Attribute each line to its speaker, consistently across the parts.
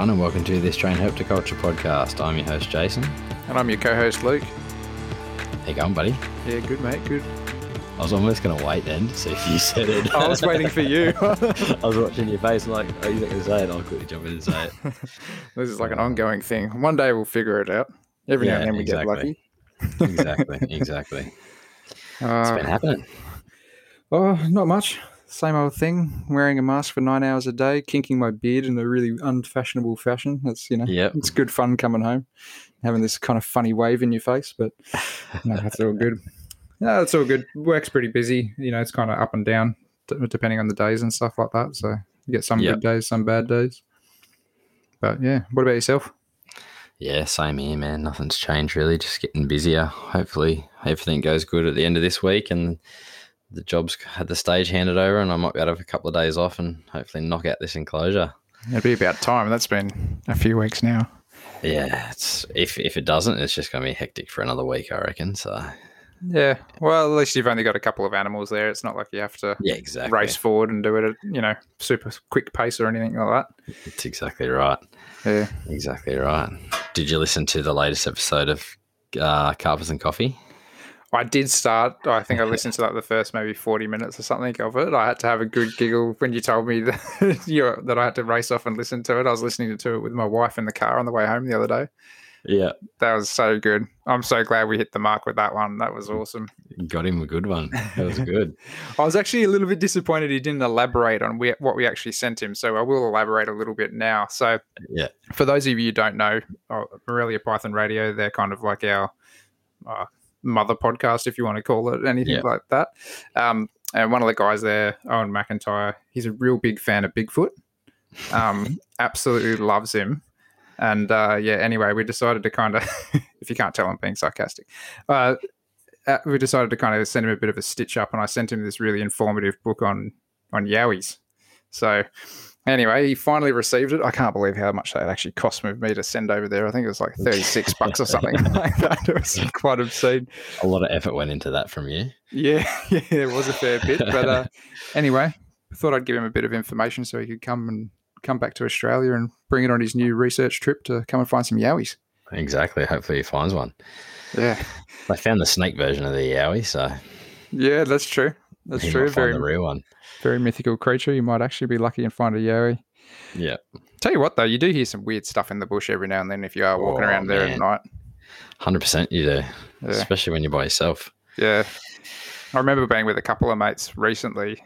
Speaker 1: everyone, and welcome to this Train Herpetoculture podcast. I'm your host, Jason.
Speaker 2: And I'm your co-host Luke.
Speaker 1: How you going, buddy?
Speaker 2: Yeah, good mate, good.
Speaker 1: I was almost going to wait then to see if you said it.
Speaker 2: I was waiting for you.
Speaker 1: I was watching your face, I'm like, oh, he's not going to say it. I'll quickly jump in and say it.
Speaker 2: this is like an ongoing thing. One day we'll figure it out. Every now and then we
Speaker 1: exactly.
Speaker 2: get lucky.
Speaker 1: exactly, exactly. It's
Speaker 2: Uh,
Speaker 1: been happening.
Speaker 2: oh, not much. Same old thing. Wearing a mask for nine hours a day, kinking my beard in a really unfashionable fashion. That's you know,
Speaker 1: Yep.
Speaker 2: it's good fun coming home, having this kind of funny wave in your face. But no, that's all good. Yeah, that's all good. Work's pretty busy. You know, it's kind of up and down d- depending on the days and stuff like that. So you get some
Speaker 1: Yep.
Speaker 2: good days, some bad days. But yeah, what about yourself?
Speaker 1: Yeah, same here, man. Nothing's changed really. Just getting busier. Hopefully, everything goes good at the end of this week, and the job's had the stage handed over, and I might be able to have a couple of days off, and hopefully knock out this enclosure.
Speaker 2: It'd be about time. That's been a few weeks now.
Speaker 1: Yeah, it's if if it doesn't, it's just going to be hectic for another week, I reckon. So
Speaker 2: Yeah. Well, at least you've only got a couple of animals there. It's not like you have to
Speaker 1: yeah, exactly.
Speaker 2: race forward and do it at, you know, super quick pace or anything like that.
Speaker 1: It's exactly right.
Speaker 2: Yeah.
Speaker 1: Exactly right. Did you listen to the latest episode of uh, Carpers and Coffee?
Speaker 2: I did start. I think I listened to like the first maybe 40 minutes or something of it. I had to have a good giggle when you told me that, you that I had to race off and listen to it. I was listening to it with my wife in the car on the way home the other day.
Speaker 1: Yeah,
Speaker 2: That was so good. I'm so glad we hit the mark with that one. That was awesome.
Speaker 1: got him a good one. That was good.
Speaker 2: I was actually a little bit disappointed he didn't elaborate on we, what we actually sent him. So I will elaborate a little bit now. So
Speaker 1: Yeah.
Speaker 2: for those of you who don't know, uh, Morelia Python Radio, they're kind of like our uh, mother podcast, if you want to call it anything
Speaker 1: Yeah.
Speaker 2: like that. Um, and one of the guys there, Owen McIntyre, he's a real big fan of Bigfoot. Um, absolutely loves him. And uh, yeah, anyway, we decided to kind of, if you can't tell, I'm being sarcastic. Uh, uh, we decided to kind of send him a bit of a stitch up, and I sent him this really informative book on on yowies. So anyway, he finally received it. I can't believe how much that actually cost me to send over there. I think it was like thirty six bucks or something like that. It was quite obscene.
Speaker 1: A lot of effort went into that from you.
Speaker 2: Yeah, yeah, it was a fair bit. But uh, anyway, I thought I'd give him a bit of information so he could come and come back to Australia and bring it on his new research trip to come and find some yowies.
Speaker 1: Exactly. Hopefully he finds one.
Speaker 2: Yeah,
Speaker 1: They found the snake version of the Yowie, so
Speaker 2: yeah, that's true. That's true. Very,
Speaker 1: real one.
Speaker 2: very mythical creature. You might actually be lucky and find a yowie.
Speaker 1: Yeah.
Speaker 2: Tell you what, though, you do hear some weird stuff in the bush every now and then if you are walking
Speaker 1: Oh,
Speaker 2: around there
Speaker 1: man.
Speaker 2: at night.
Speaker 1: Hundred percent you do.
Speaker 2: Yeah.
Speaker 1: Especially when you're by yourself.
Speaker 2: Yeah. I remember being with a couple of mates recently.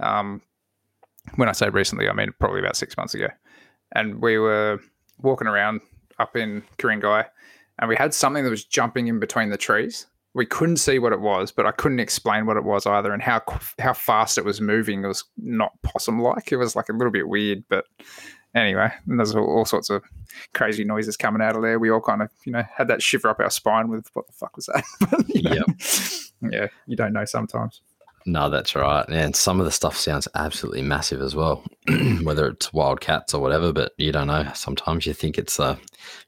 Speaker 2: Um, when I say recently, I mean probably about six months ago. And we were walking around up in Ku-ring-gai and we had something that was jumping in between the trees. We couldn't see what it was, but I couldn't explain what it was either and how how fast it was moving. It was not possum like. It was like a little bit weird, but anyway, and there's all, all sorts of crazy noises coming out of there. We all kind of, you know, had that shiver up our spine with what the fuck was that? But, you know, yeah, you don't know sometimes.
Speaker 1: No, that's right. And some of the stuff sounds absolutely massive as well, whether it's wildcats or whatever. But you don't know. Sometimes you think it's a,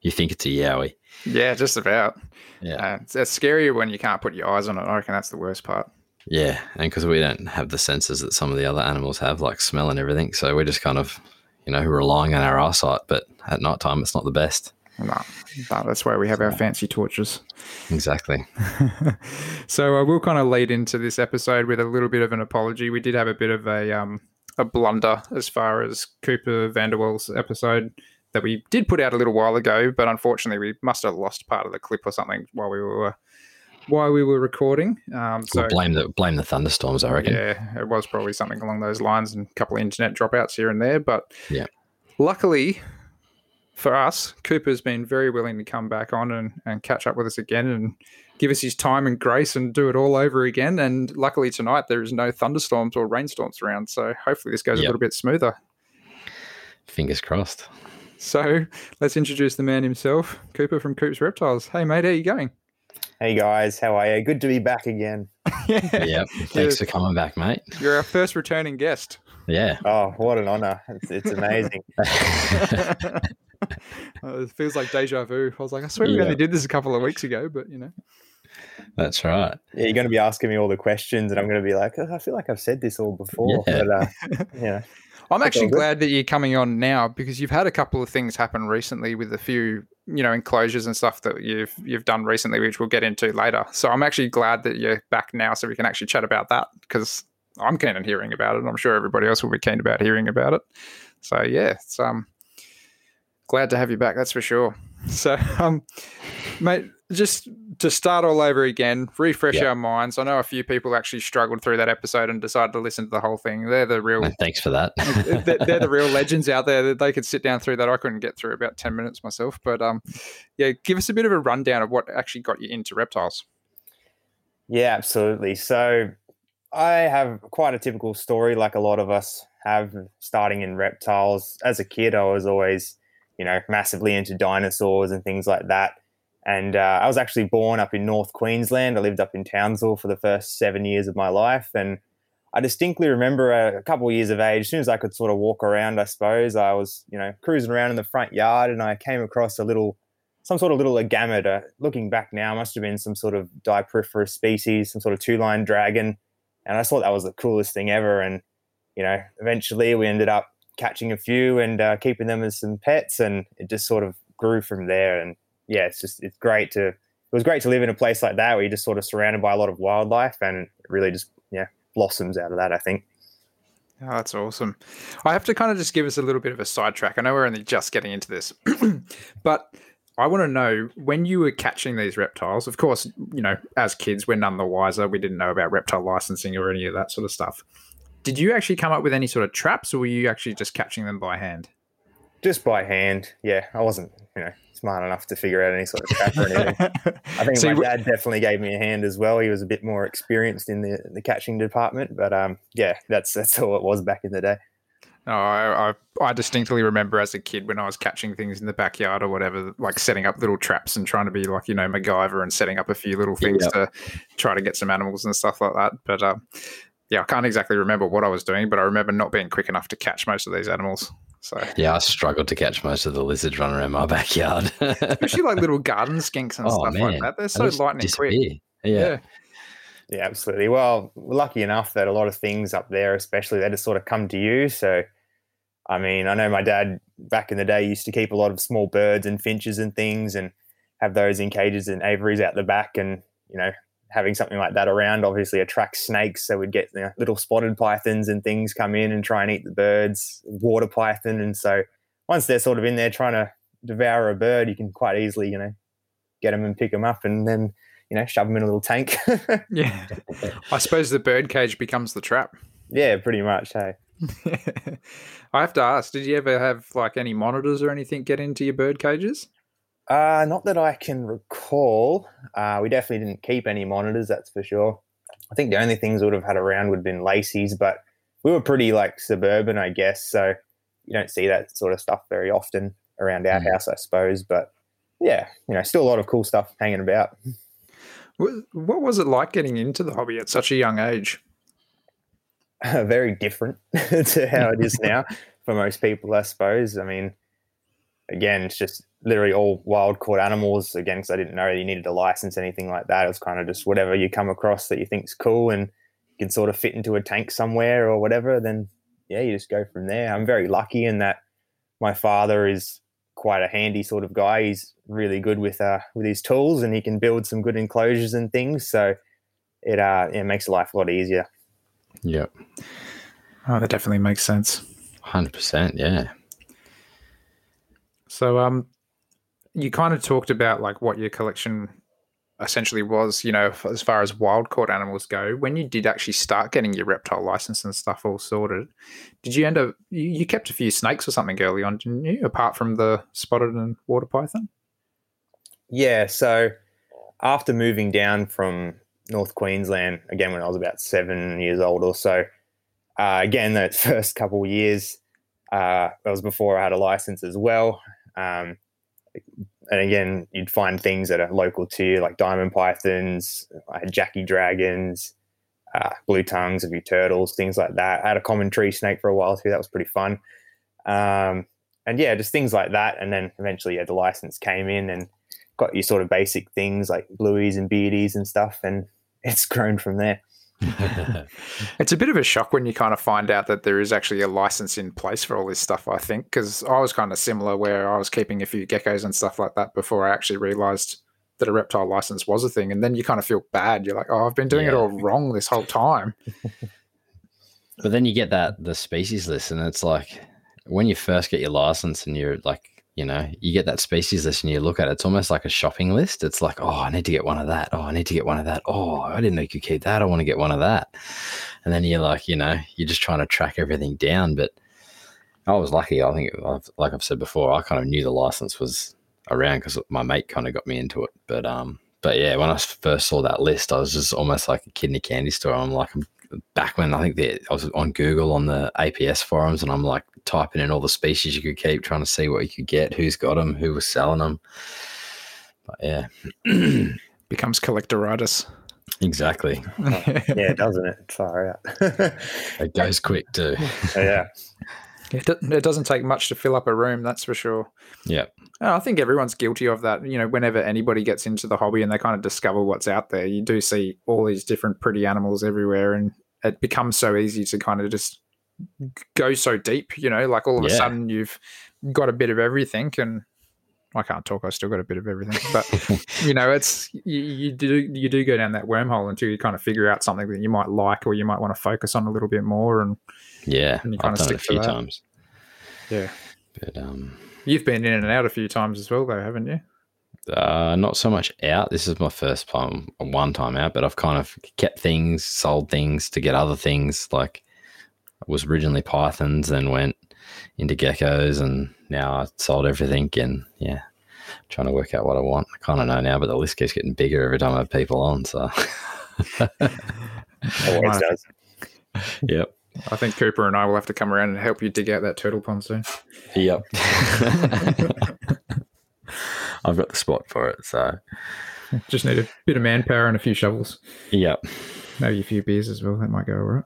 Speaker 1: you think it's a yowie.
Speaker 2: Yeah, just about.
Speaker 1: Yeah,
Speaker 2: Uh, it's, it's scarier when you can't put your eyes on it. I reckon that's the worst part.
Speaker 1: yeah. And because we don't have the senses that some of the other animals have, like smell and everything, so we're just kind of, you know, relying on our eyesight. But at night time, it's not the best.
Speaker 2: No, no, that's why we have our fancy torches.
Speaker 1: Exactly.
Speaker 2: so I will kind of lead into this episode with a little bit of an apology. We did have a bit of a um, a blunder as far as Cooper Van Der Wal's episode that we did put out a little while ago, but unfortunately we must have lost part of the clip or something while we were while we were recording. Um, so
Speaker 1: We'll blame the blame the thunderstorms. I reckon.
Speaker 2: yeah, it was probably something along those lines and a couple of internet dropouts here and there. But
Speaker 1: Yeah.
Speaker 2: luckily for us, Cooper's been very willing to come back on and, and catch up with us again and give us his time and grace and do it all over again. And luckily tonight there is no thunderstorms or rainstorms around. So hopefully this goes
Speaker 1: Yep.
Speaker 2: a little bit smoother.
Speaker 1: Fingers crossed.
Speaker 2: So let's introduce the man himself, Cooper from Coop's Reptiles. Hey mate, how are you going?
Speaker 3: Hey guys, how are you? Good to be back again.
Speaker 2: yeah.
Speaker 1: Yep. Thanks for coming back, mate.
Speaker 2: You're our first returning guest.
Speaker 1: Yeah.
Speaker 3: Oh, what an honor! It's, it's amazing.
Speaker 2: Uh, it feels like deja vu. I was like, I swear we
Speaker 1: Yeah.
Speaker 2: only did this a couple of weeks ago, but you know.
Speaker 1: That's right.
Speaker 3: Yeah, you're going to be asking me all the questions, and I'm going to be like, "Oh, I feel like I've said this all before.
Speaker 1: Yeah.
Speaker 3: But uh, yeah,
Speaker 2: I'm actually glad that you're coming on now because you've had a couple of things happen recently with a few, you know, enclosures and stuff that you've you've done recently, which we'll get into later. So I'm actually glad that you're back now, so we can actually chat about that because I'm keen on hearing about it. I'm sure everybody else will be keen about hearing about it. So yeah, it's um glad to have you back. That's for sure. So um, mate, just to start all over again, refresh our minds. I know a few people actually struggled through that episode and decided to listen to the whole thing. They're the real
Speaker 1: thanks for that.
Speaker 2: they're, they're the real legends out there. That They could sit down through that. I couldn't get through about ten minutes myself. But um, yeah, give us a bit of a rundown of what actually got you into reptiles.
Speaker 3: Yeah, absolutely. So I have quite a typical story, like a lot of us have, starting in reptiles. As a kid, I was always, you know, massively into dinosaurs and things like that. And uh, I was actually born up in North Queensland. I lived up in Townsville for the first seven years of my life. And I distinctly remember a, a couple of years of age, as soon as I could sort of walk around, I suppose, I was, you know, cruising around in the front yard and I came across a little some sort of little agamid. Looking back now, must have been some sort of Diporiphora species, some sort of two-line dragon, and I thought that was the coolest thing ever. And you know, eventually we ended up catching a few and uh, keeping them as some pets, and it just sort of grew from there. And yeah, it's just it's great to it was great to live in a place like that where you're just sort of surrounded by a lot of wildlife, and it really just yeah blossoms out of that. I think.
Speaker 2: Oh, that's awesome. I have to kind of just give us a little bit of a sidetrack. I know we're only just getting into this, but I want to know when you were catching these reptiles. Of course, you know, as kids, we're none the wiser. We didn't know about reptile licensing or any of that sort of stuff. Did you actually come up with any sort of traps, or were you actually just catching them by hand?
Speaker 3: Just by hand, yeah. I wasn't, you know, smart enough to figure out any sort of trap or anything. I think
Speaker 2: So
Speaker 3: my dad definitely gave me a hand as well. He was a bit more experienced in the, the catching department, but um, yeah, that's that's all it was back in the day.
Speaker 2: No, I, I I distinctly remember as a kid when I was catching things in the backyard or whatever, like setting up little traps and trying to be like you know MacGyver and setting up a few little things
Speaker 1: Yeah.
Speaker 2: to try to get some animals and stuff like that. But um, yeah, I can't exactly remember what I was doing, but I remember not being quick enough to catch most of these animals. So
Speaker 1: yeah, I struggled to catch most of the lizards running around my backyard.
Speaker 2: especially like little garden skinks and
Speaker 1: Oh,
Speaker 2: stuff like that, they're so
Speaker 1: just
Speaker 2: lightning quick.
Speaker 1: disappear. Yeah.
Speaker 3: Yeah, absolutely. Well, we're lucky enough that a lot of things up there, especially, they just sort of come to you. So, I mean, I know my dad back in the day used to keep a lot of small birds and finches and things and have those in cages and aviaries out the back. And, you know, having something like that around obviously attracts snakes. So we'd get you know, little spotted pythons and things come in and try and eat the birds, water python. And so once they're sort of in there trying to devour a bird, you can quite easily, you know, get them and pick them up and then, you know, shove them in a little tank.
Speaker 2: Yeah, I suppose the bird cage becomes the trap.
Speaker 3: yeah, pretty much. Hey.
Speaker 2: I have to ask, did you ever have like any monitors or anything get into your bird cages?
Speaker 3: Uh, not that I can recall. Uh, we definitely didn't keep any monitors, that's for sure. I think the only things we would have had around would have been Lacey's, but we were pretty like suburban, I guess. So you don't see that sort of stuff very often around our
Speaker 1: Mm.
Speaker 3: house, I suppose. But yeah, you know, still a lot of cool stuff hanging about.
Speaker 2: What was it like getting into the hobby at such a young age?
Speaker 3: very different to how it is now for most people, I suppose. I mean, again, it's just literally all wild caught animals. Again, because I didn't know you needed a license, anything like that. It was kind of just whatever you come across that you think's cool and you can sort of fit into a tank somewhere or whatever. Then yeah, you just go from there. I'm very lucky in that my father is quite a handy sort of guy. He's really good with uh, with his tools and he can build some good enclosures and things. So it uh it makes life a lot easier.
Speaker 1: Yep.
Speaker 2: Oh, that definitely makes sense.
Speaker 1: Hundred percent. Yeah.
Speaker 2: So, um, you kind of talked about like what your collection essentially was, you know, as far as wild caught animals go. When you did actually start getting your reptile license and stuff all sorted, did you end up you, kept a few snakes or something early on, didn't you? Apart from the spotted and water python.
Speaker 3: Yeah, so after moving down from North Queensland, again when I was about seven years old or so, uh, again that first couple years, uh, that was before I had a license as well. Um, and again, you'd find things that are local to you, like diamond pythons, had Jackie dragons, uh, blue tongues, a few turtles, things like that. I had a common tree snake for a while too. That was pretty fun. Um, and yeah, just things like that. And then eventually, yeah, the license came in and got your sort of basic things like blueies and beardies and stuff, and it's grown from there.
Speaker 2: It's a bit of a shock when you kind of find out that there is actually a license in place for all this stuff, I think, because I was kind of similar where I was keeping a few geckos and stuff like that before I actually realized that a reptile license was a thing. And then you kind of feel bad. You're like, oh, I've been doing it all wrong this whole time.
Speaker 1: But then you get that the species list, and it's like when you first get your license, and you're like, you know, you get that species list, and you look at it. It's almost like a shopping list. It's like, oh, I need to get one of that. Oh, I need to get one of that. Oh, I didn't know you could keep that. I want to get one of that. And then you're like, you know, you're just trying to track everything down. But I was lucky. I think, like I've said before, I kind of knew the license was around because my mate kind of got me into it. But um, but yeah, when I first saw that list, I was just almost like a kid in a candy store. I'm like, I'm back when I think the, I was on Google on the APS forums, and I'm like typing in all the species you could keep, trying to see what you could get, who's got them, who was selling them. But yeah,
Speaker 2: Becomes collectoritis.
Speaker 1: exactly.
Speaker 3: Oh, yeah, doesn't it? Far out.
Speaker 1: It goes quick too.
Speaker 3: Oh, yeah.
Speaker 2: It, it doesn't take much to fill up a room, that's for sure.
Speaker 1: Yeah,
Speaker 2: Oh, I think everyone's guilty of that. You know, whenever anybody gets into the hobby and they kind of discover what's out there, you do see all these different pretty animals everywhere, and it becomes so easy to kind of just go so deep. You know, like all of a sudden you've got a bit of everything, and I can't talk. I still got a bit of everything, but you know, it's you, you do you do go down that wormhole until you kind of figure out something that you might like or you might want to focus on a little bit more. And
Speaker 1: yeah.
Speaker 2: And you
Speaker 1: I've
Speaker 2: kinda
Speaker 1: done it a few
Speaker 2: that.
Speaker 1: times,
Speaker 2: yeah,
Speaker 1: but um,
Speaker 2: you've been in and out a few times as well, though, haven't you?
Speaker 1: Uh, not so much out. This is my first time, one time out, but I've kind of kept things, sold things to get other things. Like was originally pythons, then went into geckos, and now I sold everything. And yeah, trying to work out what I want. I kind of know now, but the list keeps getting bigger every time I have people on. So
Speaker 3: Always does.
Speaker 1: yep,
Speaker 2: I think Cooper and I will have to come around and help you dig out that turtle pond soon.
Speaker 1: yep. I've got the spot for it. So
Speaker 2: Just need a bit of manpower and a few shovels,
Speaker 1: yep,
Speaker 2: maybe a few beers as well. That might go all right.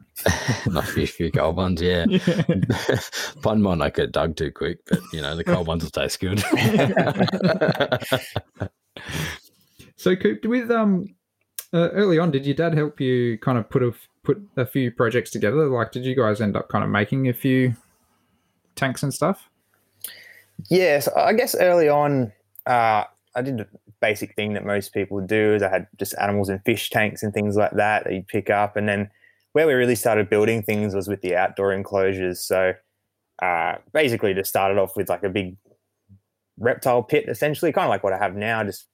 Speaker 1: a few, few cold ones. Yeah. One might not get dug too quick, but you know the cold ones will taste good.
Speaker 2: So, Coop, with um, uh, early on, did your dad help you kind of put a put a few projects together? Like, did you guys end up kind of making a few tanks and stuff?
Speaker 3: Yeah, so I guess early on, uh, I did a basic thing that most people do is I had just animals in fish tanks and things like that that you'd pick up. And then where we really started building things was with the outdoor enclosures. So uh, basically just started off with like a big reptile pit, essentially, kind of like what I have now, just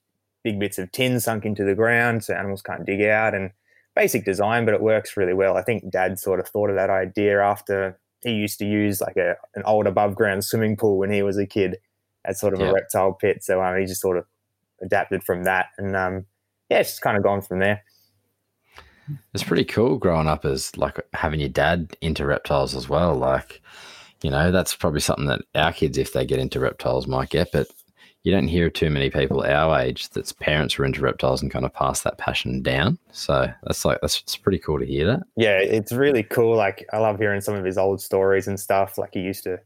Speaker 3: big bits of tin sunk into the ground so animals can't dig out and basic design, but it works really well. I think dad sort of thought of that idea after he used to use like a an old above ground swimming pool when he was a kid as sort of
Speaker 1: Yeah.
Speaker 3: a reptile pit. So um, he just sort of adapted from that, and um, yeah, it's just kind of gone from there.
Speaker 1: it's pretty cool growing up as like having your dad into reptiles as well. Like, you know, that's probably something that our kids, if they get into reptiles, might get. But you don't hear too many people our age that's parents were into reptiles and kind of pass that passion down. So that's like that's it's pretty cool to hear that.
Speaker 3: Yeah, it's really cool. Like I love hearing some of his old stories and stuff. Like he used to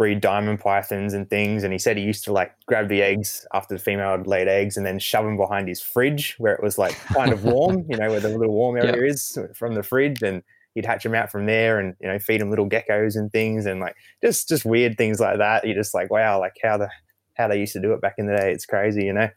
Speaker 3: breed diamond pythons and things, and he said he used to like grab the eggs after the female had laid eggs and then shove them behind his fridge where it was like kind of warm, you know, where the little warm area is from the fridge, and he'd hatch them out from there and you know feed them little geckos and things and like just just weird things like that. You're just like, wow, like how the how they used to do it back in the day. It's crazy, you know.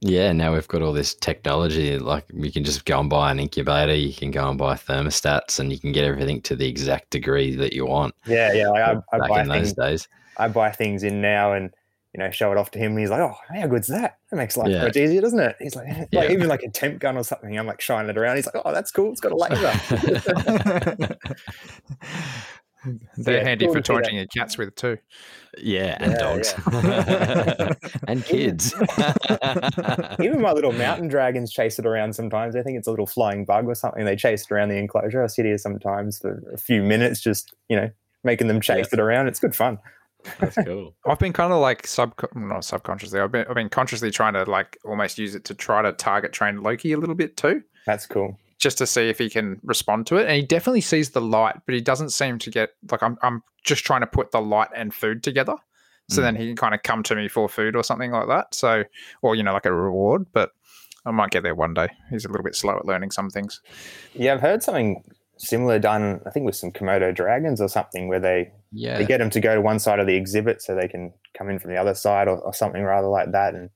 Speaker 1: Yeah, now we've got all this technology. Like we can just go and buy an incubator, you can go and buy thermostats, and you can get everything to the exact degree that you want.
Speaker 3: Yeah, yeah. Like I, I
Speaker 1: back
Speaker 3: buy
Speaker 1: in those
Speaker 3: things
Speaker 1: days.
Speaker 3: I buy things in now and you know show it off to him and he's like, oh, how good's that? That makes life
Speaker 1: Yeah.
Speaker 3: much easier, doesn't it? He's like,
Speaker 1: Yeah.
Speaker 3: even like a temp gun or something. I'm like shining it around. He's like, oh, that's cool. It's got a laser.
Speaker 2: They're
Speaker 3: Yeah,
Speaker 2: handy for
Speaker 3: to
Speaker 2: torching your cats with too.
Speaker 1: Yeah, and
Speaker 3: Yeah,
Speaker 1: dogs and kids.
Speaker 3: even my little mountain dragons chase it around sometimes. I think it's a little flying bug or something. They chase it around the enclosure. I sit here sometimes for a few minutes, just you know, making them chase it around. It's good fun.
Speaker 1: That's cool.
Speaker 2: I've been kind of like sub, not subconsciously. I've been, I've been consciously trying to like almost use it to try to target train Loki a little bit too,
Speaker 3: That's cool.
Speaker 2: Just to see if he can respond to it. And he definitely sees the light, but he doesn't seem to get like I'm. I'm just trying to put the light and food together, so
Speaker 1: Mm.
Speaker 2: then he can kind of come to me for food or something like that. So, or you know, like a reward. But I might get there one day. He's a little bit slow at learning some things.
Speaker 3: Yeah, I've heard something similar done. I think with some Komodo dragons or something, where they
Speaker 1: Yeah.
Speaker 3: they get them to go to one side of the exhibit so they can come in from the other side or, or something rather like that. And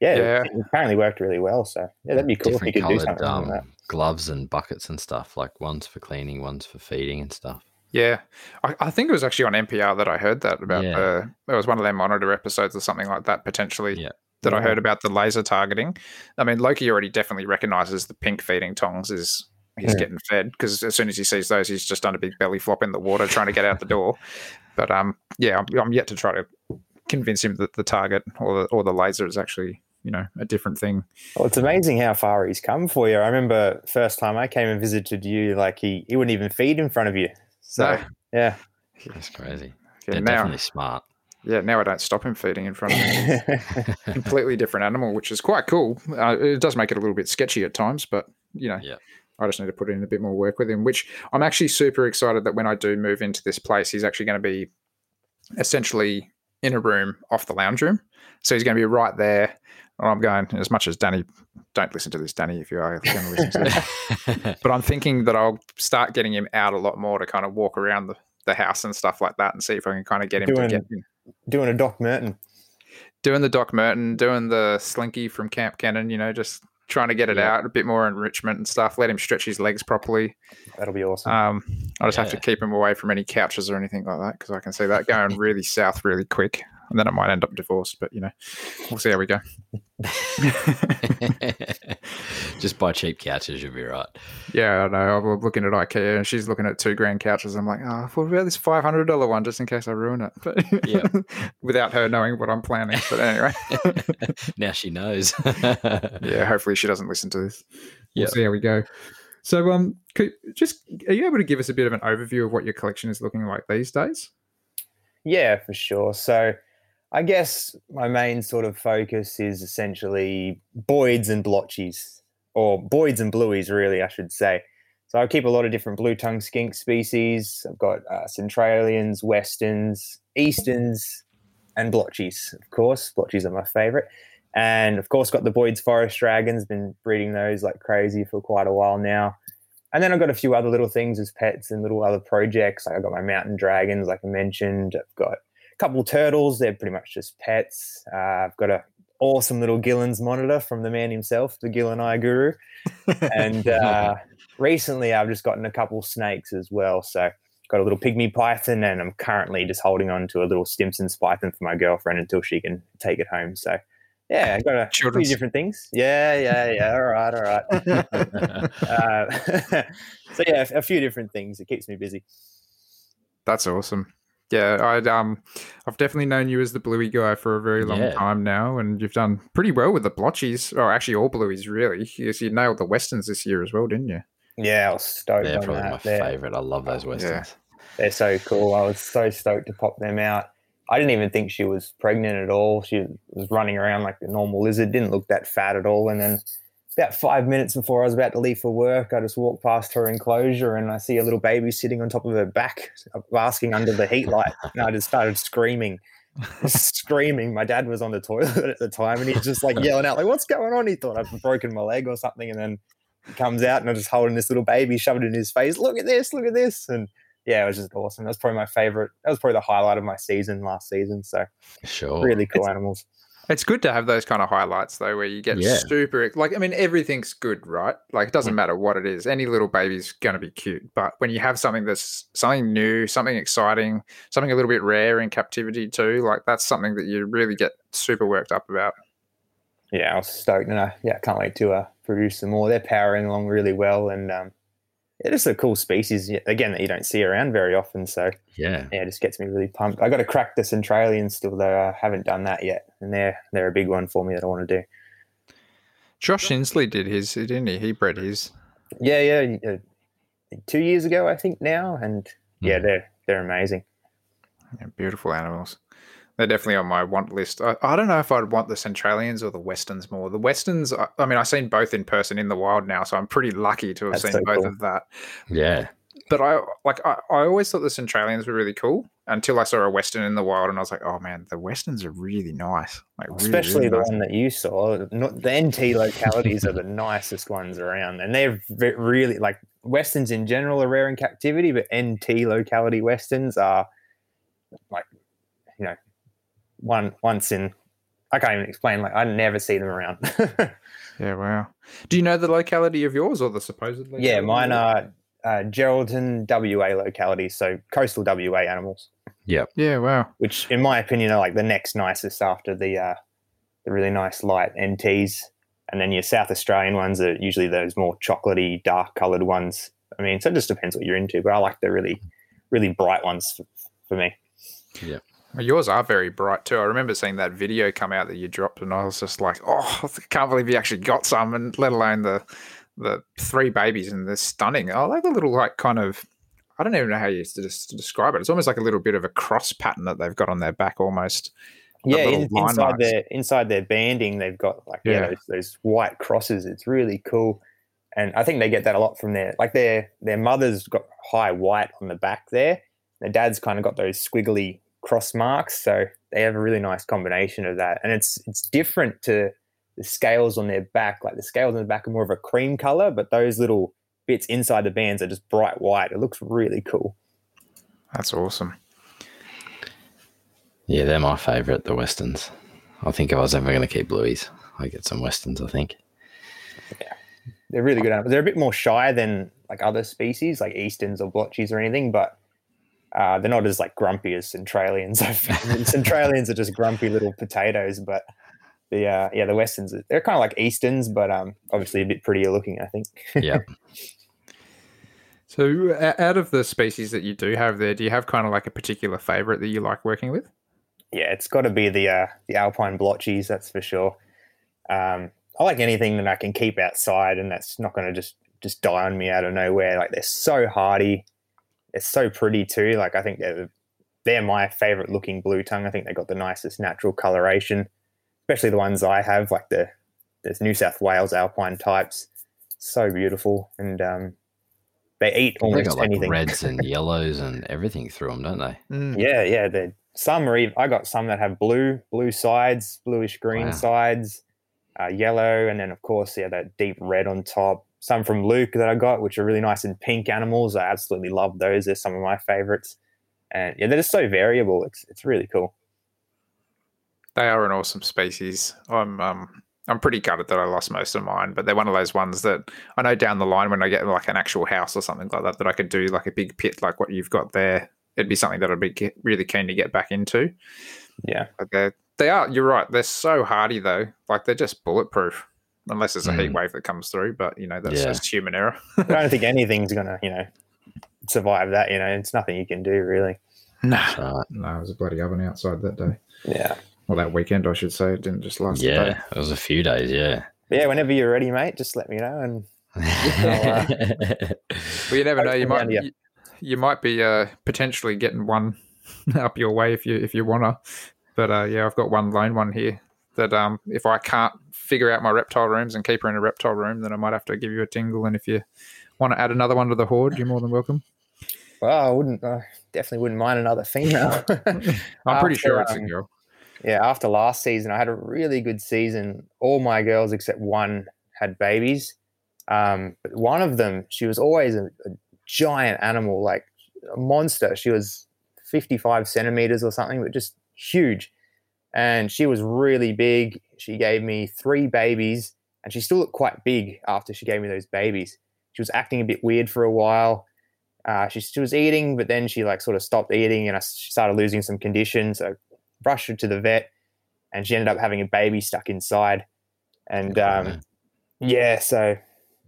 Speaker 3: yeah,
Speaker 2: Yeah.
Speaker 3: it apparently worked really well. So yeah, that'd be cool if you
Speaker 1: Different
Speaker 3: could do
Speaker 1: coloured
Speaker 3: something like
Speaker 1: um, gloves and buckets and stuff. Like one's for cleaning, one's for feeding and stuff.
Speaker 2: Yeah, I, I think it was actually on MPR that I heard that about.
Speaker 1: Yeah.
Speaker 2: Uh, it was one of their monitor episodes or something like that potentially.
Speaker 1: Yeah.
Speaker 2: That I heard about the laser targeting. I mean, Loki already definitely recognizes the pink feeding tongs is he's
Speaker 3: Yeah.
Speaker 2: getting fed because as soon as he sees those, he's just done a big belly flop in the water trying to get out the door. But um, yeah, I'm, I'm yet to try to convince him that the target or the, or the laser is actually you know a different thing.
Speaker 3: Well, it's amazing how far he's come for you. I remember first time I came and visited you, like he, he wouldn't even feed in front of you. So
Speaker 2: No.
Speaker 3: yeah.
Speaker 1: That's crazy.
Speaker 2: Yeah,
Speaker 1: They're
Speaker 2: now,
Speaker 1: definitely smart.
Speaker 2: yeah, now I don't stop him feeding in front of me. completely different animal, which is quite cool. Uh, it does make it a little bit sketchy at times, but you know,
Speaker 1: Yeah.
Speaker 2: I just need to put in a bit more work with him. Which I'm actually super excited that when I do move into this place, he's actually going to be essentially in a room off the lounge room. So he's going to be right there. And I'm going as much as Danny. Don't listen to this, Danny, if you are going to listen to this. but I'm thinking that I'll start getting him out a lot more to kind of walk around the, the house and stuff like that, and see if I can kind of get him
Speaker 3: Doing-
Speaker 2: to get
Speaker 3: Doing a Doc Merton.
Speaker 2: doing the Doc Merton, doing the Slinky from Camp Cannon, you know, just trying to get it
Speaker 1: Yeah.
Speaker 2: out, a bit more enrichment and stuff. Let him stretch his legs properly.
Speaker 3: That'll be awesome.
Speaker 2: Um, I just have to keep him away from any couches or anything like that because I can see that going really south really quick, and then it might end up divorced. But you know, we'll see how we go.
Speaker 1: Just buy cheap couches, you'll be right.
Speaker 2: Yeah, I know. I'm looking at IKEA and she's looking at two grand couches. I'm like, oh, what about this five hundred dollar one just in case I ruin it? But
Speaker 1: Yeah.
Speaker 2: without her knowing what I'm planning. But anyway.
Speaker 1: now she knows.
Speaker 2: yeah, hopefully she doesn't listen to this. We'll
Speaker 1: Yeah.
Speaker 2: see how we go. So, um, could, just are you able to give us a bit of an overview of what your collection is looking like these days?
Speaker 3: Yeah, for sure. So I guess my main sort of focus is essentially Boyds and Blotchies, or Boyds and Blueies, really, I should say. So I keep a lot of different blue tongue skink species. I've got uh, Centralians, Westerns, Easterns, and Blotchies, of course. Blotchies are my favorite. And of course, got the Boyd's Forest Dragons, been breeding those like crazy for quite a while now. And then I've got a few other little things as pets and little other projects. Like I've got my mountain dragons, like I mentioned. I've got couple turtles. They're pretty much just pets. Uh, I've got a awesome little Gillen's monitor from the man himself, the Gillen Eye Guru. And uh, recently, I've just gotten a couple snakes as well. So got a little pygmy python, and I'm currently just holding on to a little Stimson's python for my girlfriend until she can take it home. So. Yeah, I've got a few different things. Yeah, yeah, yeah. All right, all right. Uh, so yeah, a few different things. It keeps me busy.
Speaker 2: That's awesome. Yeah, I'd um, I've definitely known you as the bluey guy for a very long
Speaker 1: Yeah.
Speaker 2: time now, and you've done pretty well with the blotchies, or actually all blueies, really. You, you nailed the westerns this year as well, didn't you?
Speaker 3: Yeah, I was stoked
Speaker 1: They're probably
Speaker 3: that.
Speaker 1: my
Speaker 3: They're,
Speaker 1: favorite. I love those westerns.
Speaker 3: they're so cool. I was so stoked to pop them out. I didn't even think she was pregnant at all. She was running around like a normal lizard. Didn't look that fat at all. And then about five minutes before I was about to leave for work, I just walked past her enclosure and I see a little baby sitting on top of her back, basking under the heat light. And I just started screaming. screaming. My dad was on the toilet at the time and he's just like yelling out, like, what's going on? He thought I'd broken my leg or something. And then he comes out and I'm just holding this little baby, shoved it in his face. Look at this, look at this. And yeah, it was just awesome. That was probably my favorite. That was probably the highlight of my season last season. So
Speaker 1: Sure.
Speaker 3: really cool animals.
Speaker 2: It's good to have those kind of highlights though, where you get
Speaker 1: Yeah.
Speaker 2: super like. I mean, everything's good, right? Like, it doesn't matter what it is. Any little baby's gonna be cute, but when you have something that's something new, something exciting, something a little bit rare in captivity too, like that's something that you really get super worked up about.
Speaker 3: Yeah, I was stoked, and I yeah, can't wait to uh, produce some more. They're powering along really well, and um, yeah, just a cool species again that you don't see around very often. So
Speaker 1: Yeah.
Speaker 3: yeah, it just gets me really pumped. I got to crack the Centralians still, though. I haven't done that yet, and they're they're a big one for me that I want to do.
Speaker 2: Josh Inslee did his, didn't he? He bred his.
Speaker 3: Yeah, yeah, uh, two years ago I think now, and yeah,
Speaker 1: Mhm.
Speaker 3: they're they're amazing.
Speaker 2: Yeah, beautiful animals. They're definitely on my want list. I, I don't know if I'd want the Centralians or the Westerns more. The Westerns, I, I mean, I've seen both in person in the wild now, so I'm pretty lucky to have
Speaker 3: That's
Speaker 2: seen
Speaker 3: so
Speaker 2: both
Speaker 3: cool.
Speaker 2: of that.
Speaker 1: Yeah.
Speaker 2: But I like I, I always thought the Centralians were really cool until I saw a Western in the wild, and I was like, oh man, the Westerns are really nice. Like really,
Speaker 3: Especially
Speaker 2: really
Speaker 3: the
Speaker 2: nice.
Speaker 3: one that you saw. Not, the NT localities are the nicest ones around, and they're really like westerns in general are rare in captivity, but NT locality westerns are like you know one once in. I can't even explain. Like I never see them around.
Speaker 2: Yeah, wow. Do you know the locality of yours or the supposedly?
Speaker 3: Yeah, mine are uh, Geraldton WA localities, so coastal WA animals.
Speaker 2: Yeah, Yeah. wow.
Speaker 3: which in my opinion are like the next nicest after the uh, the really nice light NTs, and then your South Australian ones are usually those more chocolatey, dark coloured ones. I mean, so it just depends what you're into, but I like the really, really bright ones for, for me.
Speaker 2: Well, yours are very bright too. I remember seeing that video come out that you dropped, and I was just like, "Oh, I can't believe you actually got some!" And let alone the the three babies, and they're stunning. I like the little like kind of. I don't even know how you to, to describe it. It's almost like a little bit of a cross pattern that they've got on their back, almost.
Speaker 3: Yeah, in, inside
Speaker 2: marks.
Speaker 3: their inside their banding, they've got like yeah,
Speaker 2: Yeah.
Speaker 3: those, those white crosses. It's really cool, and I think they get that a lot from their like their their mother's got high white on the back there. Their dad's kind of got those squiggly cross marks, so they have a really nice combination of that. And it's it's different to the scales on their back. Like the scales on the back are more of a cream color, but those little bits inside the bands are just bright white. It looks really cool.
Speaker 2: That's awesome.
Speaker 1: Yeah, they're my favourite, the Westerns. I think if I was ever going to keep Blueies, I'd get some Westerns, I think. Yeah.
Speaker 3: They're really good animals. They're a bit more shy than like other species, like Easterns or Blotchies or anything, but uh, they're not as like grumpy as Centralians. Centralians are just grumpy little potatoes, but the uh, yeah, the Westerns they're kind of like Easterns, but um, obviously a bit prettier looking. I think.
Speaker 1: Yeah.
Speaker 2: So, out of the species that you do have there, do you have kind of like a particular favorite that you like working with?
Speaker 3: yeah, it's got to be the uh, the Alpine blotchies, that's for sure. Um, I like anything that I can keep outside, and that's not going to just just die on me out of nowhere. Like they're so hardy, they're so pretty too. Like I think they're they're my favorite looking blue tongue. I think they got the nicest natural coloration, especially the ones I have, like the there's New South Wales Alpine types. So beautiful, and um, they eat
Speaker 1: They
Speaker 3: almost
Speaker 1: got like
Speaker 3: anything.
Speaker 1: reds and yellows and everything through them, don't they?
Speaker 3: Yeah, yeah. They some are even. I got some that have blue, blue sides, bluish green
Speaker 1: Wow.
Speaker 3: sides, uh, yellow, and then of course, yeah, that deep red on top. Some from Luke that I got, which are really nice and pink animals. I absolutely love those. They're some of my favorites, and yeah, they're just so variable. It's it's really cool.
Speaker 2: They are an awesome species. I'm um I'm pretty gutted that I lost most of mine, but they're one of those ones that I know down the line when I get like an actual house or something like that that I could do like a big pit like what you've got there. It'd be something that I'd be really keen to get back into.
Speaker 3: Yeah,
Speaker 2: But they they are. You're right. They're so hardy though. Like they're just bulletproof, unless there's a heat
Speaker 1: Mm.
Speaker 2: wave that comes through. But you know that's
Speaker 1: Yeah.
Speaker 2: just human error.
Speaker 3: I don't think anything's gonna you know survive that. You know, it's nothing you can do really.
Speaker 2: no,
Speaker 1: Right.
Speaker 2: no, it was a bloody oven outside that day.
Speaker 3: Yeah,
Speaker 2: Well, that weekend I should say. It didn't just last. a day.
Speaker 1: Yeah, it was a few days, yeah.
Speaker 3: Yeah. Whenever you're ready, mate, just let me know. And
Speaker 2: Well, you never know. You might you, you might be uh, potentially getting one up your way if you if you wanna. But uh, yeah, I've got one lone one here that um, if I can't figure out my reptile rooms and keep her in a reptile room, then I might have to give you a tingle. And if you want to add another one to the horde, you're more than welcome.
Speaker 3: well, I wouldn't. I definitely wouldn't mind another female.
Speaker 2: I'm pretty
Speaker 3: After,
Speaker 2: sure it's a
Speaker 3: um,
Speaker 2: girl.
Speaker 3: Yeah, after last season, I had a really good season. All my girls except one had babies. Um, but one of them, she was always a, a giant animal, like a monster. She was 55 centimeters or something, but just huge. And she was really big. She gave me three babies, and she still looked quite big after she gave me those babies. She was acting a bit weird for a while. Uh, she, she was eating, but then she like sort of stopped eating, and I, started losing some condition. So rushed her to the vet, and she ended up having a baby stuck inside. And um, yeah, so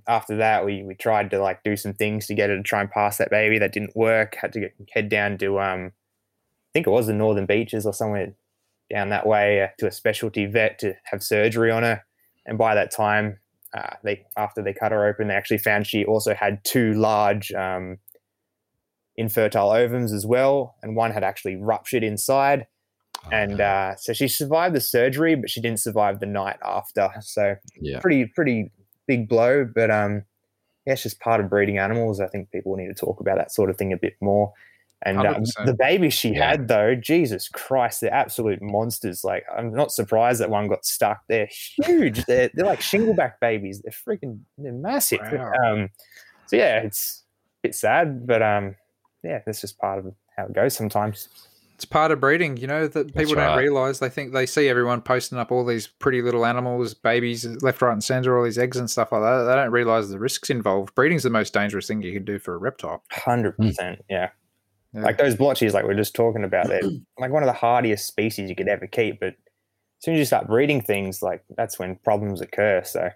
Speaker 3: after that, we we tried to like do some things to get her to try and pass that baby. That didn't work. Had to get, head down to um, I think it was the Northern Beaches or somewhere down that way uh, to a specialty vet to have surgery on her. And by that time, uh, they after they cut her open, they actually found she also had two large um, infertile ovums as well, and one had actually ruptured inside and uh, so she survived the surgery, but she didn't survive the night after. So
Speaker 1: yeah.
Speaker 3: pretty pretty big blow. But um, yeah, it's just part of breeding animals. I think people need to talk about that sort of thing a bit more. And um, the baby she
Speaker 1: Yeah.
Speaker 3: had, though, Jesus Christ, they're absolute monsters. Like, I'm not surprised that one got stuck. They're huge. they're, they're like shingleback babies. They're freaking, they're massive.
Speaker 2: Wow.
Speaker 3: Um, so yeah, it's a bit sad, but um, yeah, that's just part of how it goes sometimes.
Speaker 2: It's part of breeding, you know, that people don't realize. They think they see everyone posting up all these pretty little animals, babies, left, right, and center, all these eggs and stuff like that. They don't realize the risks involved. Breeding's the most dangerous thing you can do for a reptile.
Speaker 3: Hundred hmm. percent, yeah.
Speaker 2: Yeah.
Speaker 3: Like those blotches, like we are just talking about, they're like one of the hardiest species you could ever keep. But as soon as you start breeding things, like that's when problems occur. So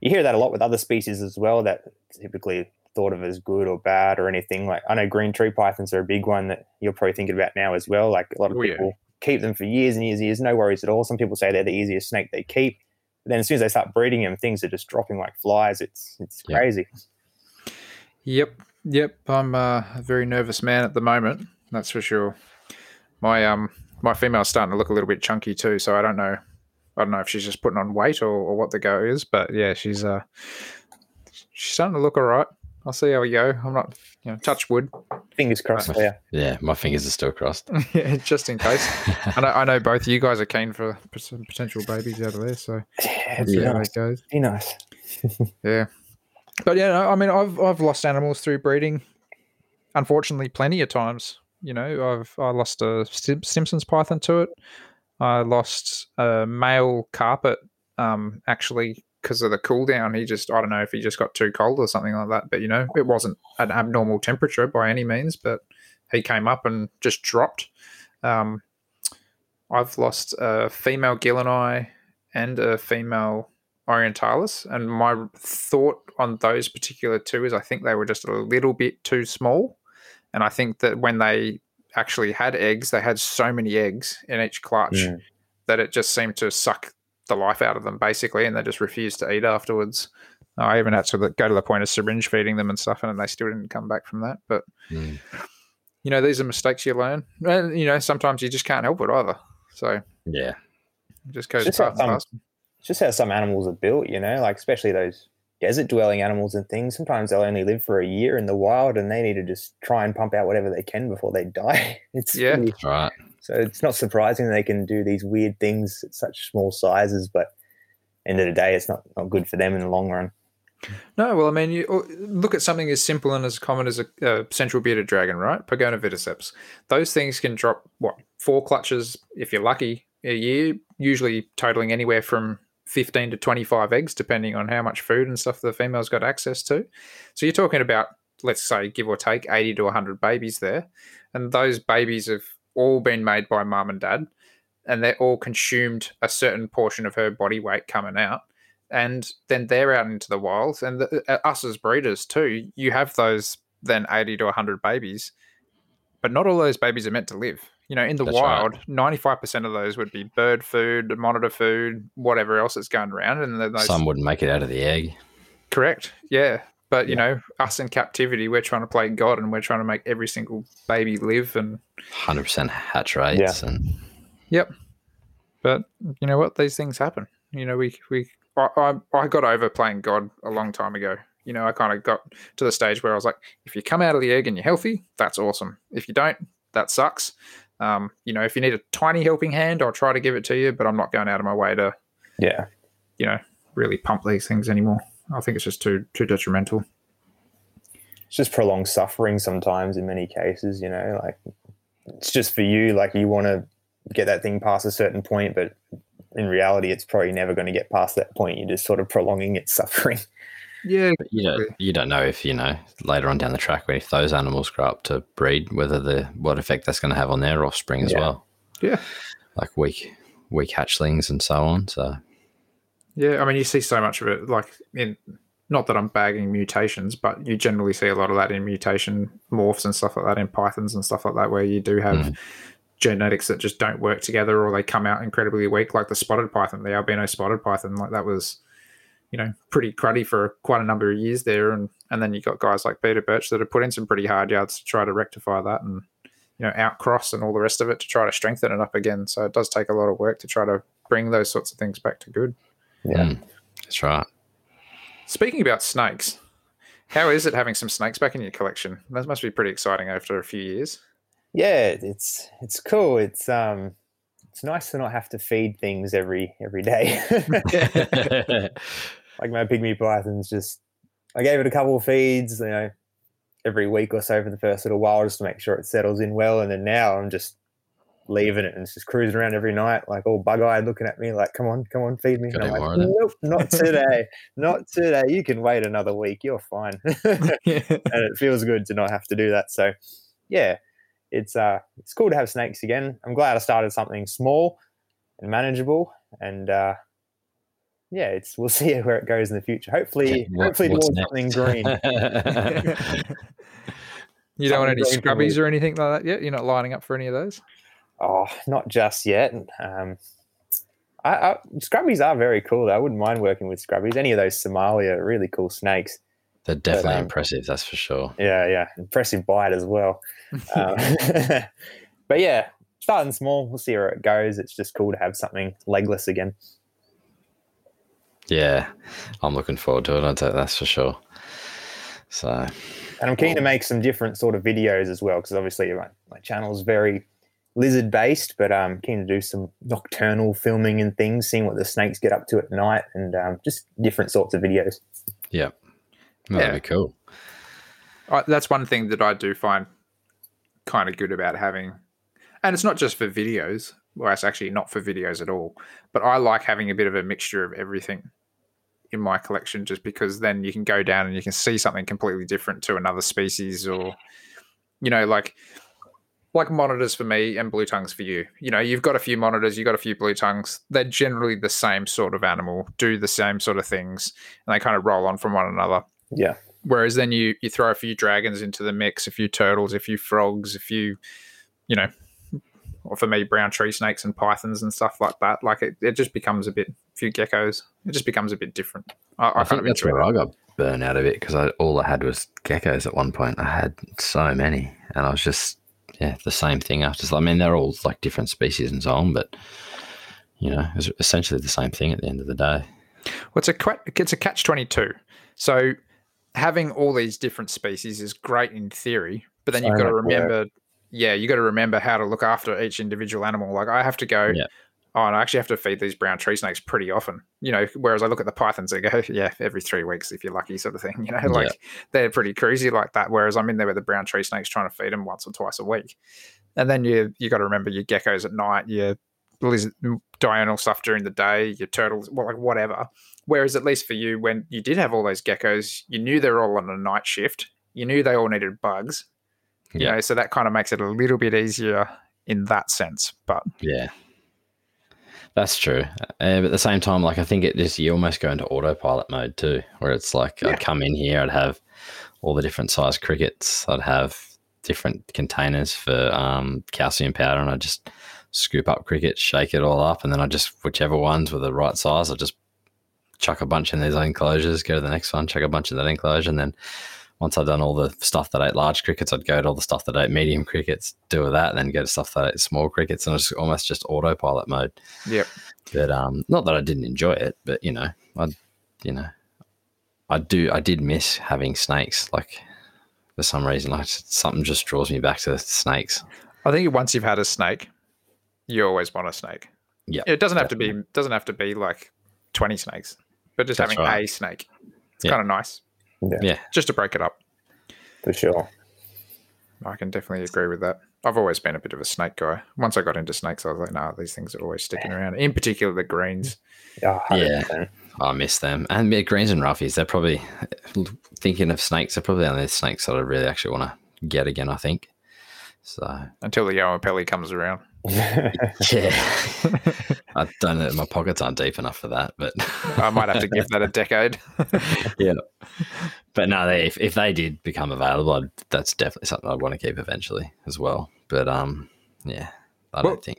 Speaker 3: you hear that a lot with other species as well that typically thought of as good or bad or anything. Like I know green tree pythons are a big one that you're probably thinking about now as well. Like a lot of
Speaker 2: Oh, yeah.
Speaker 3: people keep them for years and years and years, no worries at all. Some people say they're the easiest snake they keep. But then as soon as they start breeding them, things are just dropping like flies. It's it's
Speaker 1: Yeah.
Speaker 3: crazy.
Speaker 2: Yep, yep. I'm uh, a very nervous man at the moment. That's for sure. My um, my female's starting to look a little bit chunky too. So I don't know. I don't know if she's just putting on weight or, or what the go is, but yeah, she's uh, she's starting to look all right. I'll see how we go. I'm not, you know, touch wood,
Speaker 3: Fingers crossed
Speaker 1: Right.
Speaker 3: for you.
Speaker 1: Yeah, my fingers are still crossed.
Speaker 2: yeah, just in case. I know, I know both of you guys are keen for some potential babies out of there, so
Speaker 3: Yeah,
Speaker 2: see
Speaker 3: be
Speaker 2: how
Speaker 3: nice.
Speaker 2: goes.
Speaker 3: Be nice.
Speaker 2: Yeah, but yeah, no, I mean, I've I've lost animals through breeding. Unfortunately, plenty of times. You know, I've I lost a Sim- Simpsons python to it. I lost a male carpet. Um, actually, because of the cool down, he just I don't know if he just got too cold or something like that. But you know, it wasn't an abnormal temperature by any means. But he came up and just dropped. Um, I've lost a female gilleni and a female Orientalis, and my thought on those particular two is I think they were just a little bit too small, and I think that when they actually had eggs, they had so many eggs in each clutch
Speaker 3: Mm.
Speaker 2: that it just seemed to suck the life out of them basically, and they just refused to eat afterwards. I even had to go to the point of syringe feeding them and stuff, and they still didn't come back from that. But
Speaker 1: Mm.
Speaker 2: you know, these are mistakes you learn, and you know, sometimes you just can't help it either. So
Speaker 1: Yeah,
Speaker 2: it just goes
Speaker 3: Just
Speaker 2: part and
Speaker 3: like, um. It's just how some animals are built, you know, like especially those desert dwelling animals and things. Sometimes they'll only live for a year in the wild and they need to just try and pump out whatever they can before they die. It's
Speaker 2: Yeah.
Speaker 3: really-
Speaker 1: right.
Speaker 3: So it's not surprising they can do these weird things at such small sizes, but end of the day, it's not, not good for them in the long run.
Speaker 2: No, well, I mean, you oh, look at something as simple and as common as a, a central bearded dragon, right? Pogona vitticeps. Those things can drop what four clutches if you're lucky a year, usually totaling anywhere from fifteen to twenty-five eggs, depending on how much food and stuff the female's got access to. So you're talking about, let's say, give or take, eighty to hundred babies there, and those babies have all been made by mum and dad, and they're all consumed a certain portion of her body weight coming out and then they're out into the wild and the, uh, us as breeders too you have those then 80 to 100 babies but not all those babies are meant to live. You know in the
Speaker 1: That's
Speaker 2: wild 95% of those would be bird food monitor food whatever else that's going around and then those
Speaker 1: Some wouldn't make it out of the egg.
Speaker 2: correct yeah but you know us in captivity we're trying to play god and we're trying to make every single baby live and
Speaker 1: Hundred percent hatch rates, and Yep.
Speaker 2: but you know what? These things happen. You know we we I, I, I got over playing god a long time ago. You know i kind of got to the stage where i was like if you come out of the egg and you're healthy that's awesome. If you don't that sucks. Um, you know if you need a tiny helping hand i'll try to give it to you but i'm not going out of my way to
Speaker 3: Yeah.
Speaker 2: you know really pump these things anymore i think it's just too too detrimental
Speaker 3: It's just prolonged suffering sometimes in many cases, you know, like it's just for you, like you want to get that thing past a certain point, but in reality, it's probably never going to get past that point. You're just sort of prolonging its suffering.
Speaker 2: yeah
Speaker 1: but you don't you don't know if you know later on down the track if those animals grow up to breed, whether the what effect that's going to have on their offspring as
Speaker 3: Yeah.
Speaker 1: well.
Speaker 2: Yeah.
Speaker 1: like weak weak hatchlings and so on. So
Speaker 2: Yeah, I mean, you see so much of it. Like in, not that I'm bagging mutations, but you generally see a lot of that in mutation morphs and stuff like that in pythons and stuff like that, where you do have
Speaker 1: Mhm.
Speaker 2: genetics that just don't work together, or they come out incredibly weak, like the spotted python, the albino spotted python. Like that was, you know, pretty cruddy for quite a number of years there, and and then you got guys like Peter Birch that have put in some pretty hard yards to try to rectify that, and you know, outcross and all the rest of it to try to strengthen it up again. So it does take a lot of work to try to bring those sorts of things back to good.
Speaker 3: Yeah.
Speaker 1: mm, that's right.
Speaker 2: Speaking about snakes, How is it having some snakes back in your collection? That must be pretty exciting after a few years.
Speaker 3: Yeah, it's it's cool. It's um it's nice to not have to feed things every every day. like my pygmy pythons, just I gave it a couple of feeds, you know, every week or so for the first little while just to make sure it settles in well. And then now I'm just leaving it and it's just cruising around every night, like all bug eyed looking at me, like, come on, come on, feed me. And I'm like,
Speaker 1: more
Speaker 3: nope, not today. not today. You can wait another week. You're fine. and it feels good to not have to do that. So yeah, it's uh it's cool to have snakes again. I'm glad I started something small and manageable and uh yeah, it's we'll see where it goes in the future. Hopefully,
Speaker 1: What-
Speaker 3: hopefully towards something green.
Speaker 2: you don't want any
Speaker 3: green for me.
Speaker 2: scrubbies or anything like that yet? You're not lining up for any of those?
Speaker 3: Oh, not just yet. Um, I, I, scrubbies are very cool. Though. I wouldn't mind working with scrubbies. Any of those Simalia are really cool snakes.
Speaker 1: They're definitely
Speaker 3: um,
Speaker 1: impressive, that's for sure.
Speaker 3: Yeah, yeah, impressive bite as well. Um, but yeah, starting small. We'll see where it goes. It's just cool to have something legless again.
Speaker 1: Yeah, I'm looking forward to it. That's for sure. So,
Speaker 3: And I'm keen to make some different sort of videos as well because obviously my, my channel is very lizard based, but I'm keen to do some nocturnal filming and things, seeing what the snakes get up to at night, and um, just different sorts of videos.
Speaker 1: yeah,
Speaker 2: Yeah.
Speaker 1: that'd be cool.
Speaker 2: I, that's one thing that I do find kind of good about having, and it's not just for videos. Well, it's actually not for videos at all. But I like having a bit of a mixture of everything in my collection, just because then you can go down and you can see something completely different to another species, or you know, like like monitors for me and blue tongues for you. You know, you've got a few monitors, you've got a few blue tongues. They're generally the same sort of animal, do the same sort of things, and they kind of roll on from one another.
Speaker 3: Yeah,
Speaker 2: Whereas then you you throw a few dragons into the mix, a few turtles, a few frogs, a few, you know, or for me, brown tree snakes and pythons and stuff like that. Like it, it just becomes a bit, a few geckos. It just becomes a bit different. I, I,
Speaker 1: I,
Speaker 2: kind
Speaker 1: think
Speaker 2: of
Speaker 1: that's where
Speaker 2: that.
Speaker 1: I got burnt out of it because I, all I had was geckos at one point. I had so many, and I was just yeah the same thing after. I mean, they're all like different species and so on, but you know, it's essentially the same thing at the end of the day.
Speaker 2: Well, it's a it's a catch twenty two. So having all these different species is great in theory, but then
Speaker 3: So
Speaker 2: you've got to
Speaker 3: work.
Speaker 2: remember, yeah, you got to remember how to look after each individual animal. Like I have to go.
Speaker 1: Yeah.
Speaker 2: Oh, and I actually have to feed these brown tree snakes pretty often, you know. Whereas I look at the pythons, they go, yeah, every three weeks if you're lucky, sort of thing. You know, like they're pretty crazy like that. Whereas I'm in there with the brown tree snakes trying to feed them once or twice a week, and then you you got to remember your geckos at night, your lizard, mm, diurnal stuff during the day, your turtles, well, like whatever. Whereas at least for you, when you did have all those geckos, you knew they were all on a night shift. You knew they all needed bugs. You know, so that kind of makes it a little bit easier in that sense. But
Speaker 1: Yeah, that's true. Uh, but at the same time, like I think it just you almost go into autopilot mode too, where it's like
Speaker 2: Yeah.
Speaker 1: I'd come in here, I'd have all the different size crickets, I'd have different containers for um, calcium powder, and I just scoop up crickets, shake it all up, and then I just whichever ones were the right size, I just chuck a bunch in these enclosures, go to the next one, chuck a bunch in that enclosure, and then once I'd done all the stuff that ate large crickets, I'd go to all the stuff that ate medium crickets, do that, and then go to stuff that ate small crickets, and it was almost just autopilot mode.
Speaker 2: Yep.
Speaker 1: But um, not that I didn't enjoy it, but you know, I, you know, I do, I did miss having snakes. Like for some reason, like something just draws me back to snakes.
Speaker 2: I think once you've had a snake, you always want a snake.
Speaker 1: Yeah,
Speaker 2: It doesn't have to be doesn't have to be like twenty snakes, but just
Speaker 1: That's
Speaker 2: having
Speaker 1: right.
Speaker 2: a snake. It's
Speaker 1: Yeah.
Speaker 2: kind of nice
Speaker 1: yeah,
Speaker 2: just to break it up.
Speaker 3: for sure.
Speaker 2: I can definitely agree with that. I've always been a bit of a snake guy. Once I got into snakes, I was like, nah, these things are always sticking around. In particular, the greens.
Speaker 3: Oh,
Speaker 1: Yeah. I miss them. And yeah, greens and roughies, they're probably thinking of snakes. They're probably the only snakes that I really actually want to get again. I think. So
Speaker 2: Until the Oenpelli comes around.
Speaker 1: Yeah, I don't know. My pockets aren't deep enough for that, but
Speaker 2: I might have to give that a decade.
Speaker 1: yeah. But no, they, if, if they did become available, I'd, that's definitely something I'd want to keep eventually as well. But um, yeah, I don't
Speaker 2: What-
Speaker 1: think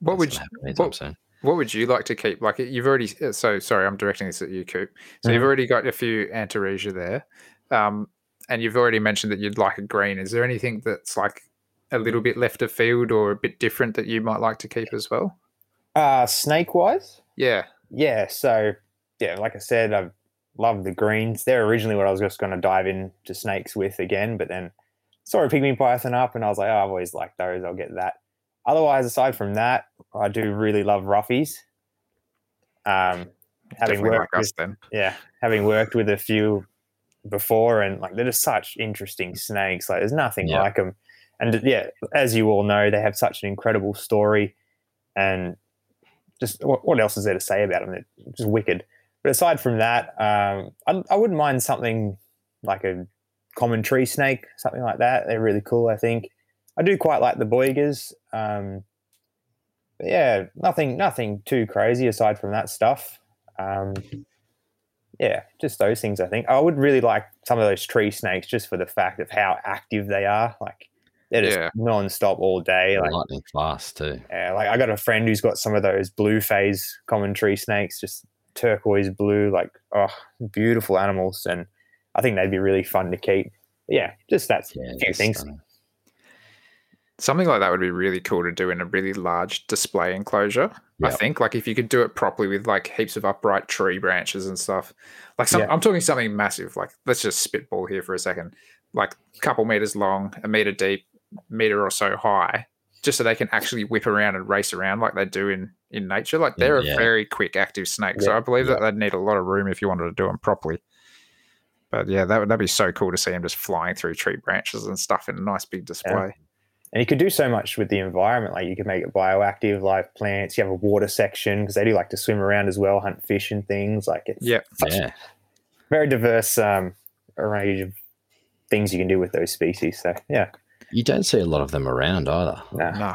Speaker 2: what would you, what-
Speaker 1: soon.
Speaker 2: what would you like to keep? Like you've already. So sorry, I'm directing this at you, Coop. So you've
Speaker 3: Mhm.
Speaker 2: already got a few Antaresia there, um, and you've already mentioned that you'd like a green. Is there anything that's like a little bit left of field or a bit different that you might like to keep as well?
Speaker 3: uh, snake wise,
Speaker 2: Yeah.
Speaker 3: yeah. So yeah, like I said, I've love the greens. They're originally what I was just going to dive into snakes with again, but then saw a pygmy python up, and I was like, oh, I've always liked those. I'll get that. Otherwise, aside from that, I do really love roughies. Um, having
Speaker 2: Definitely
Speaker 3: worked
Speaker 2: like
Speaker 3: with
Speaker 2: us then.
Speaker 3: yeah, having worked with a few before, and like they're just such interesting snakes. Like there's nothing
Speaker 1: Yeah.
Speaker 3: like them. And yeah, as you all know, they have such an incredible story, and just what, what else is there to say about them? They're just wicked. But aside from that, um, I, I wouldn't mind something like a common tree snake, something like that. They're really cool. I think I do quite like the boigas. Um, but yeah, nothing, nothing too crazy aside from that stuff. Um, yeah, just those things. I think I would really like some of those tree snakes just for the fact of how active they are. Like they're just
Speaker 2: Yeah.
Speaker 3: non-stop all day. Like
Speaker 1: lightning fast too.
Speaker 3: yeah, like I got a friend who's got some of those blue phase common tree snakes, just turquoise blue, like oh, beautiful animals, and I think they'd be really fun to keep. Yeah, just that's
Speaker 1: Yeah,
Speaker 3: few things.
Speaker 1: stunning.
Speaker 2: Something like that would be really cool to do in a really large display enclosure. I think, like if you could do it properly with like heaps of upright tree branches and stuff. Like some,
Speaker 3: Yeah.
Speaker 2: I'm talking something massive. Like let's just spitball here for a second. Like a couple meters long, a meter deep, meter or so high, just so they can actually whip around and race around like they do in in nature. Like they're
Speaker 1: Yeah.
Speaker 2: a very quick, active snake. So I believe that they'd need a lot of room if you wanted to do them properly. But yeah, that would that'd be so cool to see them just flying through tree branches and stuff in a nice big display.
Speaker 3: And you could do so much with the environment. Like you could make it bioactive, live plants. You have a water section because they do like to swim around as well, hunt fish and things. Like it's
Speaker 2: Yeah.
Speaker 1: Yeah,
Speaker 3: very diverse um, range of things you can do with those species. So yeah,
Speaker 1: you don't see a lot of them around either.
Speaker 3: nah.
Speaker 2: Nah.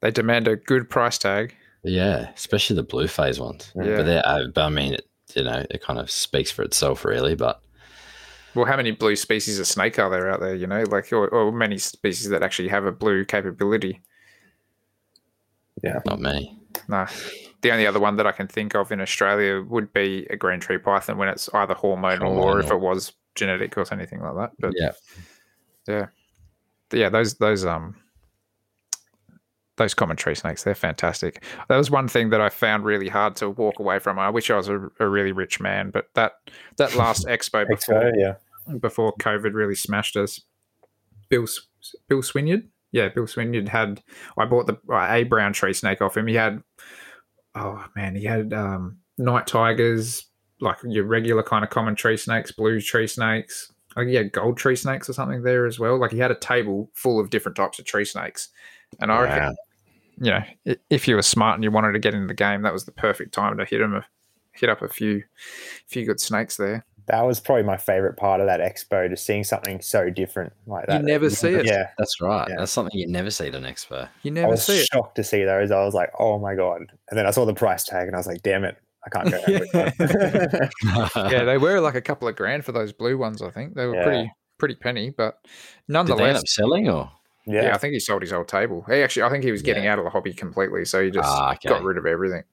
Speaker 2: They demand a good price tag.
Speaker 1: Yeah, especially the blue phase ones.
Speaker 3: Yeah.
Speaker 1: But they're, uh, but I mean, it, you know, it kind of speaks for itself, really. But
Speaker 2: Well, how many blue species of snake are there out there? You know, like or, or many species that actually have a blue capability.
Speaker 1: Yeah, not many.
Speaker 2: Nah. The only other one that I can think of in Australia would be a green tree python when it's either hormonal or if it was genetic or anything like that. But
Speaker 1: Yeah,
Speaker 2: yeah, But yeah, those those um those common tree snakes, they're fantastic. That was one thing that I found really hard to walk away from. I wish I was a, a really rich man, but that that last expo before
Speaker 3: Expo, yeah.
Speaker 2: before COVID really smashed us. Bill Bill Swinyard, yeah, Bill Swinyard had. I bought the uh, a brown tree snake off him. He had, oh man, he had um, night tigers, like your regular kind of common tree snakes, blue tree snakes. I think he had gold tree snakes or something there as well. Like he had a table full of different types of tree snakes, and I reckon you know, if you were smart and you wanted to get into the game, that was the perfect time to hit him, a, hit up a few, few good snakes there.
Speaker 3: That was probably my favorite part of that expo, just seeing something so different like that.
Speaker 2: You never see it.
Speaker 3: Yeah.
Speaker 1: that's right.
Speaker 3: Yeah.
Speaker 1: That's something you never see at an expo.
Speaker 2: You
Speaker 3: I
Speaker 2: never
Speaker 3: was
Speaker 2: see it.
Speaker 3: shocked to see those. I was like, oh my God. And then I saw the price tag and I was like, damn it. I can't go.
Speaker 2: Yeah.
Speaker 3: yeah.
Speaker 2: yeah, they were like a couple of grand for those blue ones. I think they were
Speaker 3: Yeah.
Speaker 2: pretty pretty penny, but
Speaker 1: Did they end
Speaker 2: nonetheless,
Speaker 1: up selling or?
Speaker 2: yeah. I think he sold his whole table. He actually, I think he was getting
Speaker 1: Yeah.
Speaker 2: out of the hobby completely, so he just
Speaker 1: Ah, okay.
Speaker 2: got rid of everything.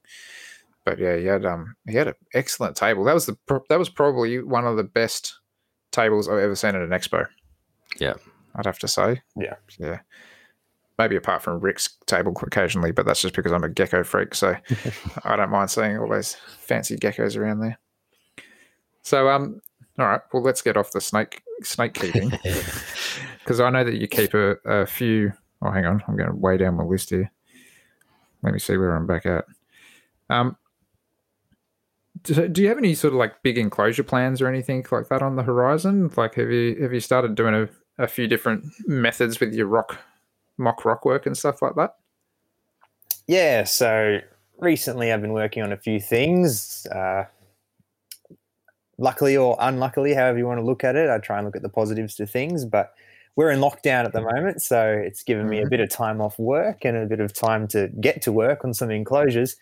Speaker 2: But yeah, he had um he had an excellent table. That was the that was probably one of the best tables I've ever seen at an expo.
Speaker 1: Yeah.
Speaker 2: I'd have to say.
Speaker 3: Yeah.
Speaker 2: yeah. Maybe apart from Rick's table occasionally, but that's just because I'm a gecko freak, so I don't mind seeing all those fancy geckos around there. So um, all right, well let's get off the snake snake keeping because I know that you keep a, a few. Oh, hang on, I'm going to way down my list here. Let me see where I'm back at. Um, do, do you have any sort of like big enclosure plans or anything like that on the horizon? Like, have you have you started doing a, a few different methods with your rock mock rock work and stuff like that?
Speaker 3: Yeah, so recently I've been working on a few things. Uh, luckily or unluckily, however you want to look at it, I try and look at the positives to things. But we're in lockdown at the moment, so it's given me a
Speaker 2: Mhm.
Speaker 3: bit of time off work and a bit of time to get to work on some enclosures.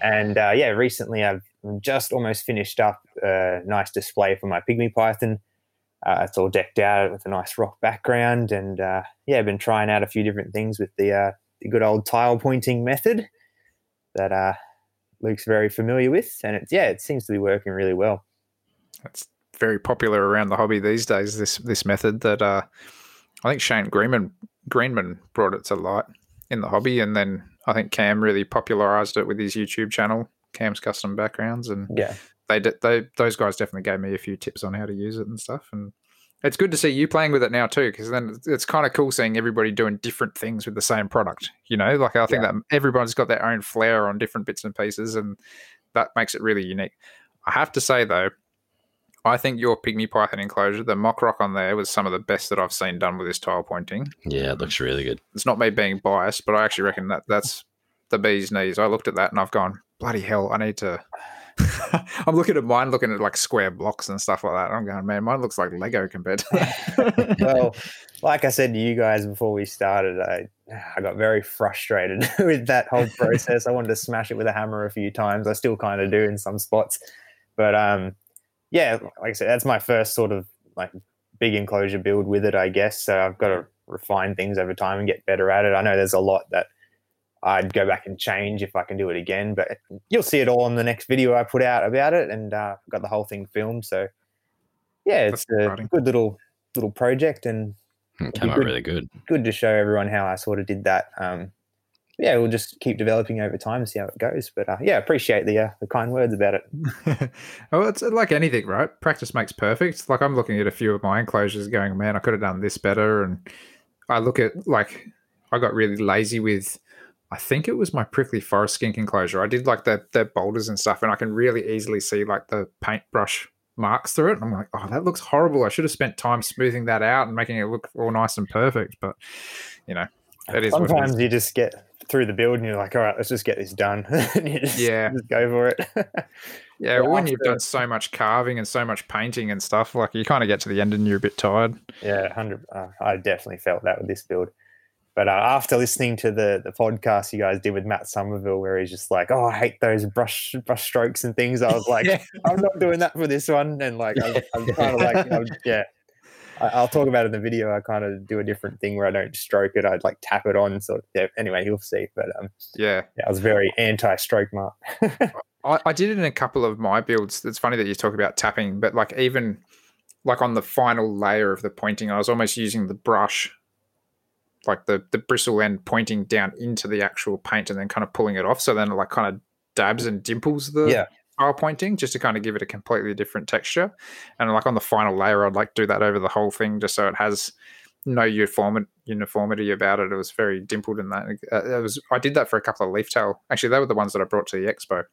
Speaker 3: And uh, yeah, recently I've just almost finished up a nice display for my pygmy python. Uh, it's all decked out with a nice rock background, and uh, yeah, I've been trying out a few different things with the uh, the good old tile pointing method that uh, Luke's very familiar with, and it's yeah, it seems to be working really well.
Speaker 2: It's very popular around the hobby these days. This this method that uh, I think Shane Greenman Greenman brought it to light in the hobby, and then I think Cam really popularized it with his YouTube channel, Cam's Custom Backgrounds, and
Speaker 3: Yeah,
Speaker 2: they, they those guys definitely gave me a few tips on how to use it and stuff. And it's good to see you playing with it now too, because then it's kind of cool seeing everybody doing different things with the same product. You know, like I think yeah. that everybody's got their own flair on different bits and pieces, and that makes it really unique. I have to say though, I think your pygmy python enclosure, the mock rock on there, was some of the best that I've seen done with this tile pointing.
Speaker 1: Yeah, it looks really good.
Speaker 2: It's not me being biased, but I actually reckon that that's the bee's knees. I looked at that and I've gone, bloody hell, I need to. I'm looking at mine, looking at like square blocks and stuff like that. I'm going, man, mine looks like Lego compared to
Speaker 3: well, like I said to you guys before we started, I I got very frustrated with that whole process. I wanted to smash it with a hammer a few times. I still kind of do in some spots, but um, yeah, like I said, that's my first sort of like big enclosure build with it, I guess. So I've got to refine things over time and get better at it. I know there's a lot that I'd go back and change if I can do it again, but you'll see it all in the next video I put out about it, and uh, I've got the whole thing filmed. So yeah, it's That's a exciting. good little little project, and
Speaker 1: it came out good, really good.
Speaker 3: Good to show everyone how I sort of did that. Um, yeah, we'll just keep developing over time and see how it goes. But uh, yeah, appreciate the uh, the kind words about it.
Speaker 2: well, it's like anything, right? Practice makes perfect. Like I'm looking at a few of my enclosures, going, man, I could have done this better. And I look at like I got really lazy with. I think it was my prickly forest skink enclosure. I did like the the boulders and stuff, and I can really easily see like the paintbrush marks through it. And I'm like, oh, that looks horrible. I should have spent time smoothing that out and making it look all nice and perfect. But you know,
Speaker 3: it is. Sometimes you just get through the build and you're like, all right, let's just get this done. just,
Speaker 2: yeah,
Speaker 3: just go for it.
Speaker 2: yeah, when you've done so much carving and so much painting and stuff, like you kind of get to the end and you're a bit tired.
Speaker 3: Yeah, hundred. Uh, I definitely felt that with this build. But uh, after listening to the the podcast you guys did with Matt Somerville, where he's just like, "Oh, I hate those brush brush strokes and things," I was like, yeah. "I'm not doing that for this one." And like, I'm, I'm kind of like, I'm, yeah, I, will talk about it in the video. I kind of do a different thing where I don't stroke it. I'd like tap it on. So yeah, anyway, you'll see. But um,
Speaker 2: yeah,
Speaker 3: yeah I was very anti-stroke mark.
Speaker 2: I, I did it in a couple of my builds. It's funny that you talk about tapping, but like even like on the final layer of the pointing, I was almost using the brush, like the the bristle end pointing down into the actual paint and then kind of pulling it off. So then it like kind of dabs and dimples the
Speaker 3: yeah
Speaker 2: pointing just to kind of give it a completely different texture. And like on the final layer, I'd like do that over the whole thing just so it has no uniform, uniformity about it. It was very dimpled in that. Uh, it was I did that for a couple of leaf tail. Actually, they were the ones that I brought to the expo.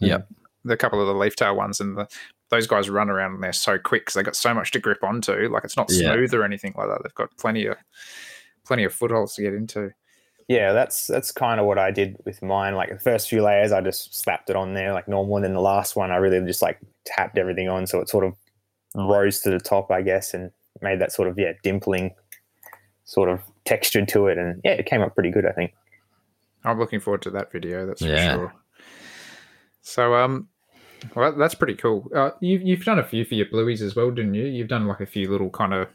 Speaker 1: Yeah,
Speaker 2: the couple of the leaf tail ones, and the, those guys run around and they're so quick because they got so much to grip onto. Like it's not smooth yeah. or anything like that. They've got plenty of plenty of footholds to get into
Speaker 3: yeah, that's that's kind of what I did with mine. Like the first few layers, I just slapped it on there like normal, and then the last one, I really just like tapped everything on, so it sort of rose to the top, I guess, and made that sort of yeah dimpling sort of texture to it, and yeah, it came up pretty good, I think.
Speaker 2: I'm looking forward to that video. That's yeah. for sure. So um, well, that's pretty cool. Uh, you've you've done a few for your blueies as well, didn't you? You've done like a few little kind of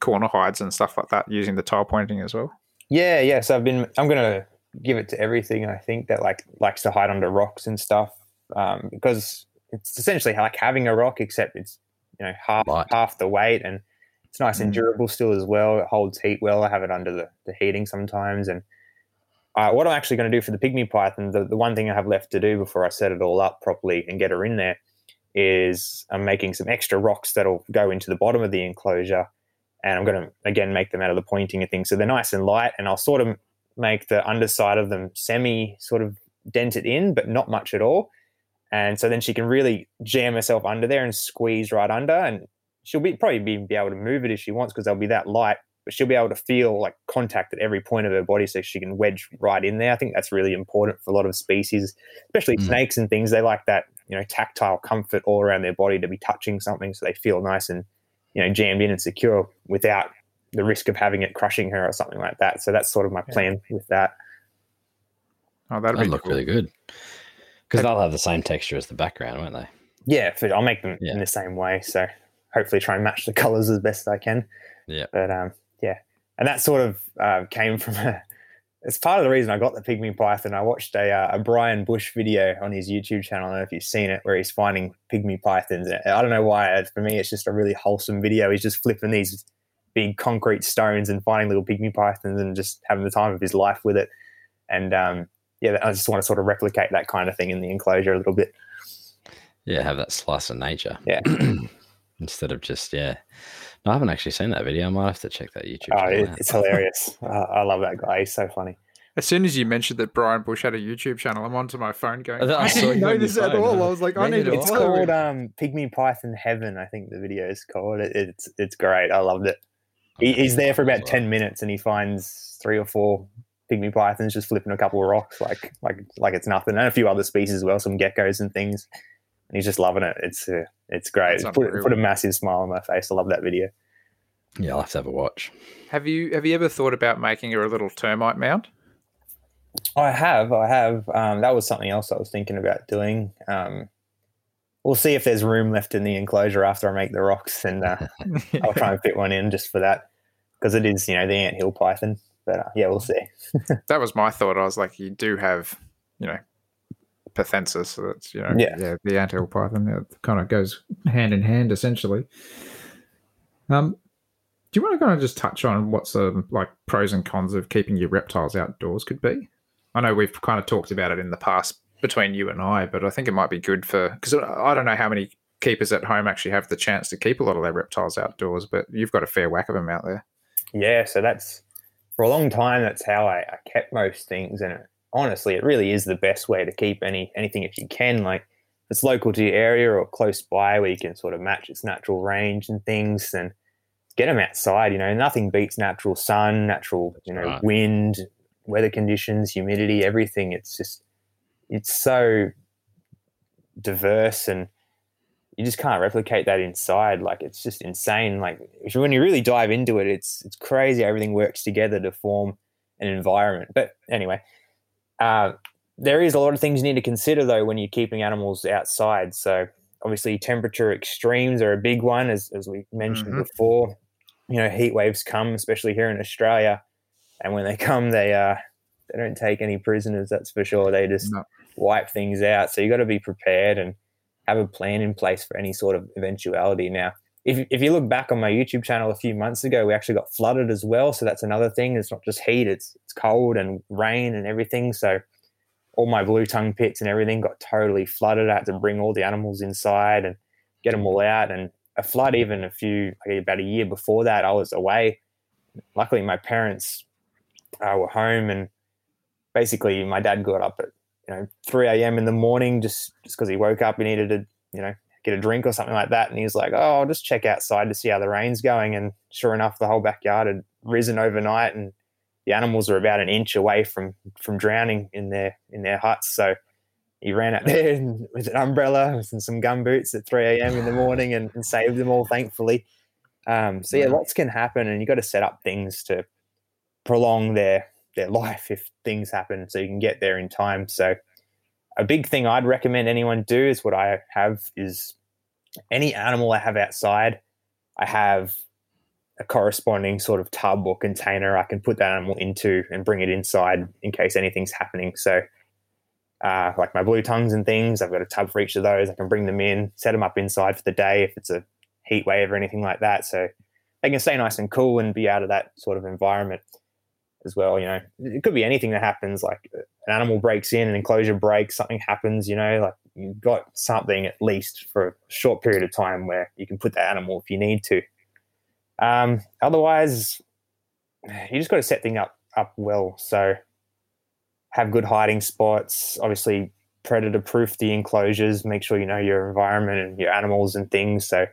Speaker 2: corner hides and stuff like that using the tile pointing as well.
Speaker 3: Yeah, yeah. So I've been. I'm gonna give it to everything. I think that like likes to hide under rocks and stuff um, because it's essentially like having a rock, except it's you know half right. half the weight and it's nice and mm. durable still as well. It holds heat well. I have it under the, the heating sometimes. And uh, what I'm actually going to do for the pygmy python, the, the one thing I have left to do before I set it all up properly and get her in there is I'm making some extra rocks that'll go into the bottom of the enclosure and I'm going to again make them out of the pointing and things. So they're nice and light, and I'll sort of make the underside of them semi sort of dented in, but not much at all. And so then she can really jam herself under there and squeeze right under, and she'll be probably be, be able to move it if she wants because they'll be that light. But she'll be able to feel like contact at every point of her body, so she can wedge right in there. I think that's really important for a lot of species, especially mm. snakes and things. They like that you know tactile comfort all around their body to be touching something, so they feel nice and you know jammed in and secure without the risk of having it crushing her or something like that. So that's sort of my plan with that.
Speaker 2: Oh, that'll
Speaker 1: look cool. really good because they'll have the same texture as the background, won't they?
Speaker 3: Yeah, I'll make them yeah. in the same way. So hopefully, try and match the colors as best I can.
Speaker 1: Yeah,
Speaker 3: but um, yeah, and that sort of uh, came from a, it's part of the reason I got the pygmy python. I watched a, uh, a Brian Bush video on his YouTube channel. I don't know if you've seen it, where he's finding pygmy pythons. I don't know why. For me, it's just a really wholesome video. He's just flipping these big concrete stones and finding little pygmy pythons and just having the time of his life with it. And um, yeah, I just want to sort of replicate that kind of thing in the enclosure a little bit.
Speaker 1: Yeah, have that slice of nature.
Speaker 3: Yeah.
Speaker 1: Instead of just yeah. No, I haven't actually seen that video. I might have to check that YouTube.
Speaker 3: Oh,
Speaker 1: channel
Speaker 3: it,
Speaker 1: out.
Speaker 3: it's hilarious. uh, I love that guy. He's so funny.
Speaker 2: As soon as you mentioned that Brian Bush had a YouTube channel, I'm onto my phone going.
Speaker 1: I
Speaker 2: I, didn't know
Speaker 1: on your
Speaker 2: this at all.
Speaker 1: huh?
Speaker 2: I was like, I need to
Speaker 3: It's
Speaker 1: I.
Speaker 3: called um, Pygmy Python Heaven. I think the video is called. It, it's it's great. I loved it. He, he's there for about ten minutes, and he finds three or four pygmy pythons just flipping a couple of rocks, like like like it's nothing, and a few other species as well, some geckos and things. And he's just loving it. It's uh, it's great.
Speaker 2: That's
Speaker 3: It put, put a massive smile on my face. I love that video.
Speaker 1: Yeah, I'll have to have a watch.
Speaker 2: Have you have you ever thought about making her a little termite mound?
Speaker 3: I have, I have. Um, that was something else I was thinking about doing. Um, we'll see if there's room left in the enclosure after I make the rocks, and uh, I'll try and fit one in just for that because it is, you know, the ant hill python. But uh, yeah, we'll see.
Speaker 2: that was my thought. I was like, you do have, you know, perthensis. So that's you know,
Speaker 3: Yeah.
Speaker 2: the anthill python. It kind of goes hand in hand, essentially. Um, do you want to kind of just touch on what some like pros and cons of keeping your reptiles outdoors could be? I know we've kind of talked about it in the past between you and I, but I think it might be good for because I don't know how many keepers at home actually have the chance to keep a lot of their reptiles outdoors, but you've got a fair whack of them out there.
Speaker 3: Yeah, so that's for a long time. That's how I, I kept most things, and it, honestly, it really is the best way to keep any anything if you can. Like if it's local to your area or close by, where you can sort of match its natural range and things, and get them outside. You know, nothing beats natural sun, natural you know
Speaker 1: Right.
Speaker 3: wind, weather conditions, humidity, everything. It's just it's so diverse and you just can't replicate that inside. Like it's just insane. Like if you, when you really dive into it, it's it's crazy. Everything works together to form an environment. But anyway, uh, there is a lot of things you need to consider though when you're keeping animals outside. So obviously, temperature extremes are a big one, as as we mentioned
Speaker 2: Mhm.
Speaker 3: before. You know, heat waves come, especially here in Australia, and when they come, they uh they don't take any prisoners. That's for sure. They just
Speaker 2: No.
Speaker 3: wipe things out. So you got to be prepared and have a plan in place for any sort of eventuality. Now, if, if you look back on my YouTube channel a few months ago, we actually got flooded as well. So that's another thing. It's not just heat; it's it's cold and rain and everything. So all my blue tongue pits and everything got totally flooded. I had to bring all the animals inside and get them all out. And a flood, even a few like about a year before that, I was away. Luckily, my parents uh, were home, and basically, my dad got up at you know 3 a.m. in the morning just just because he woke up and needed to you know get a drink or something like that, and he was like, "Oh, I'll just check outside to see how the rain's going." And sure enough, the whole backyard had risen overnight, and the animals were about an inch away from from drowning in their in their huts. So he ran out there and, with an umbrella and some gum boots at 3 a.m. in the morning and, and saved them all, thankfully. Um, so yeah, lots can happen, and you've got to set up things to prolong their their life if things happen, so you can get there in time. So a big thing I'd recommend anyone do is what I have is any animal I have outside, I have a corresponding sort of tub or container I can put that animal into and bring it inside in case anything's happening. So, uh, like my blue tongues and things, I've got a tub for each of those. I can bring them in, set them up inside for the day if it's a heat wave or anything like that. So they can stay nice and cool and be out of that sort of environment as well. You know, it could be anything that happens, like an animal breaks in, an enclosure breaks, something happens. You know, like you've got something at least for a short period of time where you can put that animal if you need to. Um, otherwise, you just got to set things up up well. So have good hiding spots. Obviously, predator proof the enclosures. Make sure you know your environment and your animals and things, so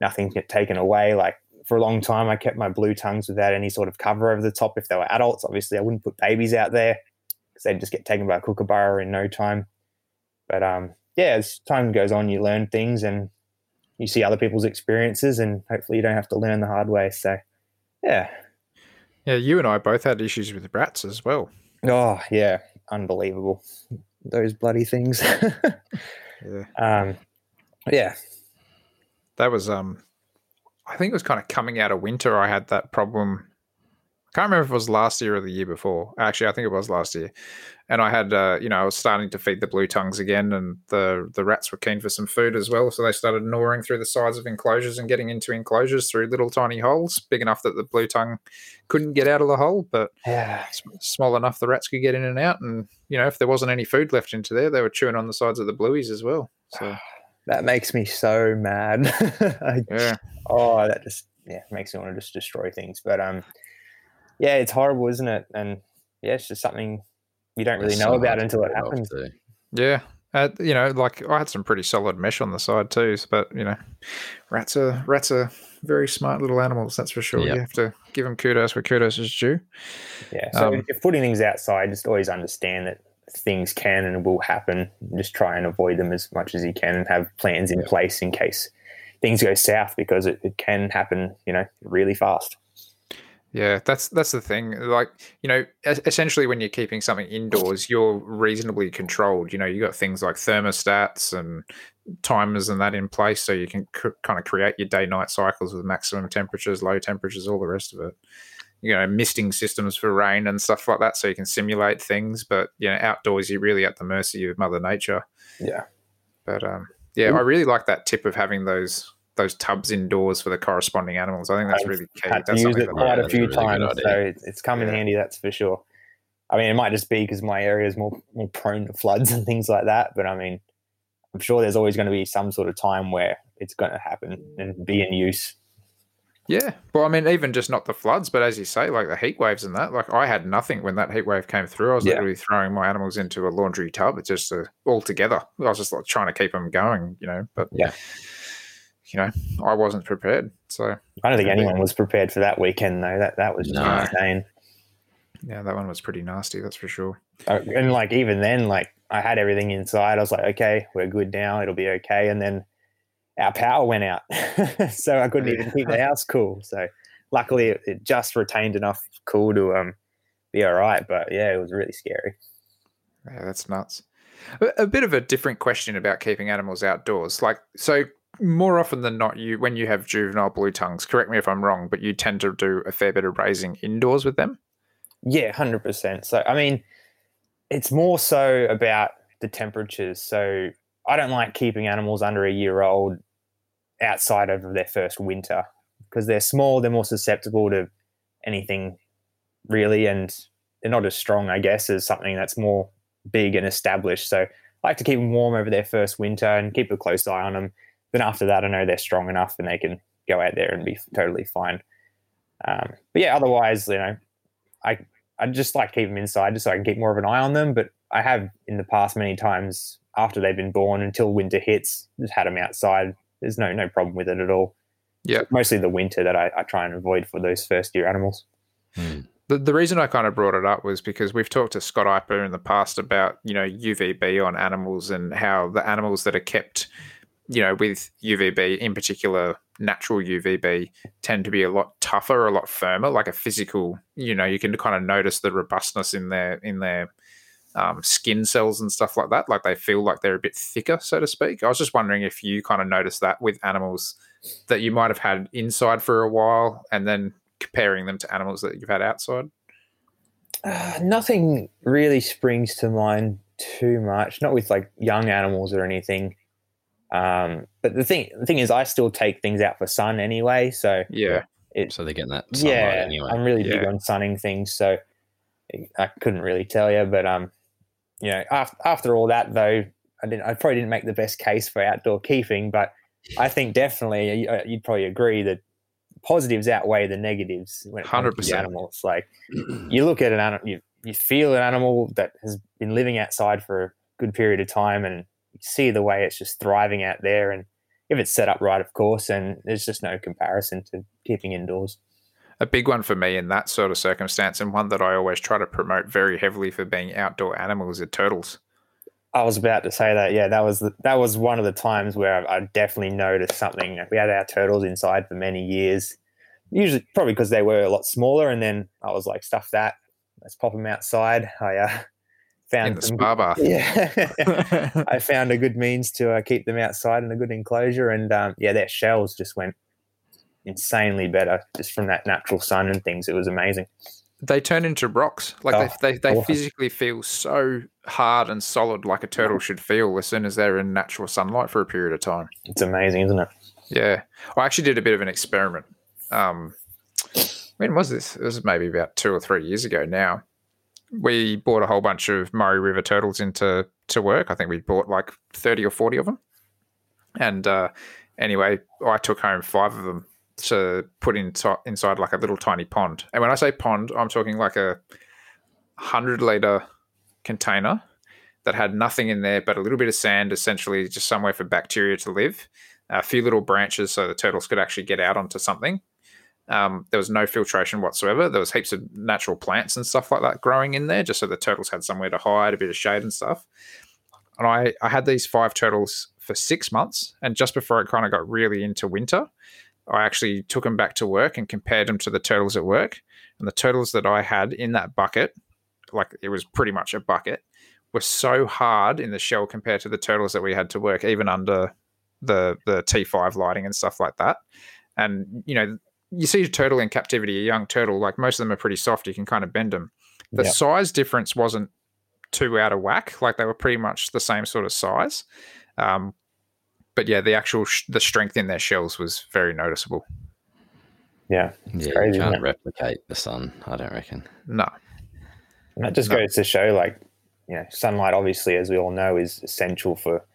Speaker 3: nothing get taken away. Like for a long time, I kept my blue tongues without any sort of cover over the top. If they were adults, obviously, I wouldn't put babies out there because they'd just get taken by a kookaburra in no time. But um, yeah, as time goes on, you learn things and you see other people's experiences, and hopefully, you don't have to learn the hard way. So, yeah.
Speaker 2: Yeah, you and I both had issues with rats as well.
Speaker 3: Oh, yeah. Unbelievable. Those bloody things.
Speaker 2: Yeah.
Speaker 3: um, yeah.
Speaker 2: That was um I think it was kind of coming out of winter I had that problem. I can't remember if it was last year or the year before. Actually, I think it was last year. And I had uh, you know, I was starting to feed the blue tongues again and the the rats were keen for some food as well, so they started gnawing through the sides of enclosures and getting into enclosures through little tiny holes, big enough that the blue tongue couldn't get out of the hole, but
Speaker 3: Yeah.
Speaker 2: small enough the rats could get in and out and you know, if there wasn't any food left into there, they were chewing on the sides of the blueies as well. So
Speaker 3: that makes me so mad.
Speaker 2: Yeah.
Speaker 3: oh, that just yeah makes me want to just destroy things. But um, yeah, it's horrible, isn't it? And yeah, it's just something you don't really
Speaker 1: It's
Speaker 3: know
Speaker 1: so
Speaker 3: about until it happens.
Speaker 1: too.
Speaker 2: Yeah. Uh, you know, like I had some pretty solid mesh on the side too, but you know, rats are rats are very smart little animals. That's for sure.
Speaker 1: Yep.
Speaker 2: You have to give them kudos where kudos is due.
Speaker 3: Yeah. So
Speaker 2: Um,
Speaker 3: if putting things outside, just always understand that things can and will happen. Just try and avoid them as much as you can and have plans in
Speaker 1: Yeah.
Speaker 3: place in case things go south because it, it can happen, you know, really fast.
Speaker 2: Yeah, that's that's the thing. Like, you know, essentially when you're keeping something indoors, you're reasonably controlled. You know, you got things like thermostats and timers and that in place, so you can c- kind of create your day-night cycles with maximum temperatures, low temperatures, all the rest of it. You know, misting systems for rain and stuff like that, so you can simulate things. But you know, outdoors, you're really at the mercy of Mother Nature.
Speaker 3: Yeah.
Speaker 2: But um, yeah, I really like that tip of having those those tubs indoors for the corresponding animals. I think that's
Speaker 3: I've
Speaker 2: really key.
Speaker 3: Had
Speaker 2: That's
Speaker 3: use
Speaker 2: something
Speaker 3: it quite
Speaker 1: Yeah,
Speaker 3: a few
Speaker 1: really
Speaker 3: times, so it's, it's come in
Speaker 2: Yeah.
Speaker 3: handy. That's for sure. I mean, it might just be because my area is more more prone to floods and things like that. But I mean, I'm sure there's always going to be some sort of time where it's going to happen and be in use.
Speaker 2: Yeah. Well, I mean, even just not the floods, but as you say, like the heat waves and that, like I had nothing when that heat wave came through. I was
Speaker 3: Yeah.
Speaker 2: literally throwing my animals into a laundry tub It's just to, all together. I was just like trying to keep them going, you know, but
Speaker 3: Yeah.
Speaker 2: you know, I wasn't prepared. So
Speaker 3: I don't think
Speaker 2: Yeah.
Speaker 3: anyone was prepared for that weekend though. That that was just
Speaker 1: No.
Speaker 3: insane.
Speaker 2: yeah, that one was pretty nasty. That's for sure.
Speaker 3: Uh, and like even then, like I had everything inside. I was like, okay, we're good now. It'll be okay. And then our power went out, so I couldn't even keep the house cool. So luckily, it, it just retained enough cool to um be all right. But yeah, it was really scary.
Speaker 2: Yeah, that's nuts. A, a bit of a different question about keeping animals outdoors. Like, so more often than not, you when you have juvenile blue tongues, correct me if I'm wrong, but you tend to do a fair bit of raising indoors with them.
Speaker 3: Yeah, hundred percent. So I mean, it's more so about the temperatures. So I don't like keeping animals under a year old outside of their first winter because they're small. They're more susceptible to anything really, and they're not as strong, I guess, as something that's more big and established. So I like to keep them warm over their first winter and keep a close eye on them. Then after that, I know they're strong enough and they can go out there and be totally fine. Um, but yeah, otherwise, you know, I I just like to keep them inside just so I can keep more of an eye on them. But I have in the past many times after they've been born until winter hits, just had them outside. There's no no problem with it at all.
Speaker 2: Yeah.
Speaker 3: mostly the winter that I, I try and avoid for those first year animals.
Speaker 1: Hmm.
Speaker 2: The, the reason I kind of brought it up was because we've talked to Scott Eipper in the past about, you know, UVB on animals and how the animals that are kept, you know, with UVB, in particular natural UVB, tend to be a lot tougher, a lot firmer, like a physical, you know, you can kind of notice the robustness in their in their um, skin cells and stuff like that. Like they feel like they're a bit thicker, so to speak. I was just wondering if you kind of noticed that with animals that you might have had inside for a while and then comparing them to animals that you've had outside.
Speaker 3: Uh, nothing really springs to mind too much. Not with like young animals or anything. Um, but the thing the thing is, I still take things out for sun anyway. So
Speaker 2: Yeah.
Speaker 1: So they're getting that sunlight
Speaker 3: yeah,
Speaker 1: anyway.
Speaker 3: I'm really big on sunning things, so I couldn't really tell you. But um, you know, after after all that though, I didn't. I probably didn't make the best case for outdoor keeping, but I think definitely you- uh, you'd probably agree that positives outweigh the negatives when it comes to
Speaker 2: 100%.
Speaker 3: animals. Like you look at an animal, you you feel an animal that has been living outside for a good period of time, and you see the way it's just thriving out there, and if it's set up right, of course, and there's just no comparison to keeping indoors.
Speaker 2: A big one for me in that sort of circumstance, and one that I always try to promote very heavily for being outdoor animals, are turtles.
Speaker 3: I was about to say that. Yeah, that was the, that was one of the times where I, I definitely noticed something. We had our turtles inside for many years, usually probably because they were a lot smaller. And then I was like, "Stuff that! Let's pop them outside." I uh, found
Speaker 2: In the
Speaker 3: some
Speaker 2: spa bath.
Speaker 3: Yeah, I found a good means to uh, keep them outside in a good enclosure, and um, yeah, their shells just went insanely better just from that natural sun and things. It was amazing.
Speaker 2: they turn into rocks. Like
Speaker 3: Oh,
Speaker 2: they, they, they
Speaker 3: awesome.
Speaker 2: physically feel so hard and solid, like a turtle should feel as soon as they're in natural sunlight for a period of time.
Speaker 3: It's amazing, isn't it?
Speaker 2: Yeah. I actually did a bit of an experiment. Um, when was this? It was maybe about two or three years ago now. We bought a whole bunch of Murray River turtles into to work. I think we bought like 30 or 40 of them. And uh, anyway, I took home five of them to put in inside like a little tiny pond. And when I say pond, I'm talking like a hundred liter container that had nothing in there but a little bit of sand, essentially just somewhere for bacteria to live, a few little branches so the turtles could actually get out onto something. Um, there was no filtration whatsoever. There was heaps of natural plants and stuff like that growing in there, just so the turtles had somewhere to hide, a bit of shade and stuff. And I, I had these five turtles for six months, and just before it kind of got really into winter, I actually took them back to work and compared them to the turtles at work. And the turtles that I had in that bucket, like it was pretty much a bucket, were so hard in the shell compared to the turtles that we had to work, even under the the T5 lighting and stuff like that. And you know, you see a turtle in captivity, a young turtle, like most of them are pretty soft. You can kind of bend them. The yep. size difference wasn't too out of whack. Like they were pretty much the same sort of size. Um, but yeah, the actual sh- the strength in their shells was very noticeable.
Speaker 3: Yeah,
Speaker 1: yeah, crazy, you can't replicate the sun. I don't reckon.
Speaker 2: No,
Speaker 3: and that just no. goes to show, like, you know, sunlight obviously, as we all know, is essential for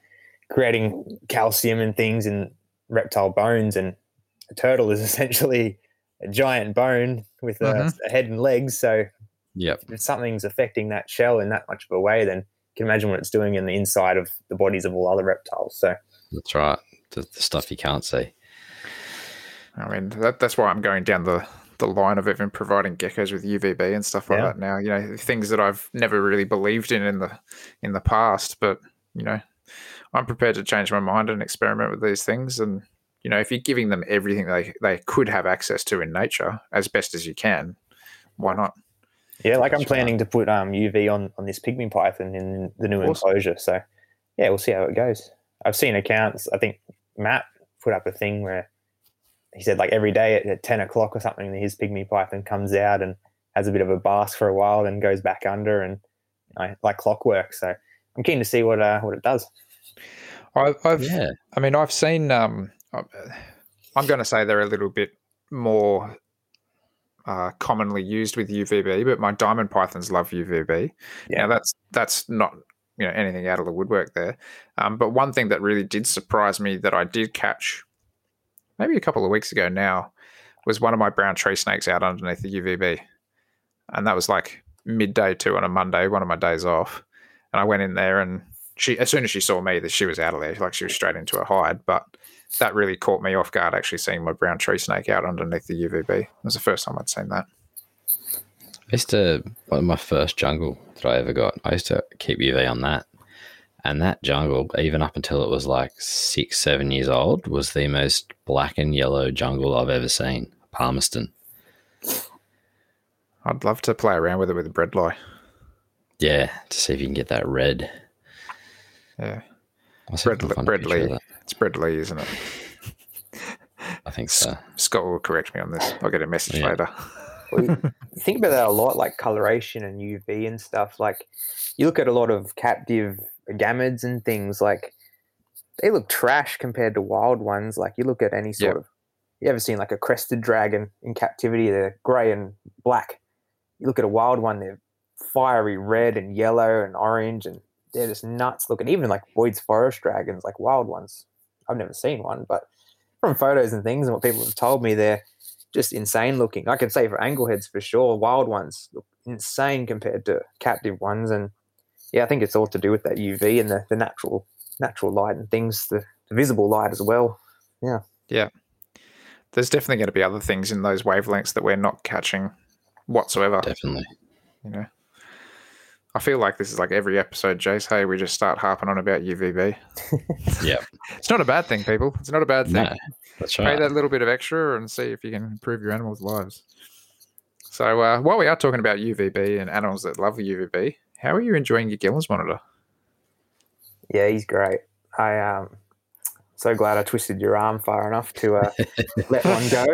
Speaker 3: creating calcium and things in reptile bones, and a turtle is essentially a giant bone with a, mm-hmm. a head and legs. So,
Speaker 1: yeah,
Speaker 3: if something's affecting that shell in that much of a way, then you can imagine what it's doing in the inside of the bodies of all other reptiles. So,
Speaker 1: that's right. The, the stuff you can't see.
Speaker 2: I mean, that, that's why I'm going down the the line of even providing geckos with UVB and stuff like yeah. that now. You know, things that I've never really believed in in the in the past, but you know, I'm prepared to change my mind and experiment with these things. And you know, if you're giving them everything they they could have access to in nature as best as you can, why not?
Speaker 3: Yeah, like I'm planning to put um, UV on on this pygmy python in the new awesome. enclosure. So yeah, we'll see how it goes. I've seen accounts. I think Matt put up a thing where he said like every day at, at ten o'clock or something, his pygmy python comes out and has a bit of a bask for a while, then goes back under, and you know, like clockwork. So I'm keen to see what uh, what it does.
Speaker 2: I, I've, yeah. I mean, I've seen. Um, I'm going to say they're a little bit more uh, commonly used with UVB, but my diamond pythons love UVB. Yeah, now that's that's not you know anything out of the woodwork there. Um, but one thing that really did surprise me that I did catch maybe a couple of weeks ago now was one of my brown tree snakes out underneath the UVB, and that was like midday two on a Monday, one of my days off, and I went in there and she as soon as she saw me that she was out of there, like she was straight into a hide, but. That really caught me off guard. Actually, seeing my brown tree snake out underneath the UVB it was the first time I'd seen that.
Speaker 1: I used to one of my first jungle that I ever got. I used to keep UV on that, and that jungle, even up until it was like six, seven years old, was the most black and yellow jungle I've ever seen. Palmerston.
Speaker 2: I'd love to play around with it with a bredli.
Speaker 1: Yeah, to see if you can get that red.
Speaker 2: Yeah. Bredli, bredli. It's bredli, isn't it?
Speaker 1: I think so.
Speaker 2: Scott will correct me on this. I'll get a message yeah. later
Speaker 3: well, think about that a lot, like coloration and UV and stuff. Like you look at a lot of captive agamids and things, like they look trash compared to wild ones. Like you look at any sort yep. of, you ever seen like a crested dragon in captivity? They're grey and black. You look at a wild one, they're fiery red and yellow and orange, and they're just nuts looking. Even like Boyd's forest dragons, like wild ones. I've never seen one, but from photos and things and what people have told me, they're just insane looking. I can say for angleheads for sure, wild ones look insane compared to captive ones. And yeah, I think it's all to do with that UV and the, the natural natural light and things, the, the visible light as well. Yeah.
Speaker 2: Yeah. There's definitely going to be other things in those wavelengths that we're not catching whatsoever.
Speaker 1: Definitely.
Speaker 2: You know. I feel like this is like every episode, Jace. Hey, we just start harping on about UVB.
Speaker 1: yeah.
Speaker 2: It's not a bad thing, people. It's not a bad thing.
Speaker 1: No, that's right.
Speaker 2: Pay that little bit of extra and see if you can improve your animals' lives. So uh, while we are talking about UVB and animals that love UVB, how are you enjoying your Gillen's monitor?
Speaker 3: Yeah, he's great. I um so glad I twisted your arm far enough to uh, let one go,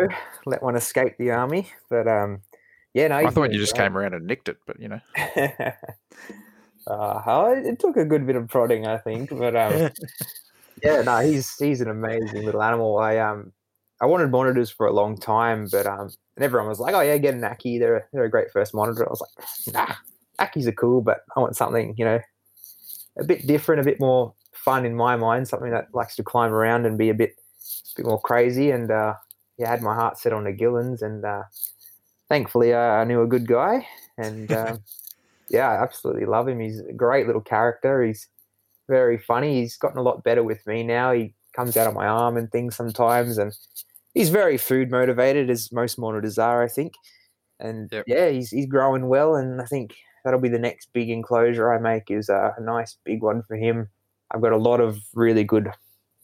Speaker 3: let one escape the army. But um, yeah, no.
Speaker 2: I thought you just great. came around and nicked it, but you know.
Speaker 3: uh, it took a good bit of prodding, I think, but um, yeah, no, he's he's an amazing little animal. I um, I wanted monitors for a long time, but um, and everyone was like, "Oh yeah, get an Ackie. They're they're a great first monitor." I was like, "Nah, Ackies are cool, but I want something you know, a bit different, a bit more fun in my mind, something that likes to climb around and be a bit, bit more crazy. And uh, yeah, I had my heart set on the Gillens, and uh, thankfully uh, I knew a good guy, and um, yeah, I absolutely love him. He's a great little character. He's very funny. He's gotten a lot better with me now. He comes out on my arm and things sometimes, and he's very food motivated, as most monitors are, I think. And
Speaker 2: Yep.
Speaker 3: yeah, he's he's growing well, and I think that'll be the next big enclosure I make is a, a nice big one for him. I've got a lot of really good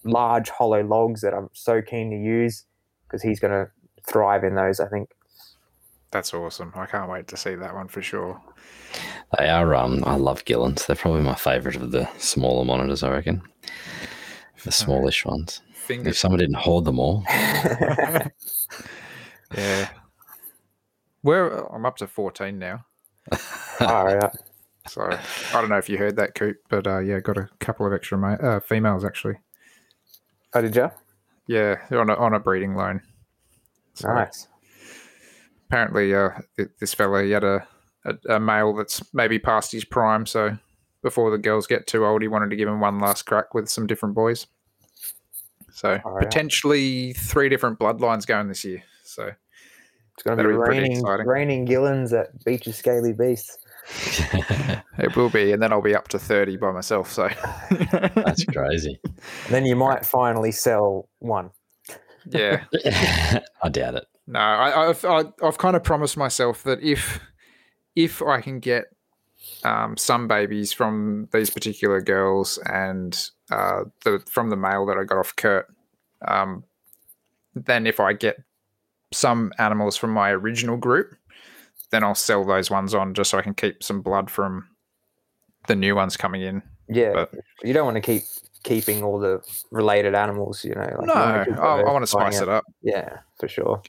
Speaker 3: large hollow logs that I'm so keen to use because he's going to thrive in those. I think.
Speaker 2: That's awesome. I can't wait to see that one for sure.
Speaker 1: They are. Um, I love Gillens. They're probably my favourite of the smaller monitors. I reckon the smallish ones. If someone didn't hoard them all,
Speaker 2: Yeah. Where I'm up to 14 now.
Speaker 3: oh, yeah.
Speaker 2: So I don't know if you heard that, Coop, but uh, yeah, got a couple of extra ma- uh, females actually.
Speaker 3: Oh, did you?
Speaker 2: Yeah, they're on a, on a breeding loan. So
Speaker 3: Nice.
Speaker 2: Apparently, uh, this fella he had a, a, a male that's maybe past his prime. So before the girls get too old, he wanted to give him one last crack with some different boys. So
Speaker 3: All right.
Speaker 2: potentially three different bloodlines going this year. So
Speaker 3: It's going to be
Speaker 2: That'll be pretty
Speaker 3: raining,
Speaker 2: exciting.
Speaker 3: raining Gillens at Beaches Scaly Beasts.
Speaker 2: it will be, and then I'll be up to thirty by myself. So
Speaker 1: that's crazy.
Speaker 3: And then you might finally sell one.
Speaker 2: yeah,
Speaker 1: I doubt it.
Speaker 2: No, I, I've I, I've kind of promised myself that if if I can get um, some babies from these particular girls and uh, the from the male that I got off Kurt, um, then if I get some animals from my original group, then I'll sell those ones on just so I can keep some blood from the new ones coming in.
Speaker 3: Yeah,
Speaker 2: But-
Speaker 3: you don't want to keep keeping all the related animals. You know, like you
Speaker 2: no,
Speaker 3: wanna
Speaker 2: I, I want to spice it up.
Speaker 3: Yeah, for sure.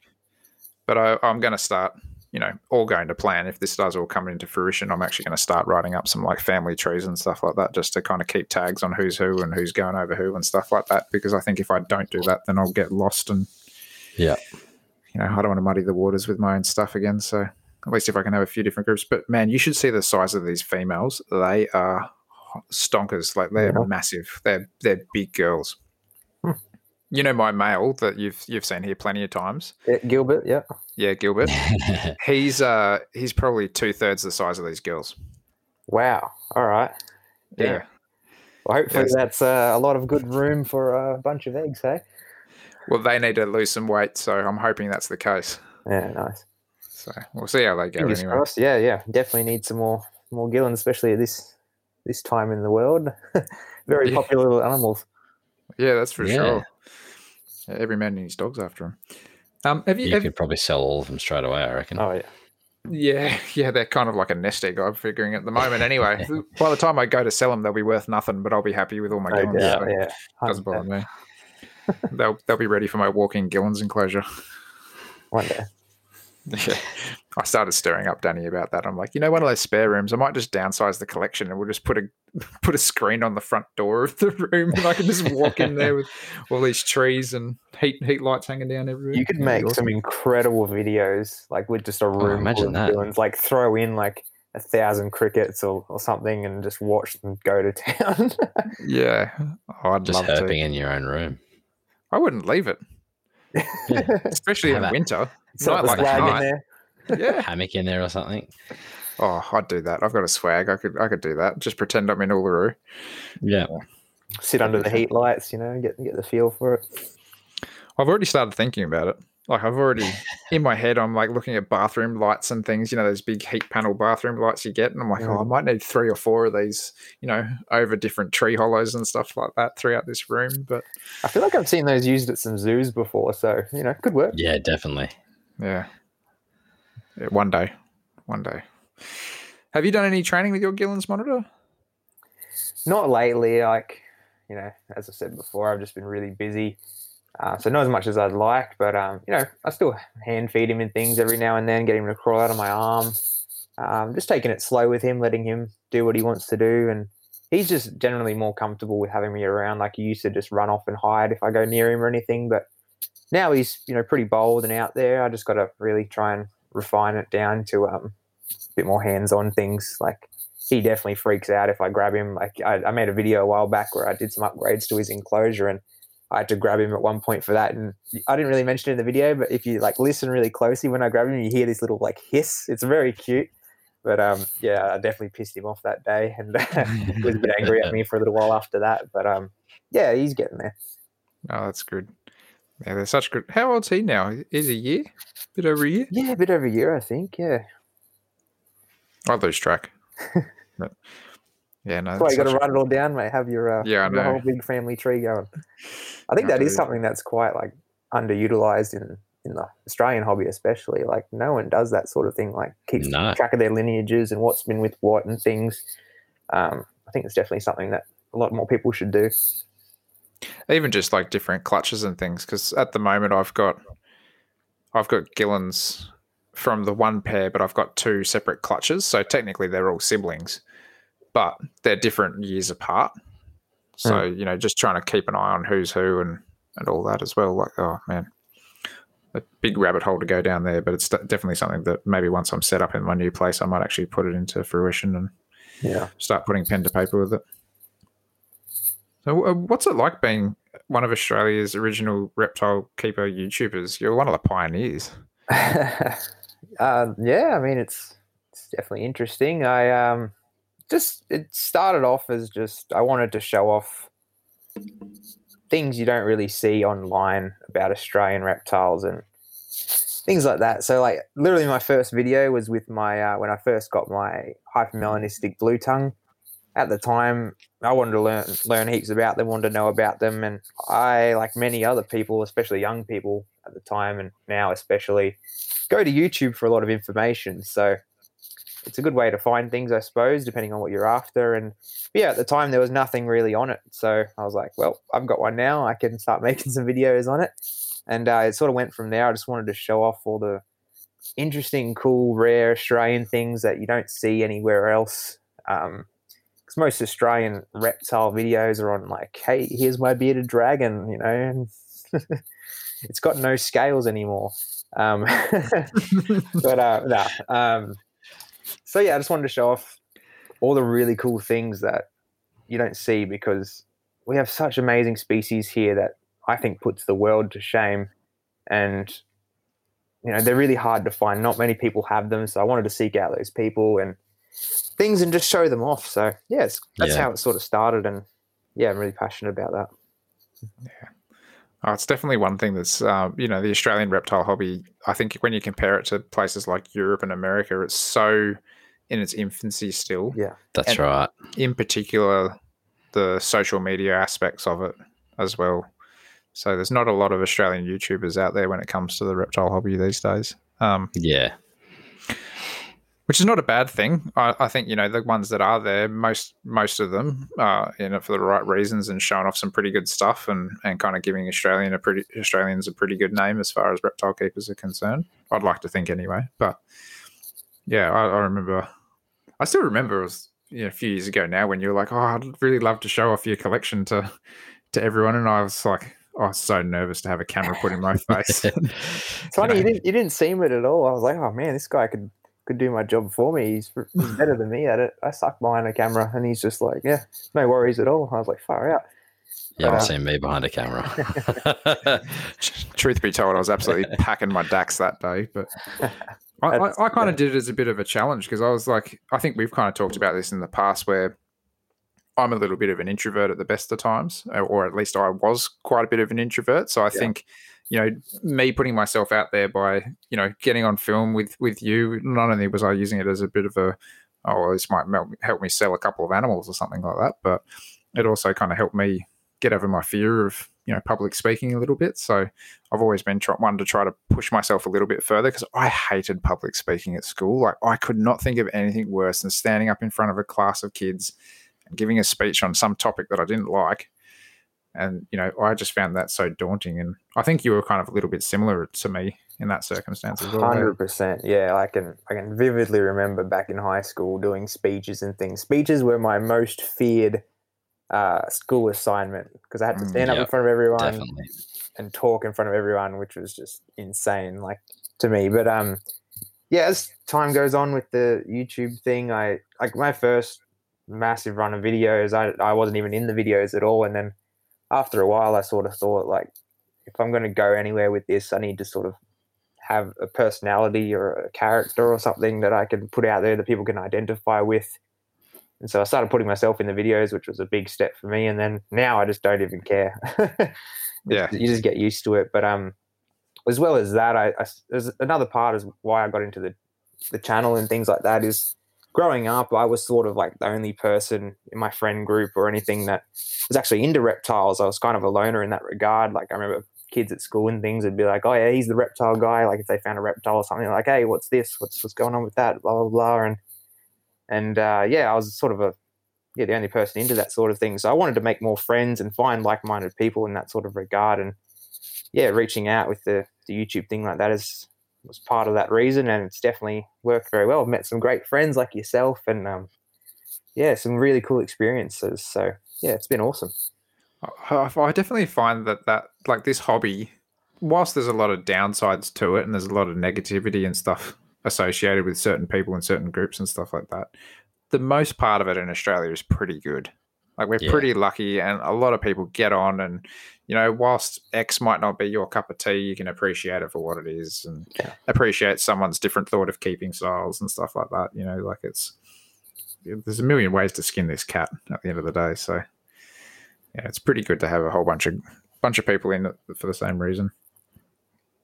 Speaker 2: But I, I'm going to start, you know, all going to plan. If this does all come into fruition, I'm actually going to start writing up some like family trees and stuff like that, just to kind of keep tags on who's who and who's going over who and stuff like that. Because I think if I don't do that, then I'll get lost and,
Speaker 1: Yeah.
Speaker 2: you know, I don't want to muddy the waters with my own stuff again. So at least if I can have a few different groups. But man, you should see the size of these females. They are stonkers. Like they're
Speaker 3: Yeah.
Speaker 2: massive. They're they're big girls. You know my male that you've you've seen here plenty of times.
Speaker 3: Yeah, Gilbert, yeah.
Speaker 2: Yeah, Gilbert. He's uh he's probably two thirds the size of these girls.
Speaker 3: Wow. All right.
Speaker 2: Yeah.
Speaker 3: Yeah. Well, hopefully
Speaker 2: Yes.
Speaker 3: that's uh, a lot of good room for a bunch of eggs, hey?
Speaker 2: Well, they need to lose some weight, so I'm hoping that's the case.
Speaker 3: Yeah, nice.
Speaker 2: So we'll see how they go
Speaker 3: Fingers
Speaker 2: anyway.
Speaker 3: crossed. Yeah, yeah. Definitely need some more more Gillens, especially at this this time in the world. Very
Speaker 2: Yeah.
Speaker 3: popular little animals.
Speaker 2: Yeah, that's for
Speaker 1: Yeah.
Speaker 2: sure. Yeah, every man needs dogs after him. Um, have you?
Speaker 1: You
Speaker 2: have-
Speaker 1: could probably sell all of them straight away. I reckon.
Speaker 3: Oh yeah.
Speaker 2: yeah, yeah, they're kind of like a nest egg. I'm figuring at the moment. Anyway, by the time I go to sell them, they'll be worth nothing, but I'll be happy with all my
Speaker 3: No
Speaker 2: Gillens.
Speaker 3: doubt,
Speaker 2: so
Speaker 3: yeah.
Speaker 2: doesn't bother me. they'll they'll be ready for my walking Gillens enclosure.
Speaker 3: One day.
Speaker 2: Yeah. I started stirring up Danny about that. I'm like, you know, one of those spare rooms, I might just downsize the collection and we'll just put a put a screen on the front door of the room and I can just walk in there with all these trees and heat heat lights hanging down everywhere.
Speaker 3: You could
Speaker 2: That'd be
Speaker 3: make some incredible videos, like with just a oh, room full
Speaker 1: imagine that.
Speaker 3: Gillens, like throw in like a thousand crickets or, or something and just watch them go to town.
Speaker 2: Yeah. Oh, I'd
Speaker 1: Just
Speaker 2: love
Speaker 1: herping
Speaker 2: to.
Speaker 1: in your own room.
Speaker 2: I wouldn't leave it.
Speaker 1: Yeah.
Speaker 2: Especially in
Speaker 1: that-
Speaker 2: winter.
Speaker 3: Set
Speaker 2: Not like
Speaker 3: flag in there.
Speaker 2: Yeah.
Speaker 1: Hammock in there or something.
Speaker 2: Oh, I'd do that. I've got a swag. I could I could do that. Just pretend I'm in Uluru.
Speaker 1: Yeah.
Speaker 3: Sit under the heat lights, you know, get get the feel for it.
Speaker 2: I've already started thinking about it. Like I've already in my head, I'm like looking at bathroom lights and things. You know those big heat panel bathroom lights you get, and I'm like, oh, I might need three or four of these. You know, over different tree hollows and stuff like that throughout this room. But
Speaker 3: I feel like I've seen those used at some zoos before, so you know, could work.
Speaker 1: Yeah, definitely.
Speaker 2: yeah, Yeah, one day, one day. Have you done any training with your Gillen's monitor?
Speaker 3: Not lately, like you know, as I said before, I've just been really busy. Uh, so not as much as I'd like, but um, you know, I still hand feed him and things every now and then, get him to crawl out of my arm. Um, just taking it slow with him, letting him do what he wants to do, and he's just generally more comfortable with having me around. Like he used to just run off and hide if I go near him or anything, but now he's you know pretty bold and out there. I just got to really try and refine it down to um, a bit more hands-on things. Like he definitely freaks out if I grab him. Like I, I made a video a while back where I did some upgrades to his enclosure and I had to grab him at one point for that. And I didn't really mention it in the video, but if you like listen really closely when I grab him, you hear this little like hiss. It's very cute. But um, yeah, I definitely pissed him off that day, and he was a bit angry at me for a little while after that. But um, yeah, he's getting there.
Speaker 2: Oh, that's good. Yeah, they're such good. How old's he now? Is a year? A bit over a year?
Speaker 3: Yeah, a bit over a year, I think. Yeah.
Speaker 2: I lose track. but, yeah, no.
Speaker 3: That's why you got to write it all down, mate. Have your uh,
Speaker 2: Yeah, I
Speaker 3: your whole big family tree going. I think that is something that's quite like underutilized in in the Australian hobby, especially. Like no one does that sort of thing. Like keeps
Speaker 1: No.
Speaker 3: track of their lineages and what's been with what and things. Um, I think it's definitely something that a lot more people should do.
Speaker 2: even just like different clutches and things because at the moment i've got i've got gillens from the one pair but i've got two separate clutches so technically they're all siblings but they're different years apart so you know just trying to keep an eye on who's who and and all that as well like oh man a big rabbit hole to go down there but it's definitely something that maybe once i'm set up in my new place i might actually put it into fruition and
Speaker 3: Yeah.
Speaker 2: start putting pen to paper with it. So, uh, what's it like being one of Australia's original reptile keeper YouTubers? You're one of the pioneers.
Speaker 3: uh, yeah, I mean it's it's definitely interesting. I um just it started off as just I wanted to show off things you don't really see online about Australian reptiles and things like that. So like literally my first video was with my uh, when I first got my hypermelanistic blue tongue. At the time, I wanted to learn learn heaps about them, wanted to know about them, and I, like many other people, especially young people at the time and now especially, go to YouTube for a lot of information. So it's a good way to find things, I suppose, depending on what you're after. And yeah, at the time there was nothing really on it, so I was like, well, I've got one now. I can start making some videos on it, and uh, it sort of went from there. I just wanted to show off all the interesting, cool, rare Australian things that you don't see anywhere else. Um, because most Australian reptile videos are on like, hey, here's my bearded dragon, you know, and it's got no scales anymore. Um, but uh, no. Um, so yeah, I just wanted to show off all the really cool things that you don't see because we have such amazing species here that I think puts the world to shame, and you know they're really hard to find. Not many people have them, so I wanted to seek out those people and things and just show them off. So yes, that's
Speaker 1: Yeah.
Speaker 3: how it sort of started, and yeah, I'm really passionate about that.
Speaker 2: Oh, it's definitely one thing that's, uh, you know, the Australian reptile hobby. I think when you compare it to places like Europe and America, it's so in its infancy still.
Speaker 3: Yeah.
Speaker 1: That's
Speaker 2: And-
Speaker 1: right.
Speaker 2: in particular the social media aspects of it as well. So there's not a lot of Australian YouTubers out there when it comes to the reptile hobby these days, um,
Speaker 1: Yeah.
Speaker 2: Which is not a bad thing. I, I think you know the ones that are there, most most of them are in it for the right reasons and showing off some pretty good stuff and, and kind of giving Australian a pretty Australians a pretty good name as far as reptile keepers are concerned. I'd like to think anyway, but yeah, I, I remember. I still remember it was you know, a few years ago now when you were like, "Oh, I'd really love to show off your collection to to everyone," and I was like, "Oh, I was so nervous to have a camera put in my face."
Speaker 3: It's funny you didn't you didn't seem it at all. I was like, oh man, this guy could could do my job for me. He's, he's better than me at it. I suck behind a camera, and he's just like, yeah, no worries at all. I was like, far out.
Speaker 1: You haven't
Speaker 3: Uh,
Speaker 1: seen me behind a camera.
Speaker 2: Truth be told, I was absolutely packing my dax that day, but I, I, I kind
Speaker 3: yeah.
Speaker 2: of did it as a bit of a challenge because I was like, I think we've kind of talked about this in the past where I'm a little bit of an introvert at the best of times, or- or at least I was quite a bit of an introvert. So I
Speaker 3: Yeah.
Speaker 2: think, you know, me putting myself out there by, you know, getting on film with with you, not only was I using it as a bit of a, oh, this might help me sell a couple of animals or something like that, but it also kind of helped me get over my fear of, you know, public speaking a little bit. So I've always been try- one to try to push myself a little bit further because I hated public speaking at school. Like I could not think of anything worse than standing up in front of a class of kids and giving a speech on some topic that I didn't like. And you know, I just found that so daunting. And I think you were kind of a little bit similar to me in that circumstance as well. eh?
Speaker 3: Hundred percent. Yeah, I can I can vividly remember back in high school doing speeches and things. Speeches were my most feared uh, school assignment because I had to
Speaker 2: Mm,
Speaker 3: stand up in front of everyone
Speaker 1: Definitely.
Speaker 3: and talk in front of everyone, which was just insane, like to me. But um, yeah, as time goes on with the YouTube thing, I like my first massive run of videos. I I wasn't even in the videos at all, and then after a while, I sort of thought like, if I'm going to go anywhere with this, I need to sort of have a personality or a character or something that I can put out there that people can identify with. And so I started putting myself in the videos, which was a big step for me. And then now I just don't even care.
Speaker 2: Yeah.
Speaker 3: you just get used to it. But um, as well as that, I, I there's another part is why I got into the the channel and things like that is growing up, I was sort of like the only person in my friend group or anything that was actually into reptiles. I was kind of a loner in that regard. Like I remember kids at school and things would be like, "Oh yeah, he's the reptile guy." Like if they found a reptile or something, like, "Hey, what's this? What's what's going on with that?" Blah blah blah. And and uh, yeah, I was sort of a yeah the only person into that sort of thing. So I wanted to make more friends and find like-minded people in that sort of regard. And yeah, reaching out with the the YouTube thing like that is was part of that reason, and it's definitely worked very well. I've met some great friends like yourself, and um, yeah, some really cool experiences. So yeah, it's been awesome.
Speaker 2: I, I definitely find that that like this hobby, whilst there's a lot of downsides to it, and there's a lot of negativity and stuff associated with certain people and certain groups and stuff like that, the most part of it in Australia is pretty good. Like we're
Speaker 1: Yeah.
Speaker 2: pretty lucky, and a lot of people get on. And you know, whilst X might not be your cup of tea, you can appreciate it for what it is, and
Speaker 3: Yeah.
Speaker 2: appreciate someone's different thought of keeping styles and stuff like that. You know, like it's there's a million ways to skin this cat at the end of the day. So yeah, it's pretty good to have a whole bunch of bunch of people in it for the same reason.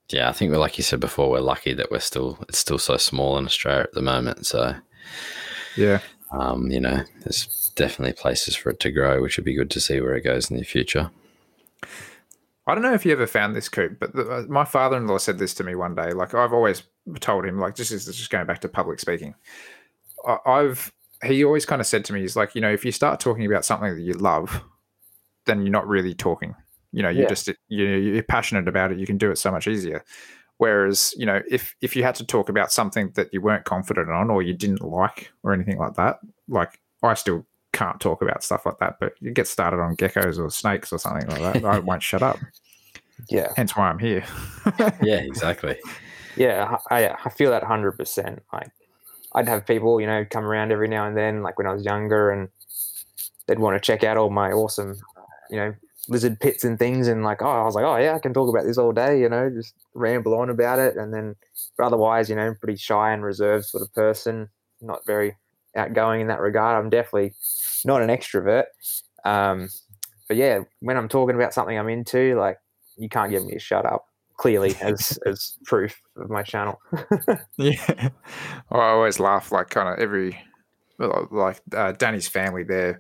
Speaker 1: Yeah, I think we're like you said before, we're lucky that we're still it's still so small in Australia at the moment. So
Speaker 2: Yeah,
Speaker 1: um, you know, there's definitely places for it to grow, which would be good to see where it goes in the future.
Speaker 2: I don't know if you ever found this, Coop, but the, uh, my father-in-law said this to me one day. Like I've always told him, like this is just going back to public speaking. I, I've he always kind of said to me, he's like, you know, if you start talking about something that you love, then you're not really talking. You know, you're
Speaker 3: Yeah.
Speaker 2: just you know, you're passionate about it. You can do it so much easier. Whereas, you know, if if you had to talk about something that you weren't confident on or you didn't like or anything like that, like I still can't talk about stuff like that. But you get started on geckos or snakes or something like that, I won't shut up.
Speaker 3: Yeah,
Speaker 2: Hence why I'm here.
Speaker 1: Yeah, exactly.
Speaker 3: yeah, I I feel that hundred percent. Like I'd have people, you know, come around every now and then, like when I was younger, and they'd want to check out all my awesome, you know, lizard pits and things, and like, oh, I was like, oh yeah, I can talk about this all day, you know, just ramble on about it, and then, but otherwise, you know, pretty shy and reserved sort of person, not very outgoing in that regard. I'm definitely not an extrovert. Um, but yeah, when I'm talking about something I'm into, like you can't get me to shut up. Clearly, as as proof of my channel.
Speaker 2: yeah. I always laugh like kind of every, like uh, Danny's family, they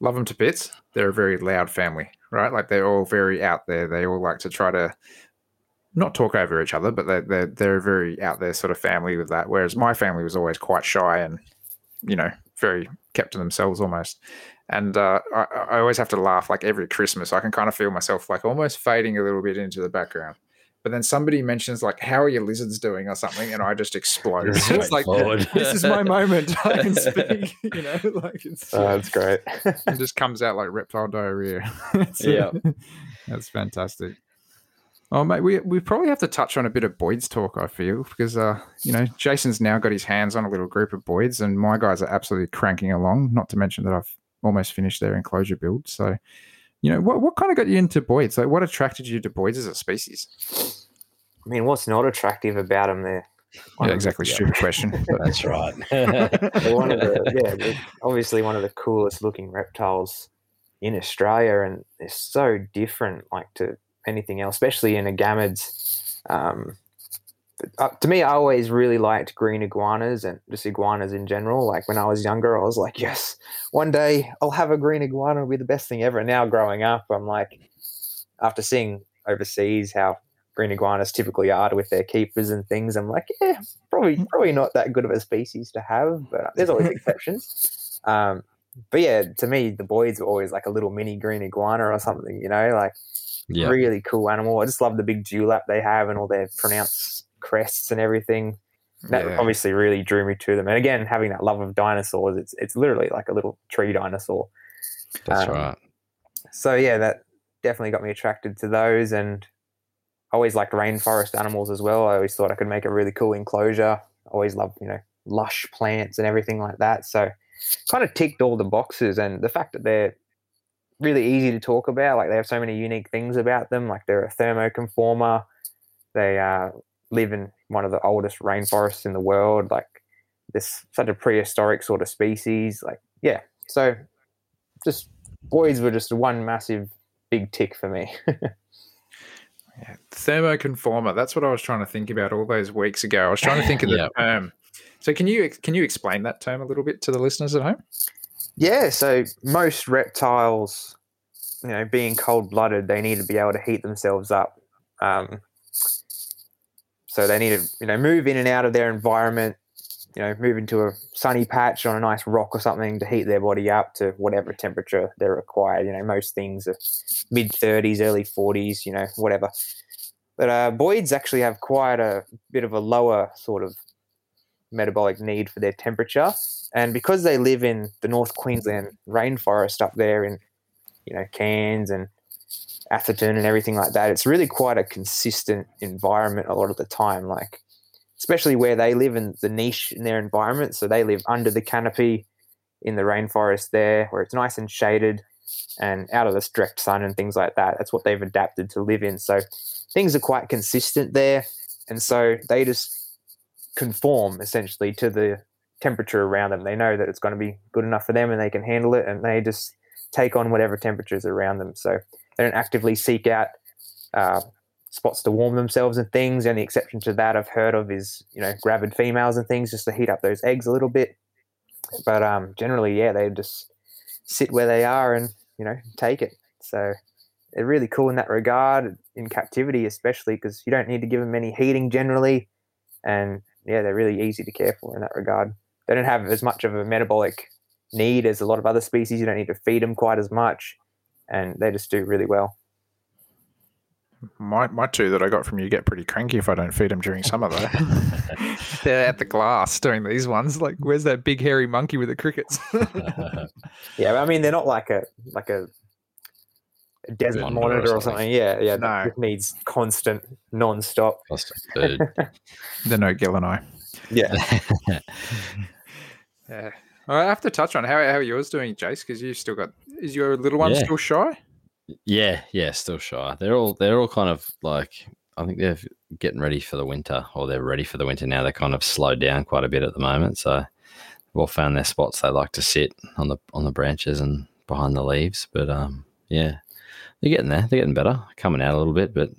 Speaker 2: love them to bits. They're a very loud family, right? Like they're all very out there. They all like to try to not talk over each other, but they're, they're, they're a very out there sort of family with that. Whereas my family was always quite shy and, you know, very kept to themselves almost. And uh, I, I always have to laugh like every Christmas. I can kind of feel myself like almost fading a little bit into the background. But then somebody mentions like, "How are your lizards doing?" or something, and I just explode. It's like
Speaker 1: straightforward.
Speaker 2: this is my moment. I can speak. You know, like it's
Speaker 3: Oh, that's great.
Speaker 2: it just comes out like reptile diarrhea.
Speaker 1: Yeah.
Speaker 2: that's fantastic. Oh mate, we we probably have to touch on a bit of Boyd's talk. I feel because uh, you know Jason's now got his hands on a little group of Boyds, and my guys are absolutely cranking along. Not to mention that I've almost finished their enclosure build. So, you know, what what kind of got you into Boyds? Like, what attracted you to Boyds as a species?
Speaker 3: I mean, what's not attractive about them? They're
Speaker 2: Yeah,
Speaker 3: of-
Speaker 2: exactly.
Speaker 3: yeah.
Speaker 2: Stupid question. but-
Speaker 1: That's right.
Speaker 3: One of the yeah, obviously one of the coolest looking reptiles in Australia, and they're so different, like to anything else, especially in agamids. Um, uh, to me, I always really liked green iguanas and just iguanas in general. Like when I was younger, I was like, yes, one day I'll have a green iguana, it'll be the best thing ever. And now growing up, I'm like, after seeing overseas how green iguanas typically are with their keepers and things, I'm like, yeah, probably probably not that good of a species to have, but there's always exceptions. Um, but yeah, to me, the Boyds were always like a little mini green iguana or something, you know, like
Speaker 1: yeah.
Speaker 3: really cool animal. I just love the big dewlap they have and all their pronounced crests and everything. That
Speaker 2: Yeah.
Speaker 3: obviously really drew me to them. And again, having that love of dinosaurs, it's it's literally like a little tree dinosaur.
Speaker 1: That's
Speaker 3: um,
Speaker 1: right.
Speaker 3: So yeah, that definitely got me attracted to those and I always liked rainforest animals as well. I always thought I could make a really cool enclosure. always love you know lush plants and everything like that. So kind of ticked all the boxes, and the fact that they're really easy to talk about, like they have so many unique things about them, like they're a thermoconformer. They uh, live in one of the oldest rainforests in the world. Like this, such a prehistoric sort of species. Like yeah, so just Boyds were just one massive big tick for me.
Speaker 2: yeah. Thermoconformer. That's what I was trying to think about all those weeks ago. I was trying to think of the term. So can you can you explain that term a little bit to the listeners at home?
Speaker 3: Yeah. So most reptiles, you know, being cold blooded, they need to be able to heat themselves up. Um, so they need to, you know, move in and out of their environment you know, move into a sunny patch on a nice rock or something to heat their body up to whatever temperature they're required. You know, most things are mid 30s, early 40s, you know, whatever. But uh, Boyds actually have quite a bit of a lower sort of metabolic need for their temperature. And because they live in the North Queensland rainforest up there in, you know, Cairns and Atherton and everything like that, it's really quite a consistent environment a lot of the time. Like, especially where they live in the niche in their environment. So they live under the canopy in the rainforest there, where it's nice and shaded and out of the direct sun and things like that. That's what they've adapted to live in. So things are quite consistent there. And so they just conform essentially to the temperature around them. They know that it's going to be good enough for them and they can handle it and they just take on whatever temperatures around them. So they don't actively seek out uh, spots to warm themselves and things. The only exception to that I've heard of is you know gravid females and things just to heat up those eggs a little bit. But um, generally, yeah, they just sit where they are and you know take it. So they're really cool in that regard in captivity, especially because you don't need to give them any heating generally, and yeah, they're really easy to care for in that regard. They don't have as much of a metabolic need as a lot of other species. You don't need to feed them quite as much, and they just do really well
Speaker 2: my my two that I got from you get pretty cranky if I don't feed them during summer though. They're at the glass doing these ones. Like, where's that big hairy monkey with the crickets?
Speaker 3: yeah, I mean they're not like a like a, a desert monitor, monitor, or, something. something. Yeah, yeah. No, it needs constant, non-stop. Constant food.
Speaker 2: They're no Gill and I.
Speaker 3: Yeah.
Speaker 2: Yeah. I have to touch on how how are yours doing, Jace? Because you've still got is your little one yeah. still shy?
Speaker 1: Yeah, yeah, still shy. They're all they're all kind of like I think they're getting ready for the winter, or they're ready for the winter now. They're kind of slowed down quite a bit at the moment, so they've all found their spots. They like to sit on the on the branches and behind the leaves. But um, yeah, they're getting there. They're getting better, coming out a little bit. But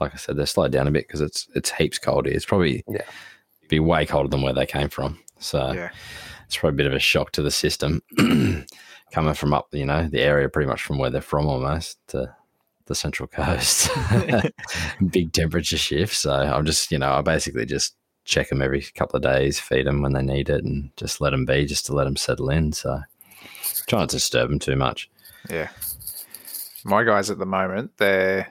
Speaker 1: like I said, they're slowed down a bit because it's it's heaps cold here. It's probably yeah. be way colder than where they came from. So yeah. It's probably a bit of a shock to the system. coming from up, you know, the area pretty much from where they're from almost to the central coast. Big temperature shift. So I'm just, you know, I basically just check them every couple of days, feed them when they need it, and just let them be, just to let them settle in. So try not to disturb them too much.
Speaker 2: Yeah. My guys at the moment, they're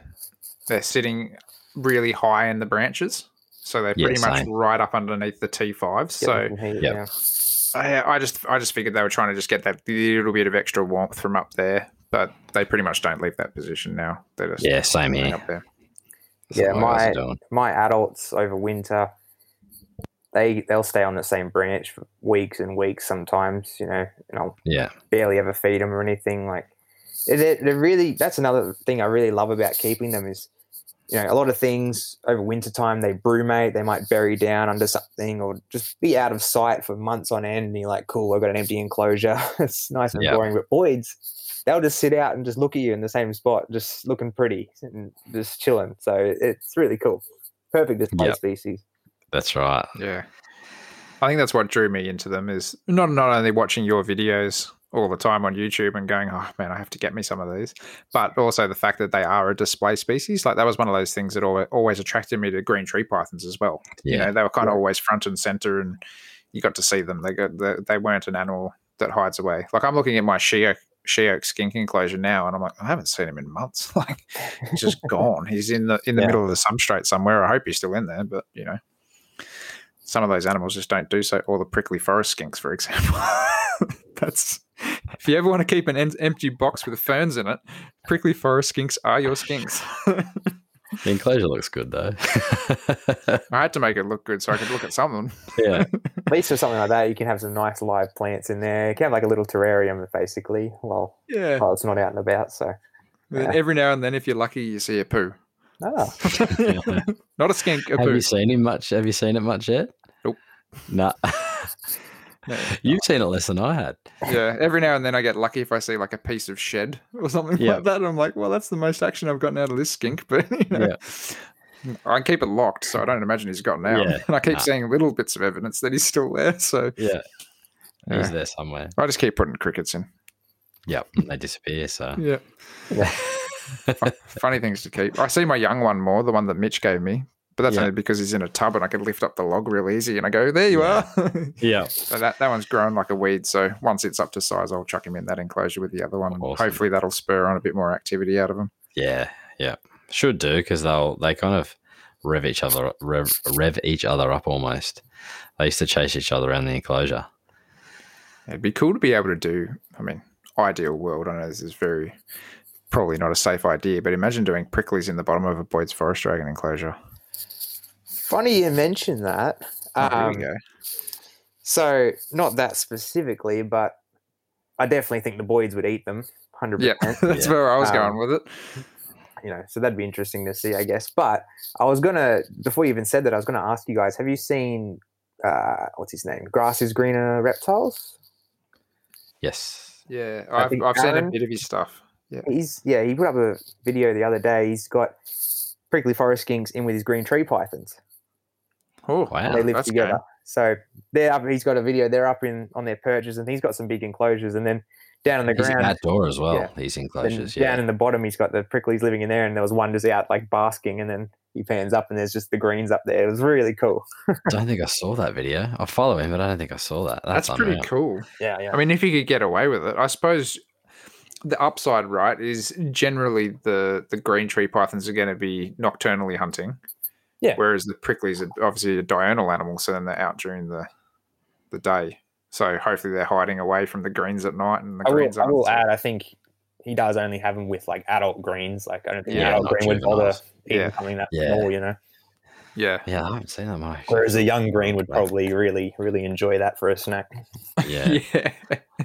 Speaker 2: they're sitting really high in the branches. So they're pretty yeah, much right up underneath the T5s. So
Speaker 1: yeah.
Speaker 2: I, I just I just figured they were trying to just get that little bit of extra warmth from up there, but they pretty much don't leave that position now. They're just
Speaker 1: yeah, same here. Up there.
Speaker 3: yeah, my my adults over winter, they they'll stay on the same branch for weeks and weeks sometimes. You know, and I'll
Speaker 1: yeah
Speaker 3: barely ever feed them or anything. Like they're, they're really that's another thing I really love about keeping them is you know, a lot of things over winter time they brumate, they might bury down under something or just be out of sight for months on end. And you're like, cool, I've got an empty enclosure. it's nice and boring. But Boyds, they'll just sit out and just look at you in the same spot, just looking pretty and just chilling. So it's really cool. Perfect display yep. species.
Speaker 1: That's right.
Speaker 2: Yeah. I think that's what drew me into them is not not only watching your videos all the time on YouTube and going, oh man, I have to get me some of these. But also the fact that they are a display species, like that was one of those things that always attracted me to green tree pythons as well. Yeah. You know, they were kind of always front and center, and you got to see them. They got they, they weren't an animal that hides away. Like I'm looking at my she oak skink enclosure now, and I'm like, I haven't seen him in months. like he's just gone. He's in the in the yeah. middle of the substrate somewhere. I hope he's still in there, but you know, some of those animals just don't do so. Or the prickly forest skinks, for example. That's if you ever want to keep an empty box with ferns in it, prickly forest skinks are your skinks.
Speaker 1: The enclosure looks good though.
Speaker 2: I had to make it look good so I could look at something.
Speaker 1: yeah.
Speaker 3: At least for something like that, you can have some nice live plants in there. You can have like a little terrarium, basically. Well,
Speaker 2: Yeah.
Speaker 3: while it's not out and about. So,
Speaker 2: Then every now and then, if you're lucky, you see a poo.
Speaker 3: ah,
Speaker 2: Not a skink, a
Speaker 1: Have
Speaker 2: poo.
Speaker 1: you seen him much? Have you seen it much yet?
Speaker 2: Nope.
Speaker 1: Nah. You've seen it less than I had.
Speaker 2: Yeah, every now and then I get lucky if I see like a piece of shed or something
Speaker 1: Yeah.
Speaker 2: like that. I'm like, well, that's the most action I've gotten out of this skink. But you know, I keep it locked, so I don't imagine he's gotten out.
Speaker 1: Yeah,
Speaker 2: And I keep
Speaker 1: nah.
Speaker 2: seeing little bits of evidence that he's still there. So
Speaker 1: Yeah. He's
Speaker 2: Yeah.
Speaker 1: there somewhere.
Speaker 2: I just keep putting crickets in.
Speaker 1: Yep. and They disappear. So
Speaker 2: Yeah. Funny things to keep. I see my young one more, the one that Mitch gave me, but that's
Speaker 1: Yeah.
Speaker 2: only because he's in a tub and I can lift up the log real easy and I go, there you
Speaker 1: Yeah.
Speaker 2: are.
Speaker 1: yeah.
Speaker 2: so that, that one's grown like a weed. So once it's up to size, I'll chuck him in that enclosure with the other one. and
Speaker 1: Awesome.
Speaker 2: Hopefully that'll spur on a bit more activity out of him.
Speaker 1: Yeah. Yeah. Should do because they'll they kind of rev each other rev, rev each other up almost. They used to chase each other around the enclosure.
Speaker 2: It'd be cool to be able to do. I mean, ideal world. I know this is very probably not a safe idea, but imagine doing pricklies in the bottom of a Boyd's Forest Dragon enclosure.
Speaker 3: Funny you mention that.
Speaker 2: Oh, here
Speaker 3: Um,
Speaker 2: we go.
Speaker 3: So, not that specifically, but I definitely think the Boyds would eat them. 100%.
Speaker 2: Yeah, that's
Speaker 1: Yeah.
Speaker 2: where I was
Speaker 3: Um,
Speaker 2: going with it.
Speaker 3: you know, so that'd be interesting to see, I guess. But I was gonna, before you even said that, I was gonna ask you guys: Have you seen uh, what's his name? Grass is greener reptiles.
Speaker 1: Yes.
Speaker 2: Yeah,
Speaker 3: I
Speaker 2: I've, I've seen a bit of his stuff.
Speaker 3: Yeah, He's yeah, he put up a video the other day. He's got prickly forest skinks in with his green tree pythons.
Speaker 2: Oh,
Speaker 1: Wow.
Speaker 3: they live together.
Speaker 2: good.
Speaker 3: So they're up. He's got a video. They're up in on their perches, and he's got some big enclosures. And then down on the ground.
Speaker 1: He's
Speaker 3: ground,
Speaker 1: outdoor as well.
Speaker 3: Yeah.
Speaker 1: These
Speaker 3: then
Speaker 1: enclosures.
Speaker 3: down in the bottom, he's got the pricklies living in there, and there was one just out like basking, and then he pans up, and there's just the greens up there. It was really cool.
Speaker 1: I don't think I saw that video. I follow him, but I don't think I saw that.
Speaker 2: That's,
Speaker 1: That's,
Speaker 2: pretty cool.
Speaker 3: Yeah, yeah.
Speaker 2: I mean, if you could get away with it, I suppose the upside, right, is generally the the green tree pythons are going to be nocturnally hunting.
Speaker 3: Yeah.
Speaker 2: Whereas the pricklies are obviously a diurnal animal, so then they're out during the the day. So hopefully they're hiding away from the greens at night and the
Speaker 3: I will,
Speaker 2: greens
Speaker 3: I
Speaker 2: aren't.
Speaker 3: will
Speaker 2: so-
Speaker 3: add. I think he does only have them with like adult greens. Like I don't think
Speaker 2: Yeah,
Speaker 3: adult green would bother eating
Speaker 2: Yeah.
Speaker 3: something that
Speaker 1: Yeah.
Speaker 3: small, you know.
Speaker 2: Yeah.
Speaker 1: Yeah, I haven't seen that much.
Speaker 3: Whereas a young green would probably really, really enjoy that for a snack.
Speaker 1: Yeah.
Speaker 2: Yeah.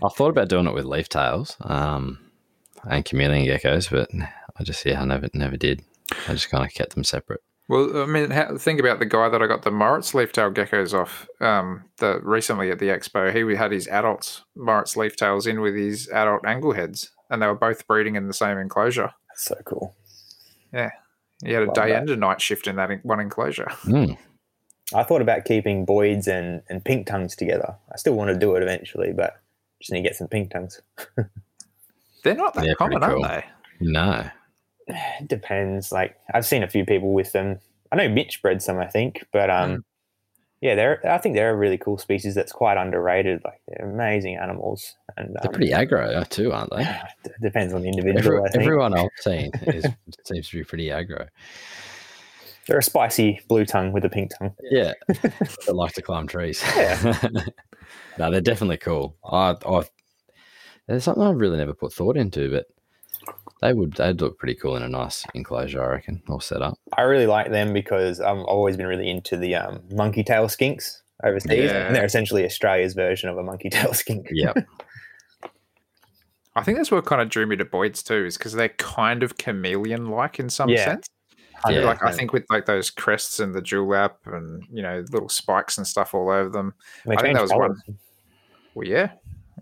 Speaker 1: I thought about doing it with leaf tails um, and chameleon geckos, but I just, yeah, I never, never did. I just kind of kept them separate.
Speaker 2: Well, I mean, ha- think about the guy that I got the Moritz leaf-tailed geckos off. Um, the recently at the expo, he had his adults Moritz leaf-tails in with his adult angleheads, and they were both breeding in the same enclosure.
Speaker 3: So cool. Yeah.
Speaker 2: He had a
Speaker 3: Love
Speaker 2: day
Speaker 3: that.
Speaker 2: and a night shift in that en- one enclosure.
Speaker 1: Mm.
Speaker 3: I thought about keeping Boyd's and, and pink tongues together. I still want to do it eventually, but just need to get some pink tongues.
Speaker 2: They're not that
Speaker 1: Yeah, pretty
Speaker 2: common,
Speaker 1: cool.
Speaker 2: aren't
Speaker 1: No.
Speaker 3: It depends. Like I've seen a few people with them. I know Mitch bred some, I think, but um,
Speaker 2: Mm.
Speaker 3: yeah, they're. I think they're a really cool species that's quite underrated. Like they're amazing animals, and
Speaker 1: They're
Speaker 3: um,
Speaker 1: pretty aggro too, aren't they?
Speaker 3: depends on the individual.
Speaker 1: Every,
Speaker 3: I think
Speaker 1: everyone I've seen is, seems to be pretty aggro.
Speaker 3: they're a spicy blue tongue with a pink tongue.
Speaker 1: Yeah. they like to climb trees.
Speaker 3: Yeah.
Speaker 1: no, they're definitely cool. I, I, there's something I've really never put thought into, but they would they'd look pretty cool in a nice enclosure, I reckon, all set up.
Speaker 3: I really like them because um, I've always been really into the um, monkey tail skinks overseas,
Speaker 2: Yeah.
Speaker 3: and they're essentially Australia's version of a monkey tail skink.
Speaker 1: Yeah.
Speaker 2: I think that's what kind of drew me to Boyd's too, is because they're kind of chameleon-like in some
Speaker 3: Yeah.
Speaker 2: sense.
Speaker 1: Yeah.
Speaker 2: Like I think with like those crests and the jewel dewlap and you know little spikes and stuff all over them. I think that was one- Well, yeah,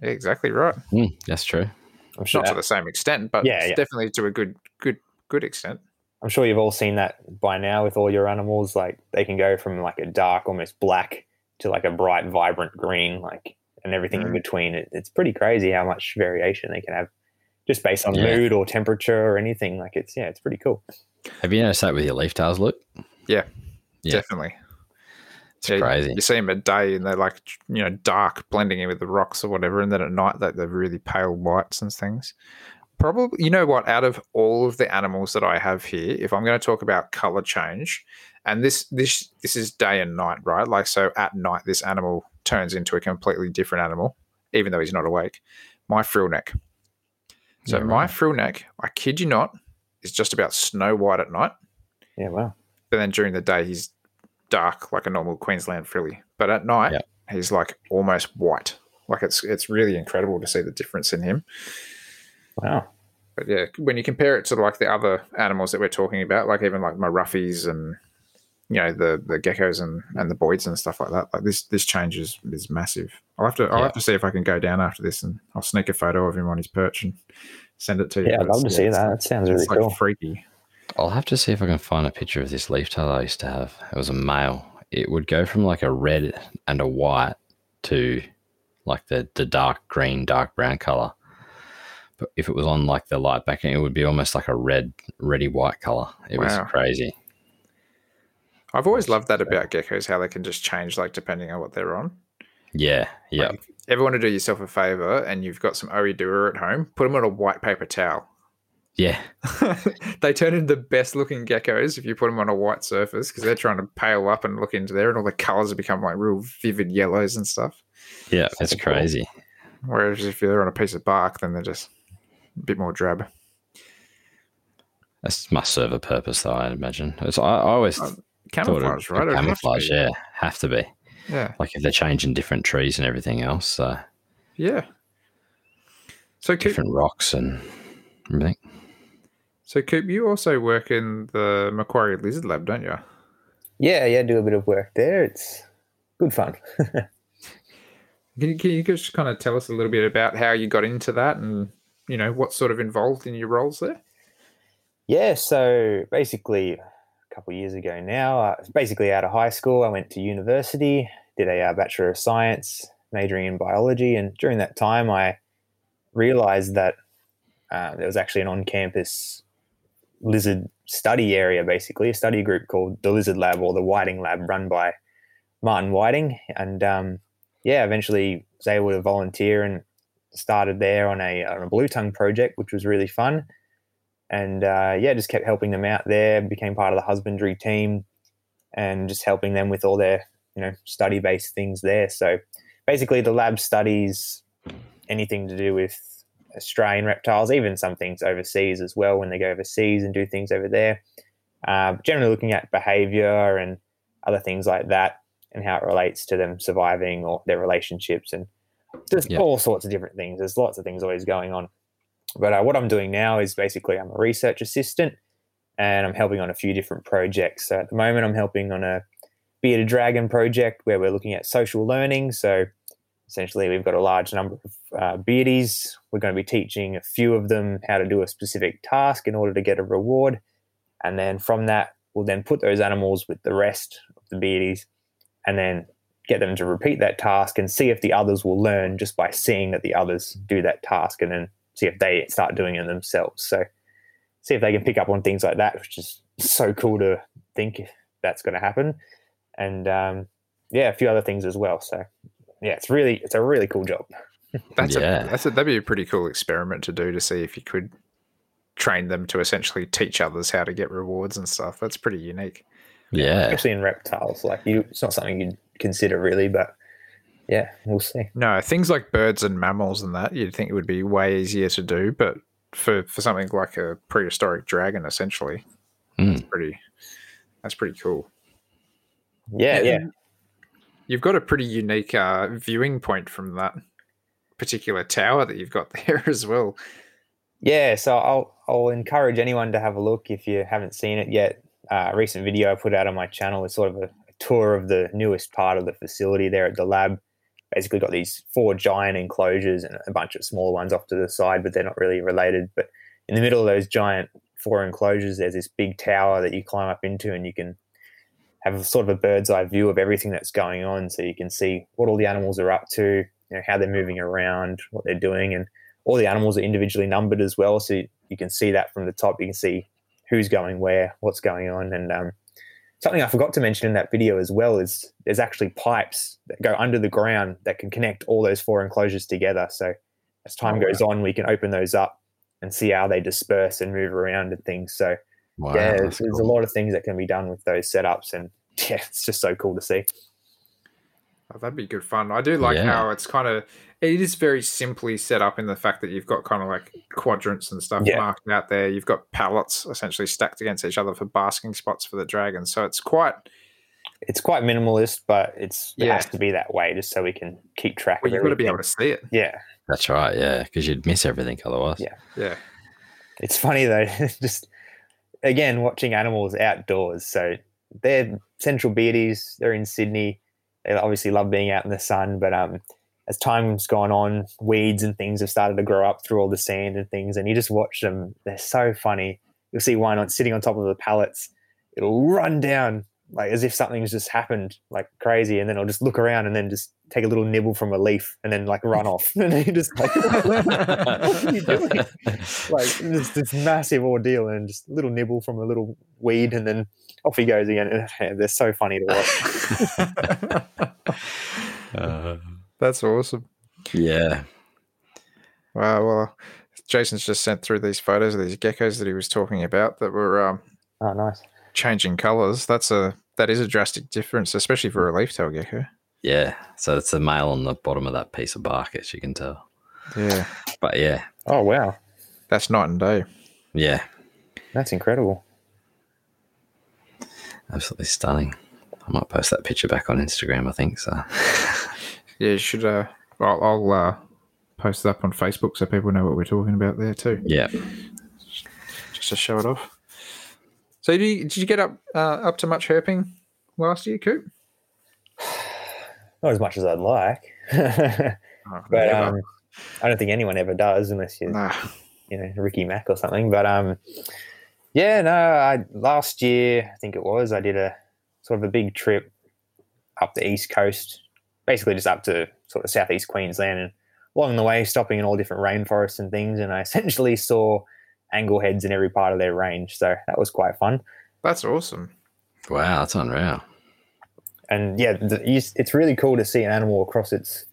Speaker 2: yeah exactly right.
Speaker 1: Mm, that's true.
Speaker 3: I'm sure,
Speaker 2: Not to the same extent, but
Speaker 3: Yeah, yeah.
Speaker 2: definitely to a good, good, good extent.
Speaker 3: I'm sure you've all seen that by now with all your animals. Like they can go from like a dark, almost black, to like a bright, vibrant green, like and everything in
Speaker 2: Mm.
Speaker 3: between. It, it's pretty crazy how much variation they can have, just based on
Speaker 1: Yeah.
Speaker 3: mood or temperature or anything. Like it's yeah, it's pretty cool.
Speaker 1: Have you noticed that with your leaf tails, Luke? Yeah.
Speaker 2: Definitely.
Speaker 1: It's
Speaker 2: Yeah,
Speaker 1: crazy.
Speaker 2: You see them at day and they're like, you know, dark, blending in with the rocks or whatever. And then at night, that they're really pale whites and things. Probably, you know what? Out of all of the animals that I have here, if I'm going to talk about color change, and this this this is day and night, right? Like, so at night, this animal turns into a completely different animal, even though he's not awake. My frill neck. So
Speaker 1: Yeah,
Speaker 2: my
Speaker 1: right.
Speaker 2: frill neck, I kid you not, is just about snow white at night.
Speaker 3: Yeah, wow.
Speaker 2: But then during the day, he's dark like a normal Queensland frilly. But at night,
Speaker 1: Yeah.
Speaker 2: he's like almost white. Like it's it's really incredible to see the difference in him.
Speaker 3: Wow.
Speaker 2: But yeah, when you compare it to like the other animals that we're talking about, like even like my roughies and you know the the geckos and and the Boyds and stuff like that, like this this change is is massive. I'll have to I'll
Speaker 1: Yeah.
Speaker 2: have to see if I can go down after this and I'll sneak a photo of him on his perch and send it to you.
Speaker 3: Yeah, I'd love to see that. That sounds really
Speaker 2: It's like
Speaker 3: cool.
Speaker 2: freaky.
Speaker 1: I'll have to see if I can find a picture of this leaf tail I used to have. It was a male. It would go from like a red and a white to like the, the dark green, dark brown color. But if it was on like the light backing, it would be almost like a red, reddy white color. It
Speaker 2: Wow.
Speaker 1: was crazy.
Speaker 2: I've always loved that about geckos, how they can just change like depending on what they're on.
Speaker 1: Yeah, yeah,
Speaker 2: Like, ever want to do yourself a favor and you've got some Oedura at home, put them on a white paper towel.
Speaker 1: Yeah,
Speaker 2: they turn into the best looking geckos if you put them on a white surface because they're trying to pale up and look into there, and all the colors become like real vivid yellows and stuff.
Speaker 1: yeah.
Speaker 3: Cool.
Speaker 1: crazy.
Speaker 2: Whereas if they're on a piece of bark, then they're just a bit more drab.
Speaker 1: That must serve a purpose, though. I imagine. It's, I, I always
Speaker 2: Um,
Speaker 1: thought it-
Speaker 2: Camouflage, right? Have to
Speaker 1: Camouflage, yeah, have to be.
Speaker 2: yeah,
Speaker 1: Like if they're changing different trees and everything else, so
Speaker 2: yeah. So,
Speaker 1: different rocks and everything.
Speaker 2: So Coop, you also work in the Macquarie Lizard Lab, don't you?
Speaker 3: Yeah, yeah, do a bit of work there. It's good fun.
Speaker 2: Can you, can you just kind of tell us a little bit about how you got into that and you know what's sort of involved in your roles there?
Speaker 3: Yeah, so basically, a couple of years ago now, uh, basically out of high school, I went to university, did a uh, Bachelor of Science, majoring in biology. And during that time, I realized that uh, there was actually an on campus lizard study area, basically, a study group called the Lizard Lab or the Whiting Lab, run by Martin Whiting. And um, yeah, eventually was able to volunteer and started there on a, on a blue tongue project, which was really fun and uh, yeah, just kept helping them out there. Became part of the husbandry team, and just helping them with all their you know study based things there. So basically, the lab studies anything to do with Australian reptiles, even some things overseas as well when they go overseas and do things over there. Uh, generally, looking at behaviour and other things like that, and how it relates to them surviving or their relationships, and just
Speaker 1: Yeah.
Speaker 3: all sorts of different things. There's lots of things always going on. But uh, what I'm doing now is basically I'm a research assistant and I'm helping on a few different projects. So at the moment, I'm helping on a Bearded Dragon project where we're looking at social learning. So essentially, we've got a large number of uh, beardies. We're going to be teaching a few of them how to do a specific task in order to get a reward. And then from that, we'll then put those animals with the rest of the beardies and then get them to repeat that task and see if the others will learn just by seeing that the others do that task and then see if they start doing it themselves. So see if they can pick up on things like that, which is so cool to think if that's going to happen. And um, yeah, a few other things as well. So yeah, it's really it's a really cool job.
Speaker 2: That's
Speaker 1: Yeah.
Speaker 2: a, that's a, that'd be a pretty cool experiment to do to see if you could train them to essentially teach others how to get rewards and stuff. That's pretty unique.
Speaker 1: Yeah,
Speaker 3: Especially in reptiles, like you, it's not something you'd consider really, but yeah, we'll see.
Speaker 2: No, things like birds and mammals and that you'd think it would be way easier to do, but for for something like a prehistoric dragon, essentially,
Speaker 1: Mm.
Speaker 2: that's pretty that's pretty cool.
Speaker 3: Yeah, yeah.
Speaker 2: You've got a pretty unique uh, viewing point from that particular tower that you've got there as well.
Speaker 3: Yeah, so I'll I'll encourage anyone to have a look if you haven't seen it yet. Uh, a recent video I put out on my channel is sort of a, a tour of the newest part of the facility there at the lab. Basically, got these four giant enclosures and a bunch of smaller ones off to the side, but they're not really related. But in the middle of those giant four enclosures, there's this big tower that you climb up into, and you can have a sort of a bird's eye view of everything that's going on. So you can see what all the animals are up to, you know, how they're moving around, what they're doing, and all the animals are individually numbered as well. So you, you can see that from the top. You can see who's going where, what's going on. And um, something I forgot to mention in that video as well is there's actually pipes that go under the ground that can connect all those four enclosures together. So as time
Speaker 2: Oh,
Speaker 3: goes on, we can open those up and see how they disperse and move around and things. So
Speaker 1: wow,
Speaker 3: yeah,
Speaker 1: that's
Speaker 3: there's, there's a lot of things that can be done with those setups. And yeah, it's just so cool to see.
Speaker 2: Oh, that'd be good fun. I do like
Speaker 1: Yeah.
Speaker 2: how it's kind of it is very simply set up in the fact that you've got kind of like quadrants and stuff
Speaker 3: Yeah.
Speaker 2: marked out there. You've got pallets essentially stacked against each other for basking spots for the dragons. So it's quite
Speaker 3: It's quite minimalist, but it's it
Speaker 2: Yeah.
Speaker 3: has to be that way just so we can keep track
Speaker 2: well,
Speaker 3: of
Speaker 2: you've got to be able to see it.
Speaker 3: Yeah.
Speaker 1: That's right. Yeah, because you'd miss everything otherwise.
Speaker 3: Yeah.
Speaker 2: Yeah.
Speaker 3: It's funny though, just again watching animals outdoors. So they're central beardies. They're in Sydney. They obviously love being out in the sun, but um, as time's gone on, weeds and things have started to grow up through all the sand and things, and you just watch them. They're so funny. You'll see one on sitting on top of the pallets. It'll run down like as if something's just happened, like crazy, and then i'll just look around and then just take a little nibble from a leaf and then like run off. and then you just like, what are you doing? like this, this massive ordeal and just a little nibble from a little weed and then off he goes again. Yeah, they're so funny to watch.
Speaker 1: Uh,
Speaker 2: That's awesome.
Speaker 1: yeah.
Speaker 2: Wow. Well, Jason's just sent through these photos of these geckos that he was talking about that were um,
Speaker 3: Oh, nice.
Speaker 2: Changing colors. That's a that is a drastic difference, especially for a leaf tail gecko.
Speaker 1: Yeah. So it's the male on the bottom of that piece of bark, as you can tell.
Speaker 2: Yeah.
Speaker 1: But yeah,
Speaker 3: Oh, wow.
Speaker 2: That's night and day.
Speaker 1: yeah,
Speaker 3: That's incredible.
Speaker 1: absolutely stunning. I might post that picture back on Instagram. I think so.
Speaker 2: Yeah, you should. Uh, I'll, I'll uh, post it up on Facebook so people know what we're talking about there too,
Speaker 1: yeah.
Speaker 2: just to show it off. So, did you, did you get up uh, up to much herping last year, Coop?
Speaker 3: Not as much as I'd like.
Speaker 2: Oh,
Speaker 3: but um, I don't think anyone ever does unless you're,
Speaker 2: Nah.
Speaker 3: you know, Ricky Mack or something. But um, yeah, no, I, last year, I think it was, I did a sort of a big trip up the East Coast, basically just up to sort of Southeast Queensland and along the way stopping in all different rainforests and things. And I essentially saw angleheads in every part of their range. So that was quite fun.
Speaker 2: That's awesome.
Speaker 1: Wow, that's unreal.
Speaker 3: and yeah, the, you, it's really cool to see an animal across its,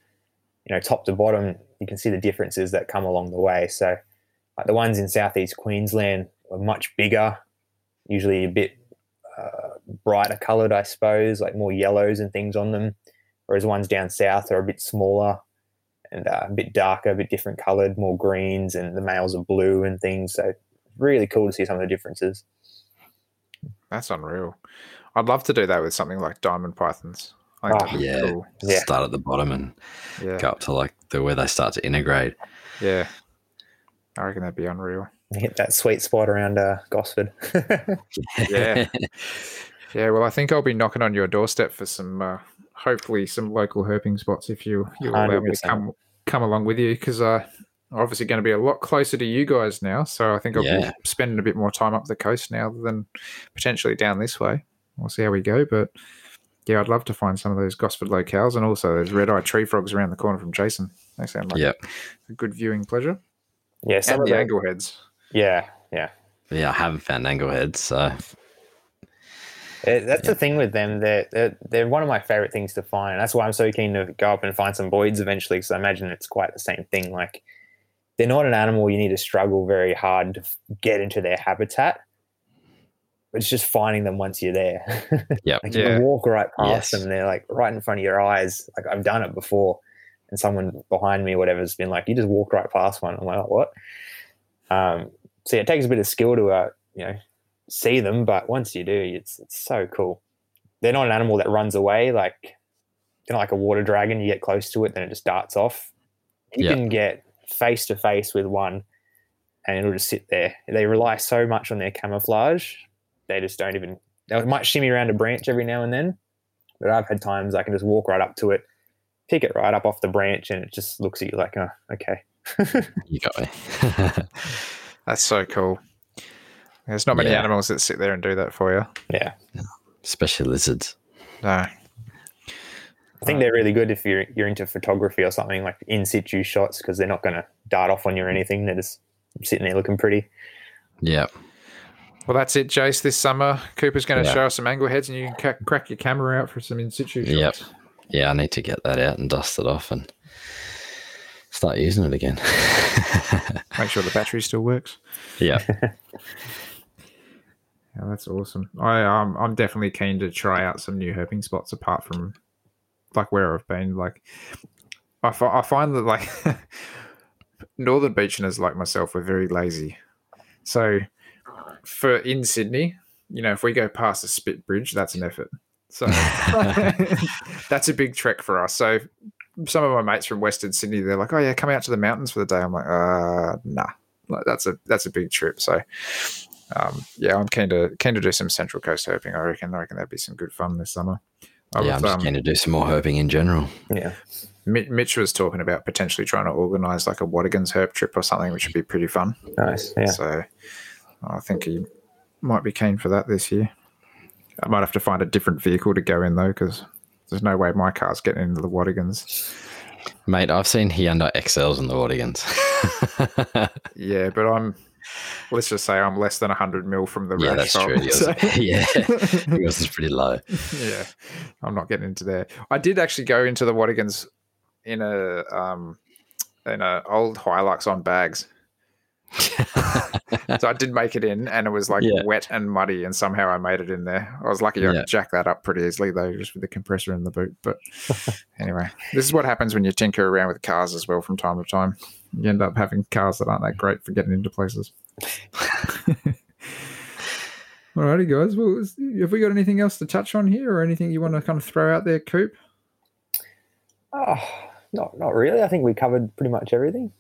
Speaker 3: you know, top to bottom. You can see the differences that come along the way. So, like the ones in southeast Queensland are much bigger, usually a bit uh, brighter coloured, I suppose, like more yellows and things on them. Whereas ones down south are a bit smaller and uh, a bit darker, a bit different coloured, more greens, and the males are blue and things. So, really cool to see some of the differences.
Speaker 2: That's unreal. I'd love to do that with something like diamond pythons. I think
Speaker 3: Oh,
Speaker 2: that'd be
Speaker 1: yeah.
Speaker 2: cool.
Speaker 3: Yeah.
Speaker 1: Start at the bottom and
Speaker 2: Yeah.
Speaker 1: go up to like the where they start to integrate.
Speaker 2: Yeah. I reckon that'd be unreal.
Speaker 3: Hit that sweet spot around uh, Gosford.
Speaker 2: Yeah. Yeah, well, I think I'll be knocking on your doorstep for some, uh, hopefully, some local herping spots if you you allow me to come come along with you because uh, I'm obviously going to be a lot closer to you guys now. So I think I'll
Speaker 1: Yeah.
Speaker 2: be spending a bit more time up the coast now than potentially down this way. We'll see how we go, but yeah, I'd love to find some of those Gosford locales and also those red-eyed tree frogs around the corner from Jason. They sound like
Speaker 1: Yep.
Speaker 2: a good viewing pleasure.
Speaker 3: yeah, some
Speaker 2: and
Speaker 3: of
Speaker 2: the
Speaker 3: the
Speaker 2: angleheads.
Speaker 3: Yeah, yeah.
Speaker 1: Yeah, I haven't found angleheads, so
Speaker 3: Uh, that's the thing with them. They're, they're they're one of my favorite things to find. That's why I'm so keen to go up and find some Boyds eventually, because I imagine it's quite the same thing. Like they're not an animal you need to struggle very hard to f- get into their habitat. It's just finding them once you're there.
Speaker 1: Yep.
Speaker 3: like you
Speaker 2: Yeah.
Speaker 3: can walk right past
Speaker 1: Yes.
Speaker 3: them, and they're like right in front of your eyes. Like I've done it before, and someone behind me, whatever, has been like, "You just walk right past one." I'm like, "What?" Um, so yeah, it takes a bit of skill to uh, you know see them, but once you do, it's it's so cool. They're not an animal that runs away like you know, like a water dragon. You get close to it, then it just darts off. You
Speaker 1: Yeah.
Speaker 3: can get face to face with one, and it'll just sit there. They rely so much on their camouflage. They just don't even. They might shimmy around a branch every now and then, but I've had times I can just walk right up to it, pick it right up off the branch, and it just looks at you like, oh, okay.
Speaker 1: you got me.
Speaker 2: That's so cool. There's not many
Speaker 1: Yeah.
Speaker 2: animals that sit there and do that for you.
Speaker 3: Yeah.
Speaker 1: Especially lizards.
Speaker 2: No.
Speaker 3: I think they're really good if you're you're into photography or something like in situ shots because they're not going to dart off on you or anything. They're just sitting there looking pretty.
Speaker 1: Yep.
Speaker 2: Well, that's it, Jace. This summer, Cooper's going to
Speaker 1: Yeah.
Speaker 2: show us some angleheads, and you can ca- crack your camera out for some in situ shots.
Speaker 1: Yep. Yeah, I need to get that out and dust it off and start using it again.
Speaker 2: Make sure the battery still works.
Speaker 1: yeah.
Speaker 2: Yeah, that's awesome. I um, I'm definitely keen to try out some new herping spots apart from like where I've been. Like I, fi- I find that like northern beacherners like myself are very lazy. So for in Sydney, you know, if we go past the Spit Bridge, that's an effort. So that's a big trek for us. So some of my mates from Western Sydney, they're like, "Oh yeah, come out to the mountains for the day." I'm like, "Uh, nah." Like, that's a that's a big trip. So, um, yeah, I'm keen to keen to do some Central Coast herping. I reckon. I reckon that'd be some good fun this summer. I
Speaker 1: yeah,
Speaker 2: was,
Speaker 1: I'm just
Speaker 2: um,
Speaker 1: keen to do some more herping in general.
Speaker 3: Yeah.
Speaker 2: Mitch was talking about potentially trying to organise like a Watagans herp trip or something, which would be pretty fun.
Speaker 3: Nice. Yeah.
Speaker 2: So I think he might be keen for that this year. I might have to find a different vehicle to go in though, because there's no way my car's getting into the Watagans.
Speaker 1: Mate, I've seen Hyundai Excels in the Audience.
Speaker 2: Yeah, but I'm. Let's just say I'm less than 100 mil from the
Speaker 1: yeah, that's
Speaker 2: shop,
Speaker 1: true.
Speaker 2: So-
Speaker 1: yeah, yours is pretty low.
Speaker 2: yeah, I'm not getting into there. I did actually go into the Watagans in a um in a old Hilux on bags. So I did make it in, and it was like
Speaker 1: Yeah.
Speaker 2: wet and muddy, and somehow I made it in there. I was lucky I
Speaker 1: Yeah.
Speaker 2: could jack that up pretty easily though, just with the compressor in the boot. But anyway, this is what happens when you tinker around with cars as well from time to time. You end up having cars that aren't that great for getting into places. Alrighty, guys. Well, have we got anything else to touch on here, or anything you want to kind of throw out there, Coop?
Speaker 3: Oh, not not really. I think we covered pretty much everything.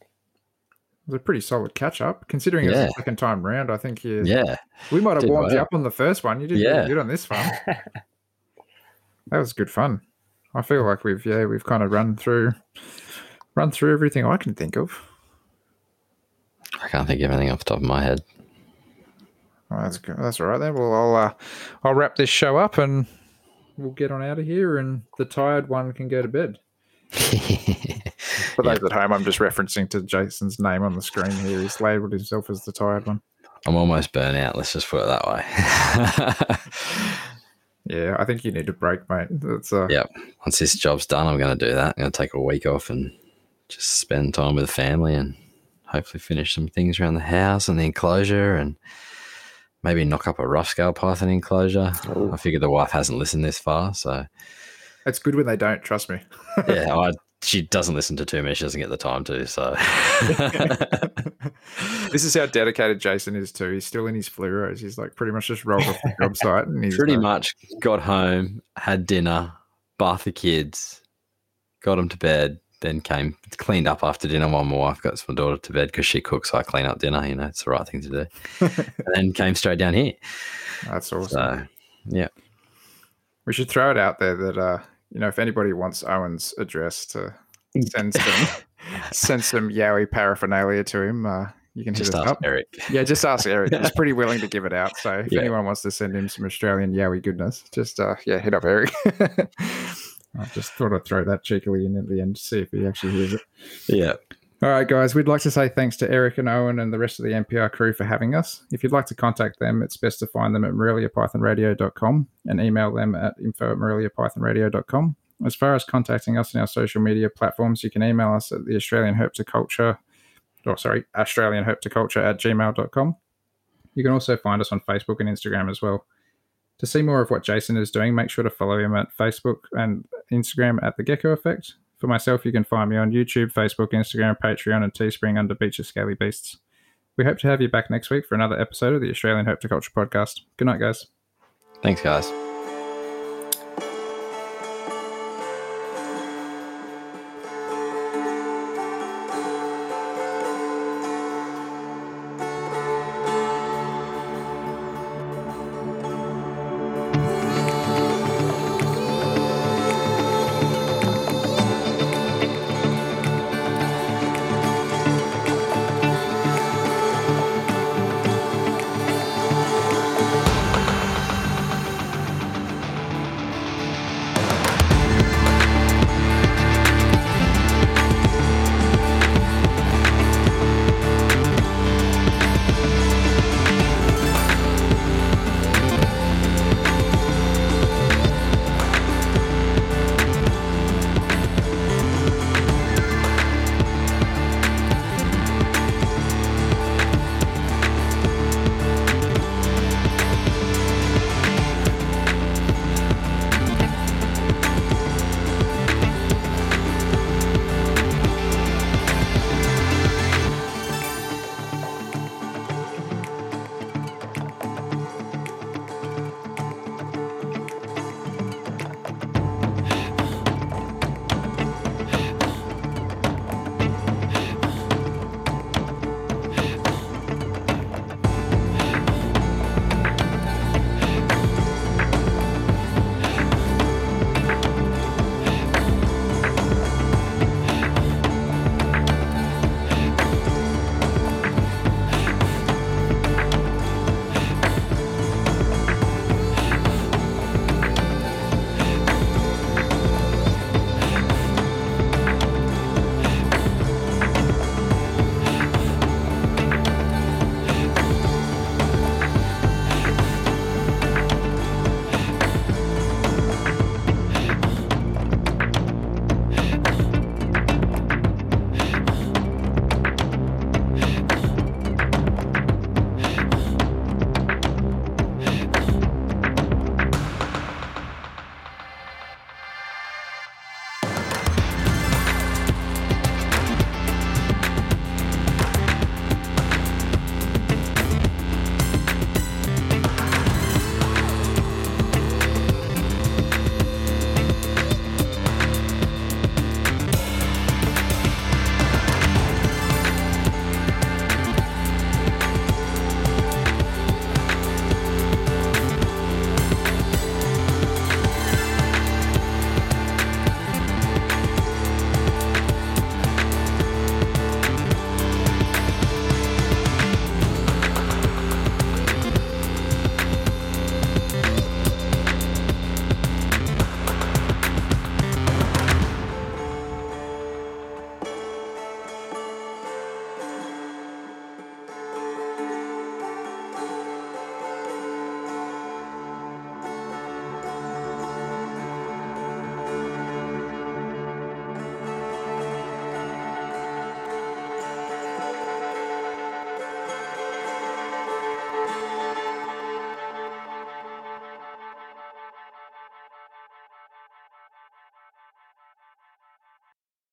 Speaker 2: It was a pretty solid catch up, considering it's the second time round. I think you,
Speaker 1: Yeah,
Speaker 2: we might have
Speaker 1: Did
Speaker 2: warmed you up on the first one. You did
Speaker 1: Yeah.
Speaker 2: really good on this one. That was good fun. I feel like we've yeah we've kind of run through run through everything I can think of.
Speaker 1: I can't think of anything off the top of my head.
Speaker 2: Oh, that's good. That's all right then. Well, I'll uh, I'll wrap this show up and we'll get on out of here, and the tired one can go to bed. For those at home, I'm just referencing to Jason's name on the screen here. He's labelled himself as the tired one.
Speaker 1: I'm almost burnt out. Let's just put it that way.
Speaker 2: Yeah, I think you need a break, mate. That's uh,
Speaker 1: Yeah. Once this job's done, I'm going to do that. I'm going to take a week off and just spend time with the family and hopefully finish some things around the house and the enclosure and maybe knock up a rough scale python enclosure.
Speaker 3: Ooh.
Speaker 1: I figure the wife hasn't listened this far, so
Speaker 2: it's good when they don't. Trust me.
Speaker 1: yeah, I, she doesn't listen to too many. She doesn't get the time to. So
Speaker 2: this is how dedicated Jason is too. He's still in his fluoros. He's like pretty much just rolled off the job site and he's
Speaker 1: pretty
Speaker 2: like,
Speaker 1: much got home, had dinner, bathed the kids, got them to bed, then came cleaned up after dinner while my wife got my daughter to bed because she cooks. So I clean up dinner. You know, it's the right thing to do. and then came straight down here.
Speaker 2: That's awesome.
Speaker 1: So yeah,
Speaker 2: We should throw it out there that uh, you know, if anybody wants Owen's address to send some send some Yowie paraphernalia to him, uh, you can
Speaker 1: just
Speaker 2: hit
Speaker 1: ask
Speaker 2: up.
Speaker 1: Eric.
Speaker 2: Yeah, just ask Eric. He's pretty willing to give it out. So if
Speaker 1: Yeah.
Speaker 2: anyone wants to send him some Australian Yowie goodness, just uh, yeah, hit up Eric. I just thought I'd throw that cheekily in at the end to see if he actually hears it.
Speaker 1: Yeah,
Speaker 2: All right, guys, we'd like to say thanks to Eric and Owen and the rest of the MPR crew for having us. If you'd like to contact them, it's best to find them at moreliapythonradio.com and email them at info at moreliapythonradio.com. As far as contacting us in our social media platforms, you can email us at the Australian Herpetoculture, or sorry, Australian Herpetoculture at gmail.com. You can also find us on Facebook and Instagram as well. To see more of what Jason is doing, make sure to follow him at Facebook and Instagram at The Gecko Effect. For myself, you can find me on YouTube, Facebook, Instagram, Patreon, and Teespring under Beaches Scaly Beasts. We hope to have you back next week for another episode of the Australian Herpetoculture Podcast. Good night, guys.
Speaker 1: thanks, guys.